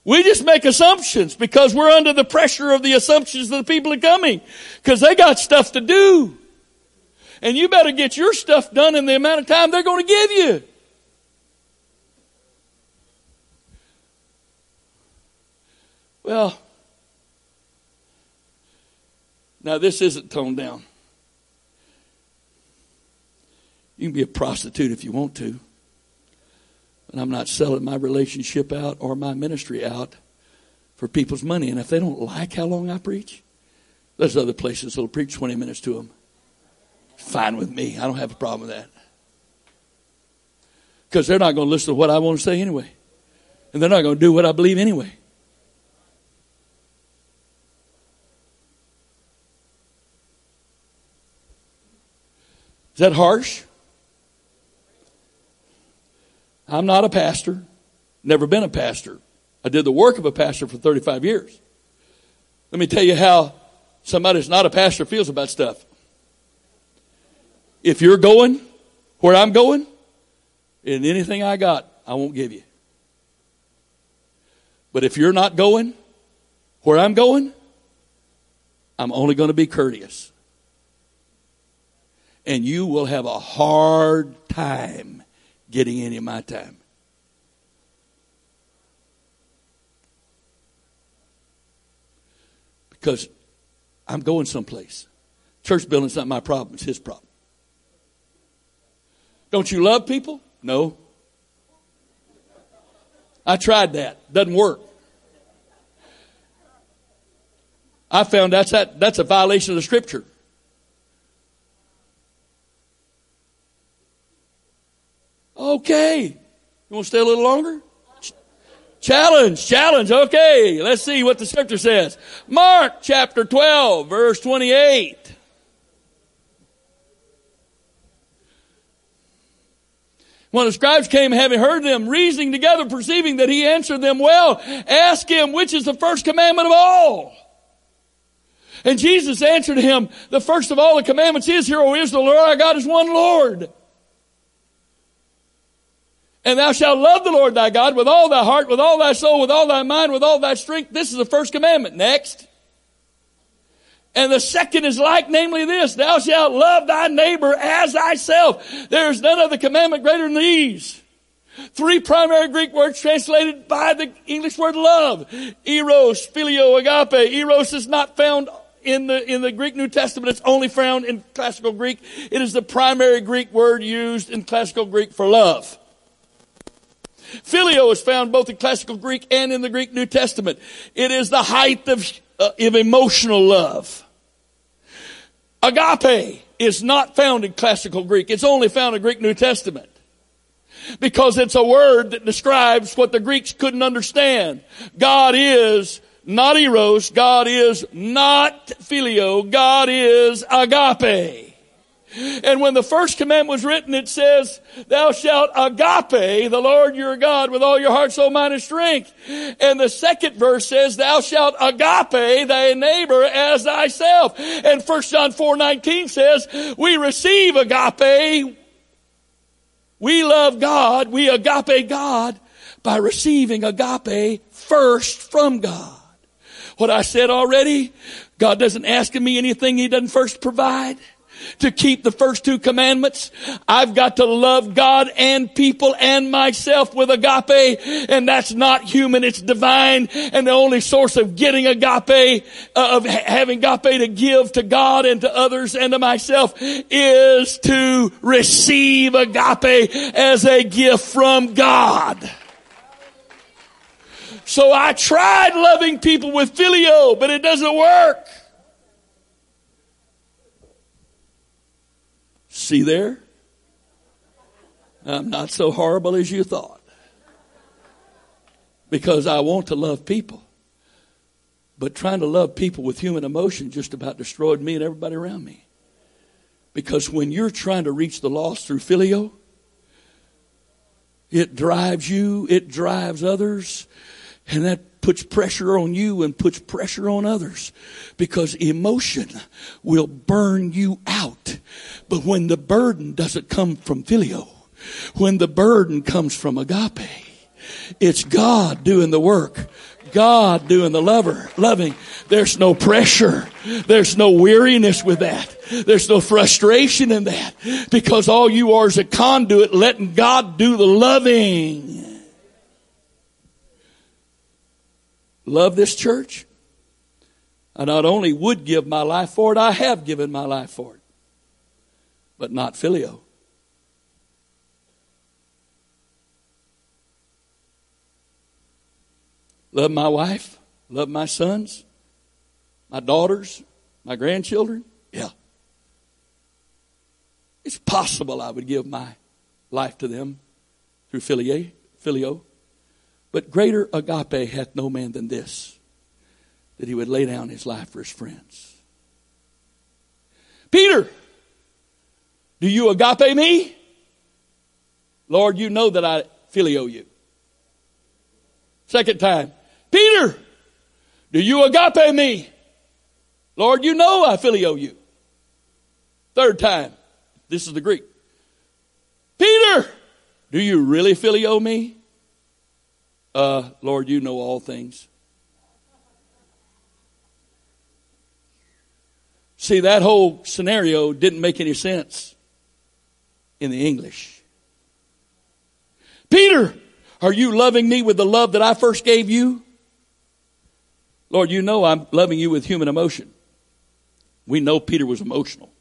[SPEAKER 1] We just make assumptions because we're under the pressure of the assumptions of the people are coming because they got stuff to do. And you better get your stuff done in the amount of time they're going to give you. Well, now this isn't toned down. You can be a prostitute if you want to. But I'm not selling my relationship out or my ministry out for people's money. And if they don't like how long I preach, there's other places that'll preach 20 minutes to them fine with me. I don't have a problem with that. Because they're not going to listen to what I want to say anyway. And they're not going to do what I believe anyway. Is that harsh? I'm not a pastor, never been a pastor. I did the work of a pastor for 35 years. Let me tell you how somebody who's not a pastor feels about stuff. If you're going where I'm going, and anything I got, I won't give you. But if you're not going where I'm going, I'm only going to be courteous. And you will have a hard time getting any of my time. Because I'm going someplace. Church building's not my problem, it's his problem. Don't you love people? No. I tried that. Doesn't work. I found that's that, that's a violation of the scripture. Okay. You want to stay a little longer? Challenge, challenge. Okay, let's see what the scripture says. Mark chapter 12, verse 28. When the scribes came, having heard them reasoning together, perceiving that he answered them well, asked him, which is the first commandment of all? And Jesus answered him, the first of all the commandments is, Hear, O Israel, the Lord our God is one Lord. And thou shalt love the Lord thy God with all thy heart, with all thy soul, with all thy mind, with all thy strength. This is the first commandment. Next. And the second is like, namely this, thou shalt love thy neighbor as thyself. There is none other commandment greater than these. Three primary Greek words translated by the English word love. Eros, phileo, agape. Eros is not found in the, in the Greek New Testament. It's only found in classical Greek. It is the primary Greek word used in classical Greek for love. Phileo is found both in classical Greek and in the Greek New Testament. It is the height of, uh, of emotional love. Agape is not found in classical Greek. It's only found in Greek New Testament. Because it's a word that describes what the Greeks couldn't understand. God is not eros. God is not phileo. God is agape. And when the first commandment was written, it says, thou shalt agape the Lord your God with all your heart, soul, mind, and strength. And the second verse says, thou shalt agape thy neighbor as thyself. And 1 John 4, 19 says, we receive agape. We love God. We agape God by receiving agape first from God. What I said already, God doesn't ask of me anything He doesn't first provide to keep the first two commandments. I've got to love God and people and myself with agape, and that's not human, it's divine, and the only source of getting agape, uh, of having agape to give to God and to others and to myself is to receive agape as a gift from God. So I tried loving people with phileo, but it doesn't work. See there? I'm not so horrible as you thought. Because I want to love people. But trying to love people with human emotion just about destroyed me and everybody around me. Because when you're trying to reach the lost through phileo, it drives you, it drives others, and that puts pressure on you and puts pressure on others because emotion will burn you out. But when the burden doesn't come from phileo, when the burden comes from agape, it's God doing the work. God doing the lover, loving. There's no pressure. There's no weariness with that. There's no frustration in that because all you are is a conduit letting God do the loving. Love this church. I not only would give my life for it, I have given my life for it, but not phileo. Love my wife, love my sons, my daughters, my grandchildren. Yeah. It's possible I would give my life to them through phileo. But greater agape hath no man than this, that he would lay down his life for his friends. Peter, do you agape me? Lord, you know that I phileo you. Second time, Peter, do you agape me? Lord, you know I phileo you. Third time, this is the Greek. Peter, do you really phileo me? Uh, Lord, you know all things. See, that whole scenario didn't make any sense in the English. Peter, are you loving me with the love that I first gave you? Lord, you know I'm loving you with human emotion. We know Peter was emotional.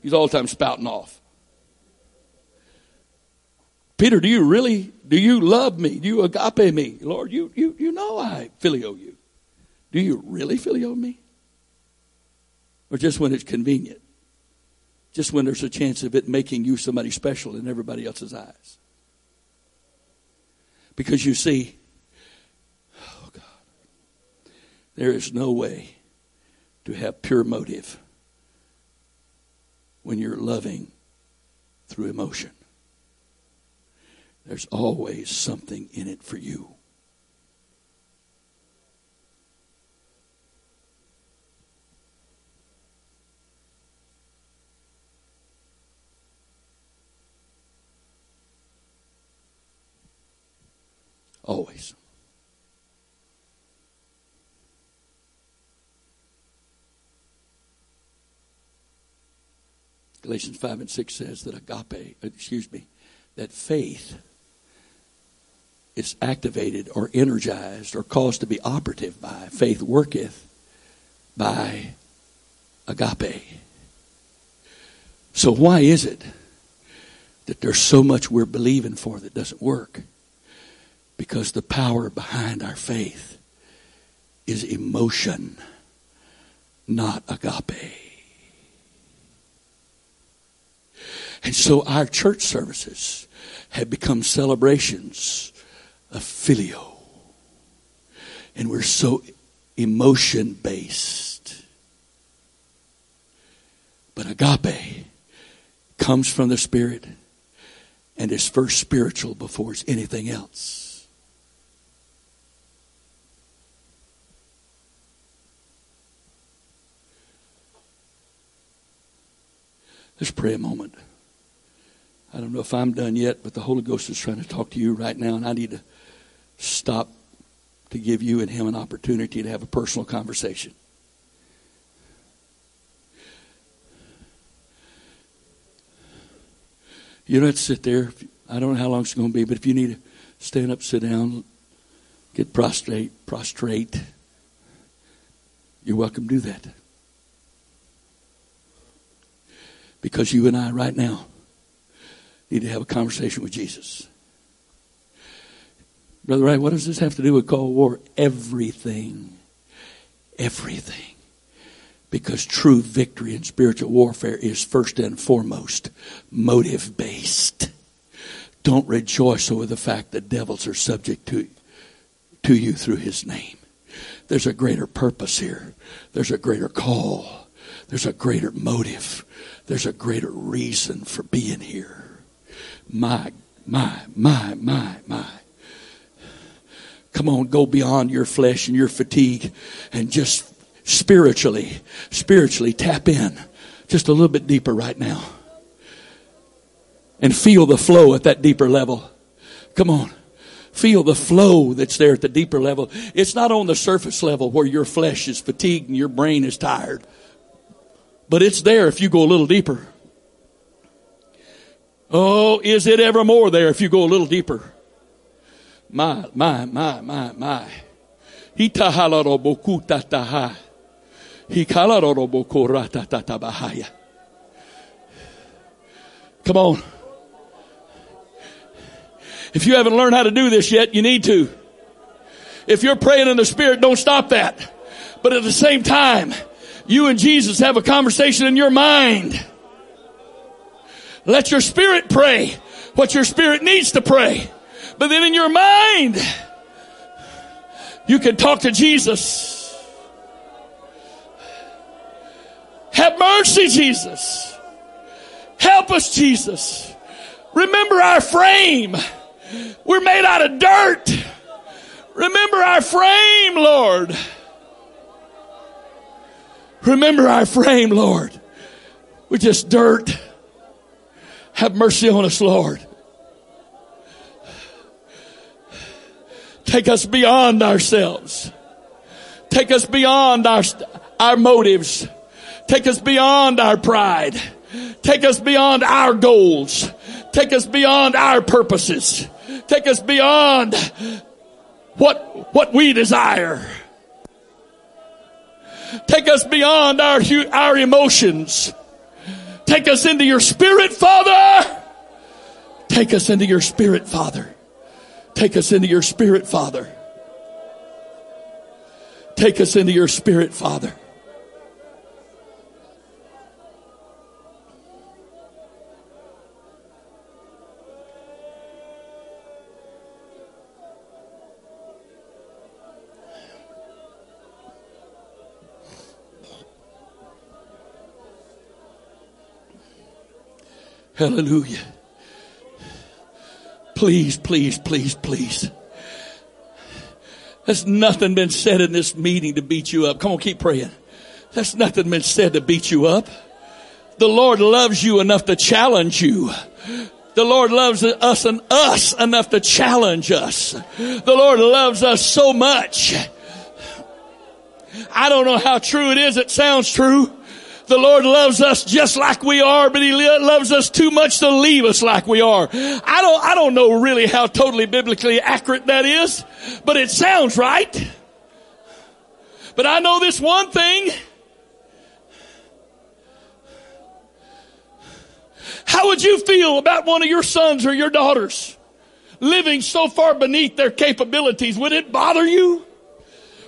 [SPEAKER 1] He's all the time spouting off. Peter, do you really, do you love me? Do you agape me? Lord, you, you, you know I phileo you. Do you really phileo me? Or just when it's convenient? Just when there's a chance of it making you somebody special in everybody else's eyes? Because you see, oh God, there is no way to have pure motive when you're loving through emotion. There's always something in it for you. Always. Galatians 5 and 6 says that agape, excuse me, that faith is activated or energized or caused to be operative by faith worketh by agape. So why is it that there's so much we're believing for that doesn't work? Because the power behind our faith is emotion, not agape. And so our church services have become celebrations of phileo. And we're so emotion based. But agape comes from the Spirit and is first spiritual before it's anything else. Let's pray a moment. I don't know if I'm done yet, but the Holy Ghost is trying to talk to you right now, and I need to stop to give you and him an opportunity to have a personal conversation. You don't have to sit there. I don't know how long it's going to be, but if you need to stand up, sit down, get prostrate, prostrate, you're welcome to do that. Because you and I, right now, need to have a conversation with Jesus. Brother Wright, what does this have to do with Cold War? Everything. Everything. Because true victory in spiritual warfare is first and foremost motive based. Don't rejoice over the fact that devils are subject to, to you through his name. There's a greater purpose here. There's a greater call. There's a greater motive. There's a greater reason for being here. My, my, my, my, my. Come on, go beyond your flesh and your fatigue and just spiritually, spiritually tap in just a little bit deeper right now. And feel the flow at that deeper level. Come on. Feel the flow that's there at the deeper level. It's not on the surface level where your flesh is fatigued and your brain is tired. But it's there if you go a little deeper. Oh, is it ever more there if you go a little deeper? My, my, my, my, my. Hitahalarobokutataha. Hikalarorobokoratatatabahaya. Come on. If you haven't learned how to do this yet, you need to. If you're praying in the Spirit, don't stop that. But at the same time, you and Jesus have a conversation in your mind. Let your spirit pray what your spirit needs to pray. But then in your mind, you can talk to Jesus. Have mercy, Jesus. Help us, Jesus. Remember our frame. We're made out of dirt. Remember our frame, Lord. Remember our frame, Lord. We're just dirt. Have mercy on us, Lord. Take us beyond ourselves. Take us beyond our, our motives. Take us beyond our pride. Take us beyond our goals. Take us beyond our purposes. Take us beyond what, what we desire. Take us beyond our, our emotions. Take us into your spirit, Father. Take us into your spirit, Father. Take us into your spirit, Father. Take us into your spirit, Father. Hallelujah. Please, please, please, please. There's nothing been said in this meeting to beat you up. Come on, keep praying. There's nothing been said to beat you up. The Lord loves you enough to challenge you. The Lord loves us and us enough to challenge us. The Lord loves us so much. I don't know how true it is. It sounds true. The Lord loves us just like we are, but He loves us too much to leave us like we are. I don't, I don't know really how totally biblically accurate that is, but it sounds right. But I know this one thing. How would you feel about one of your sons or your daughters living so far beneath their capabilities? Would it bother you?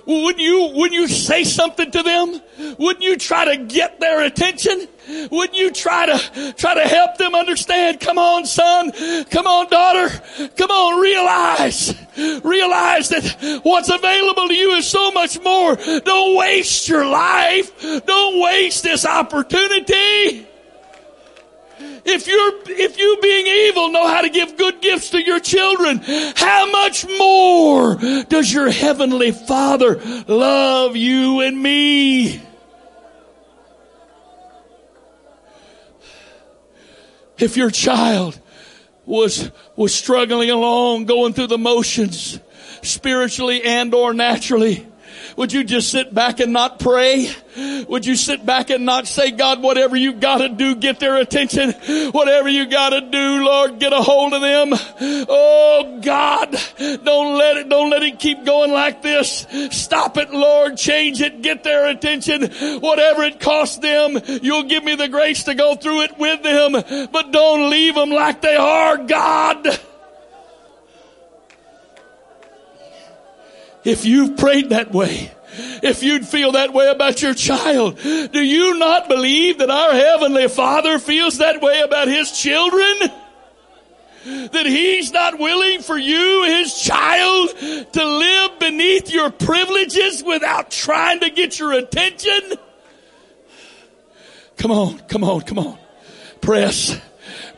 [SPEAKER 1] Wouldn't you, wouldn't you say something to them? Wouldn't you try to get their attention? Wouldn't you try to, try to help them understand? Come on, son. Come on, daughter. Come on, realize, realize that what's available to you is so much more. Don't waste your life. Don't waste this opportunity. If you're, if you being evil know how to give good gifts to your children, how much more does your heavenly father love you and me? If your child was, was struggling along, going through the motions, spiritually and or naturally, would you just sit back and not pray? Would you sit back and not say, God, whatever you gotta do, get their attention. Whatever you gotta do, Lord, get a hold of them. Oh God, don't let it, don't let it keep going like this. Stop it, Lord. Change it. Get their attention. Whatever it costs them, you'll give me the grace to go through it with them. But don't leave them like they are, God. If you've prayed that way, if you'd feel that way about your child, do you not believe that our Heavenly Father feels that way about His children? That He's not willing for you, His child, to live beneath your privileges without trying to get your attention? Come on, come on, come on. Press.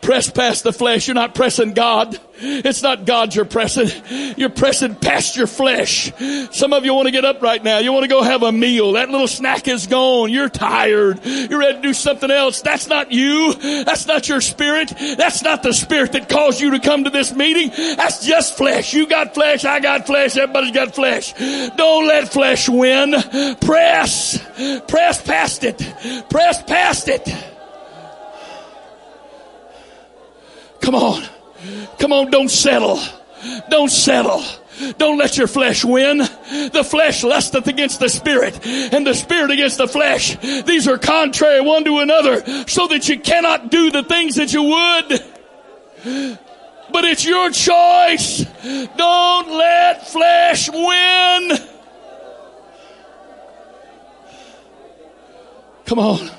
[SPEAKER 1] Press past the flesh. You're not pressing God. It's not God you're pressing. You're pressing past your flesh. Some of you want to get up right now. You want to go have a meal. That little snack is gone. You're tired. You're ready to do something else. That's not you. That's not your spirit. That's not the spirit that caused you to come to this meeting. That's just flesh. You got flesh. I got flesh. Everybody's got flesh. Don't let flesh win. Press. Press past it. Press past it. Come on. Come on, don't settle. Don't settle. Don't let your flesh win. The flesh lusteth against the spirit and the spirit against the flesh. These are contrary one to another so that you cannot do the things that you would. But it's your choice. Don't let flesh win. Come on.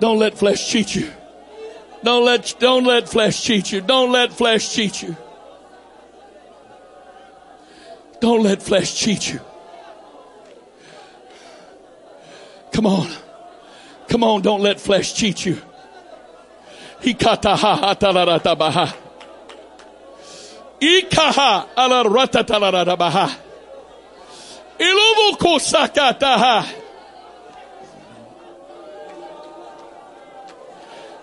[SPEAKER 1] Don't let flesh cheat you. Don't let, don't let flesh cheat you. Don't let flesh cheat you. Don't let flesh cheat you. Come on. Come on, don't let flesh cheat you. Ikaha kusakataha.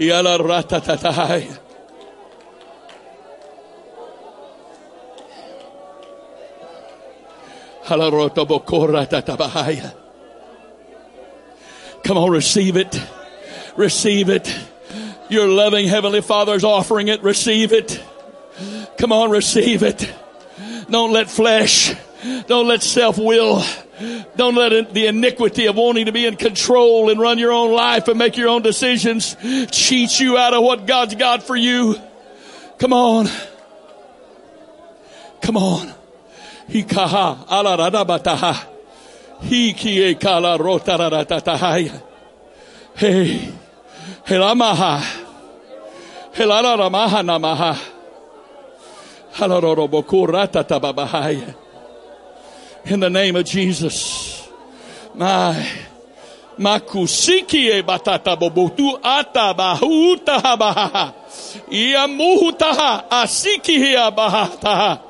[SPEAKER 1] Yala ratatahai. Come on, receive it. Receive it. Your loving Heavenly Father is offering it. Receive it. Come on, receive it. Don't let flesh, don't let self will, don't let the iniquity of wanting to be in control and run your own life and make your own decisions cheat you out of what God's got for you. Come on. Come on. Hikaha ala radabataha. Hikie kala rotaratatahaya. Hey. Helamaha. Helaramaha namaha. Halarorobokuratatababahaya. in the name of Jesus. My makusiki e batata bobotu atabahu tahabaha. Iamurutaha asiki e abahataha.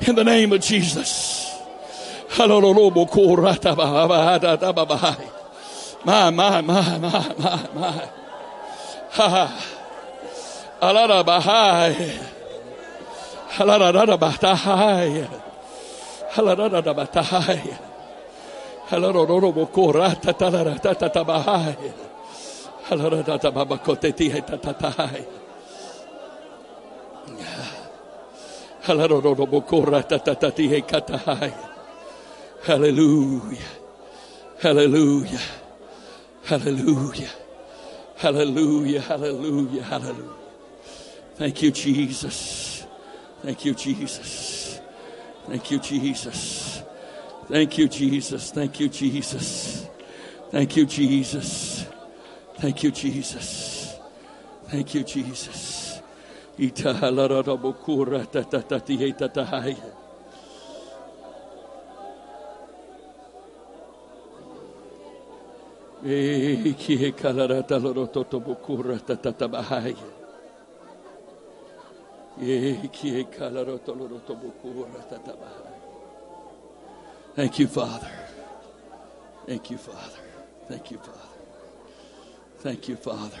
[SPEAKER 1] In the name of Jesus. My, my, my, my, my, my. Ha. Alara bahai. Alara bahai. Alara bahai. Alara bokora tatara tatabahai. Alara tatabakoteti tatai. Hallelujah. Hallelujah. Hallelujah. Hallelujah. Hallelujah. Hallelujah. Thank you, Jesus. Thank you, Jesus. Thank you, Jesus. Thank you, Jesus. Thank you, Jesus. Thank you, Jesus. Thank you, Jesus. Thank you, Jesus. Thank you, Father. Thank you, Father. Thank you, Father. Thank you, Father.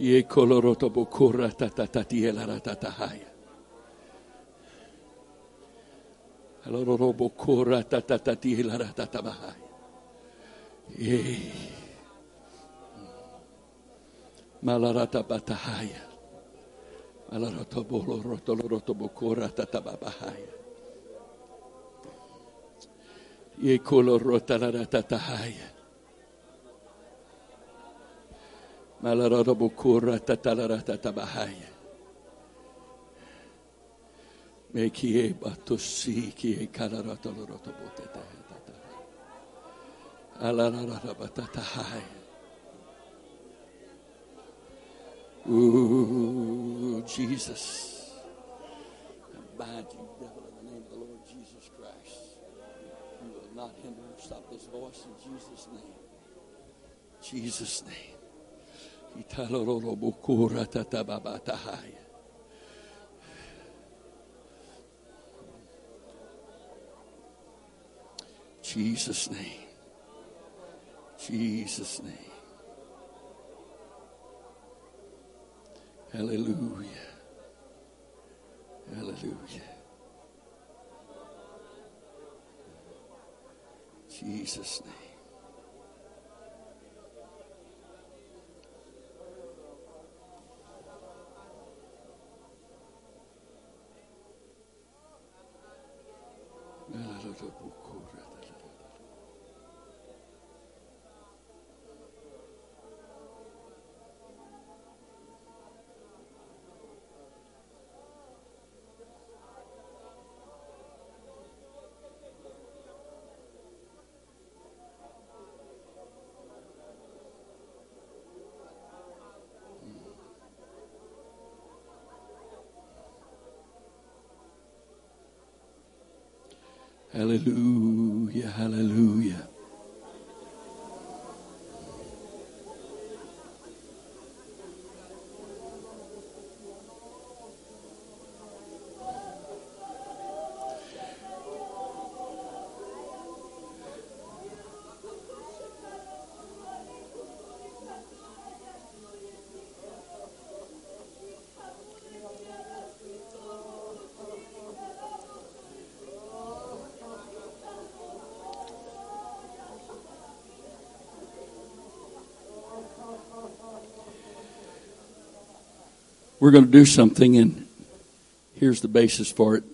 [SPEAKER 1] Ye koloroto bokura tatatatie la ratatahaya. Alororo bokura tatatatie la ratatabahaya. Ye. Malarata batahaya. Malarata boloroto loroto bokura tatababahaya. Ye kolorota ratatahaya. Malarada bukura tatalara tatabahaya. Me kie kalarata lorota boteta tata. Alarara batatahaya. Ooh, Jesus. I bind you, devil, in the name of the Lord Jesus Christ. You will not hinder or stop this voice in Jesus' name. Jesus' name. Jesus' name. Jesus' name. Hallelujah. Hallelujah. Jesus' name. 来了就不哭。Hallelujah, hallelujah. We're going to do something, and here's the basis for it.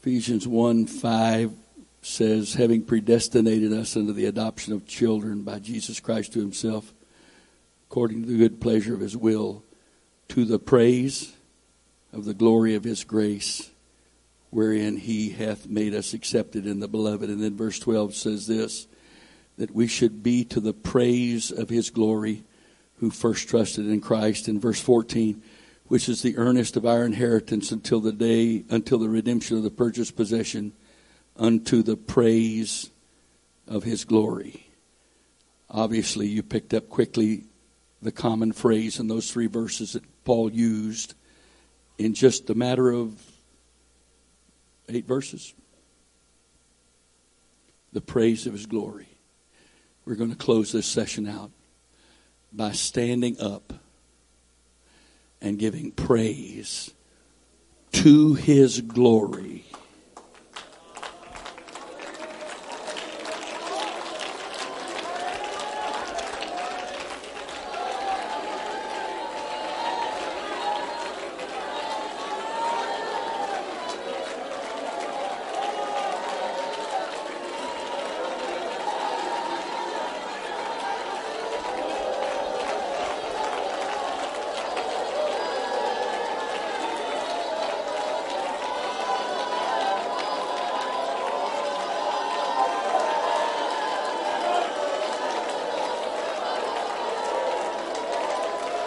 [SPEAKER 1] Ephesians 1 5 says, having predestinated us unto the adoption of children by Jesus Christ to himself, according to the good pleasure of his will, to the praise of the glory of his grace, wherein he hath made us accepted in the beloved. And then verse 12 says this that we should be to the praise of his glory who first trusted in Christ. In verse 14, which is the earnest of our inheritance until the day, until the redemption of the purchased possession, unto the praise of his glory. Obviously, you picked up quickly the common phrase in those three verses that Paul used in just a matter of eight verses. The praise of his glory. We're going to close this session out by standing up and giving praise to his glory.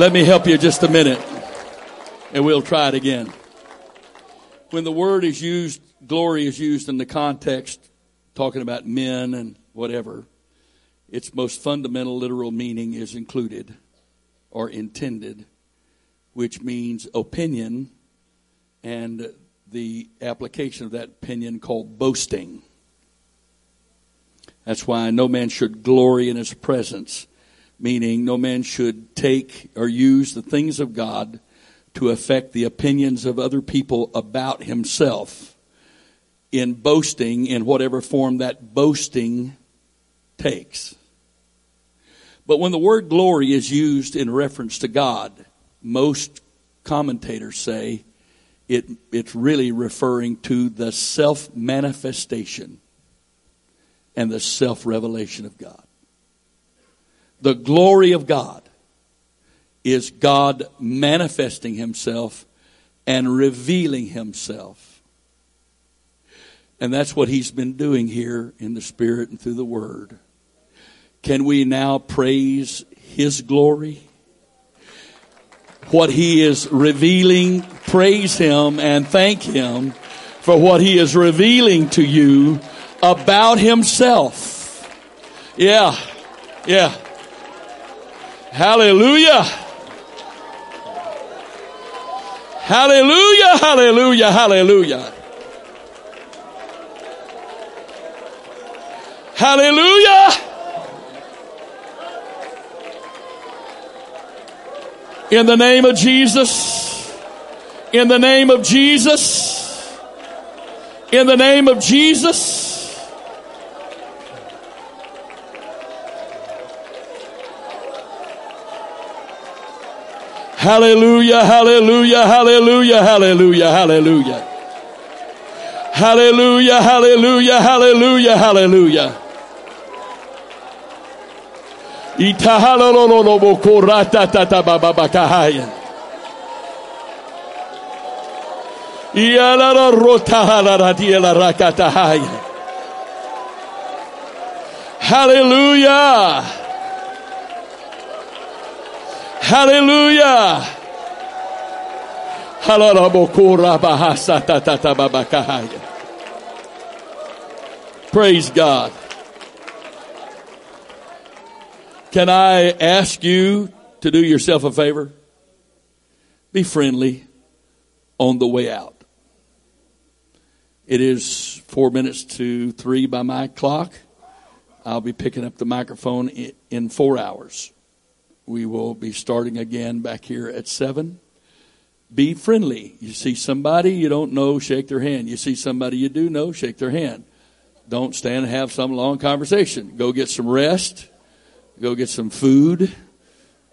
[SPEAKER 1] Let me help you just a minute, and we'll try it again. When the word is used, glory is used in the context, talking about men and whatever, its most fundamental literal meaning is included or intended, which means opinion and the application of that opinion called boasting. That's why no man should glory in his presence meaning no man should take or use the things of God to affect the opinions of other people about himself in boasting in whatever form that boasting takes. But when the word glory is used in reference to God, most commentators say it, it's really referring to the self manifestation and the self revelation of God the glory of God is God manifesting himself and revealing himself. And that's what he's been doing here in the Spirit and through the Word. Can we now praise his glory? what He is revealing. Praise Him and thank Him for what He is revealing to you about Himself. Yeah. Yeah. Hallelujah. Hallelujah, hallelujah, hallelujah. Hallelujah. In the name of Jesus. In the name of Jesus. In the name of Jesus. Hallelujah, hallelujah, hallelujah, hallelujah, hallelujah. Hallelujah, hallelujah, hallelujah, hallelujah. Hallelujah. Hallelujah. Praise God. Can I ask you to do yourself a favor? Be friendly on the way out. It is four minutes to three by my clock. I'll be picking up the microphone in four hours. We will be starting again back here at 7. Be friendly. You see somebody you don't know, shake their hand. You see somebody you do know, shake their hand. Don't stand and have some long conversation. Go get some rest. Go get some food.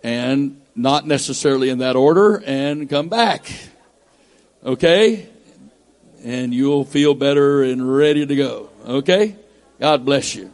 [SPEAKER 1] And not necessarily in that order, and come back. Okay? And you'll feel better and ready to go. Okay? God bless you.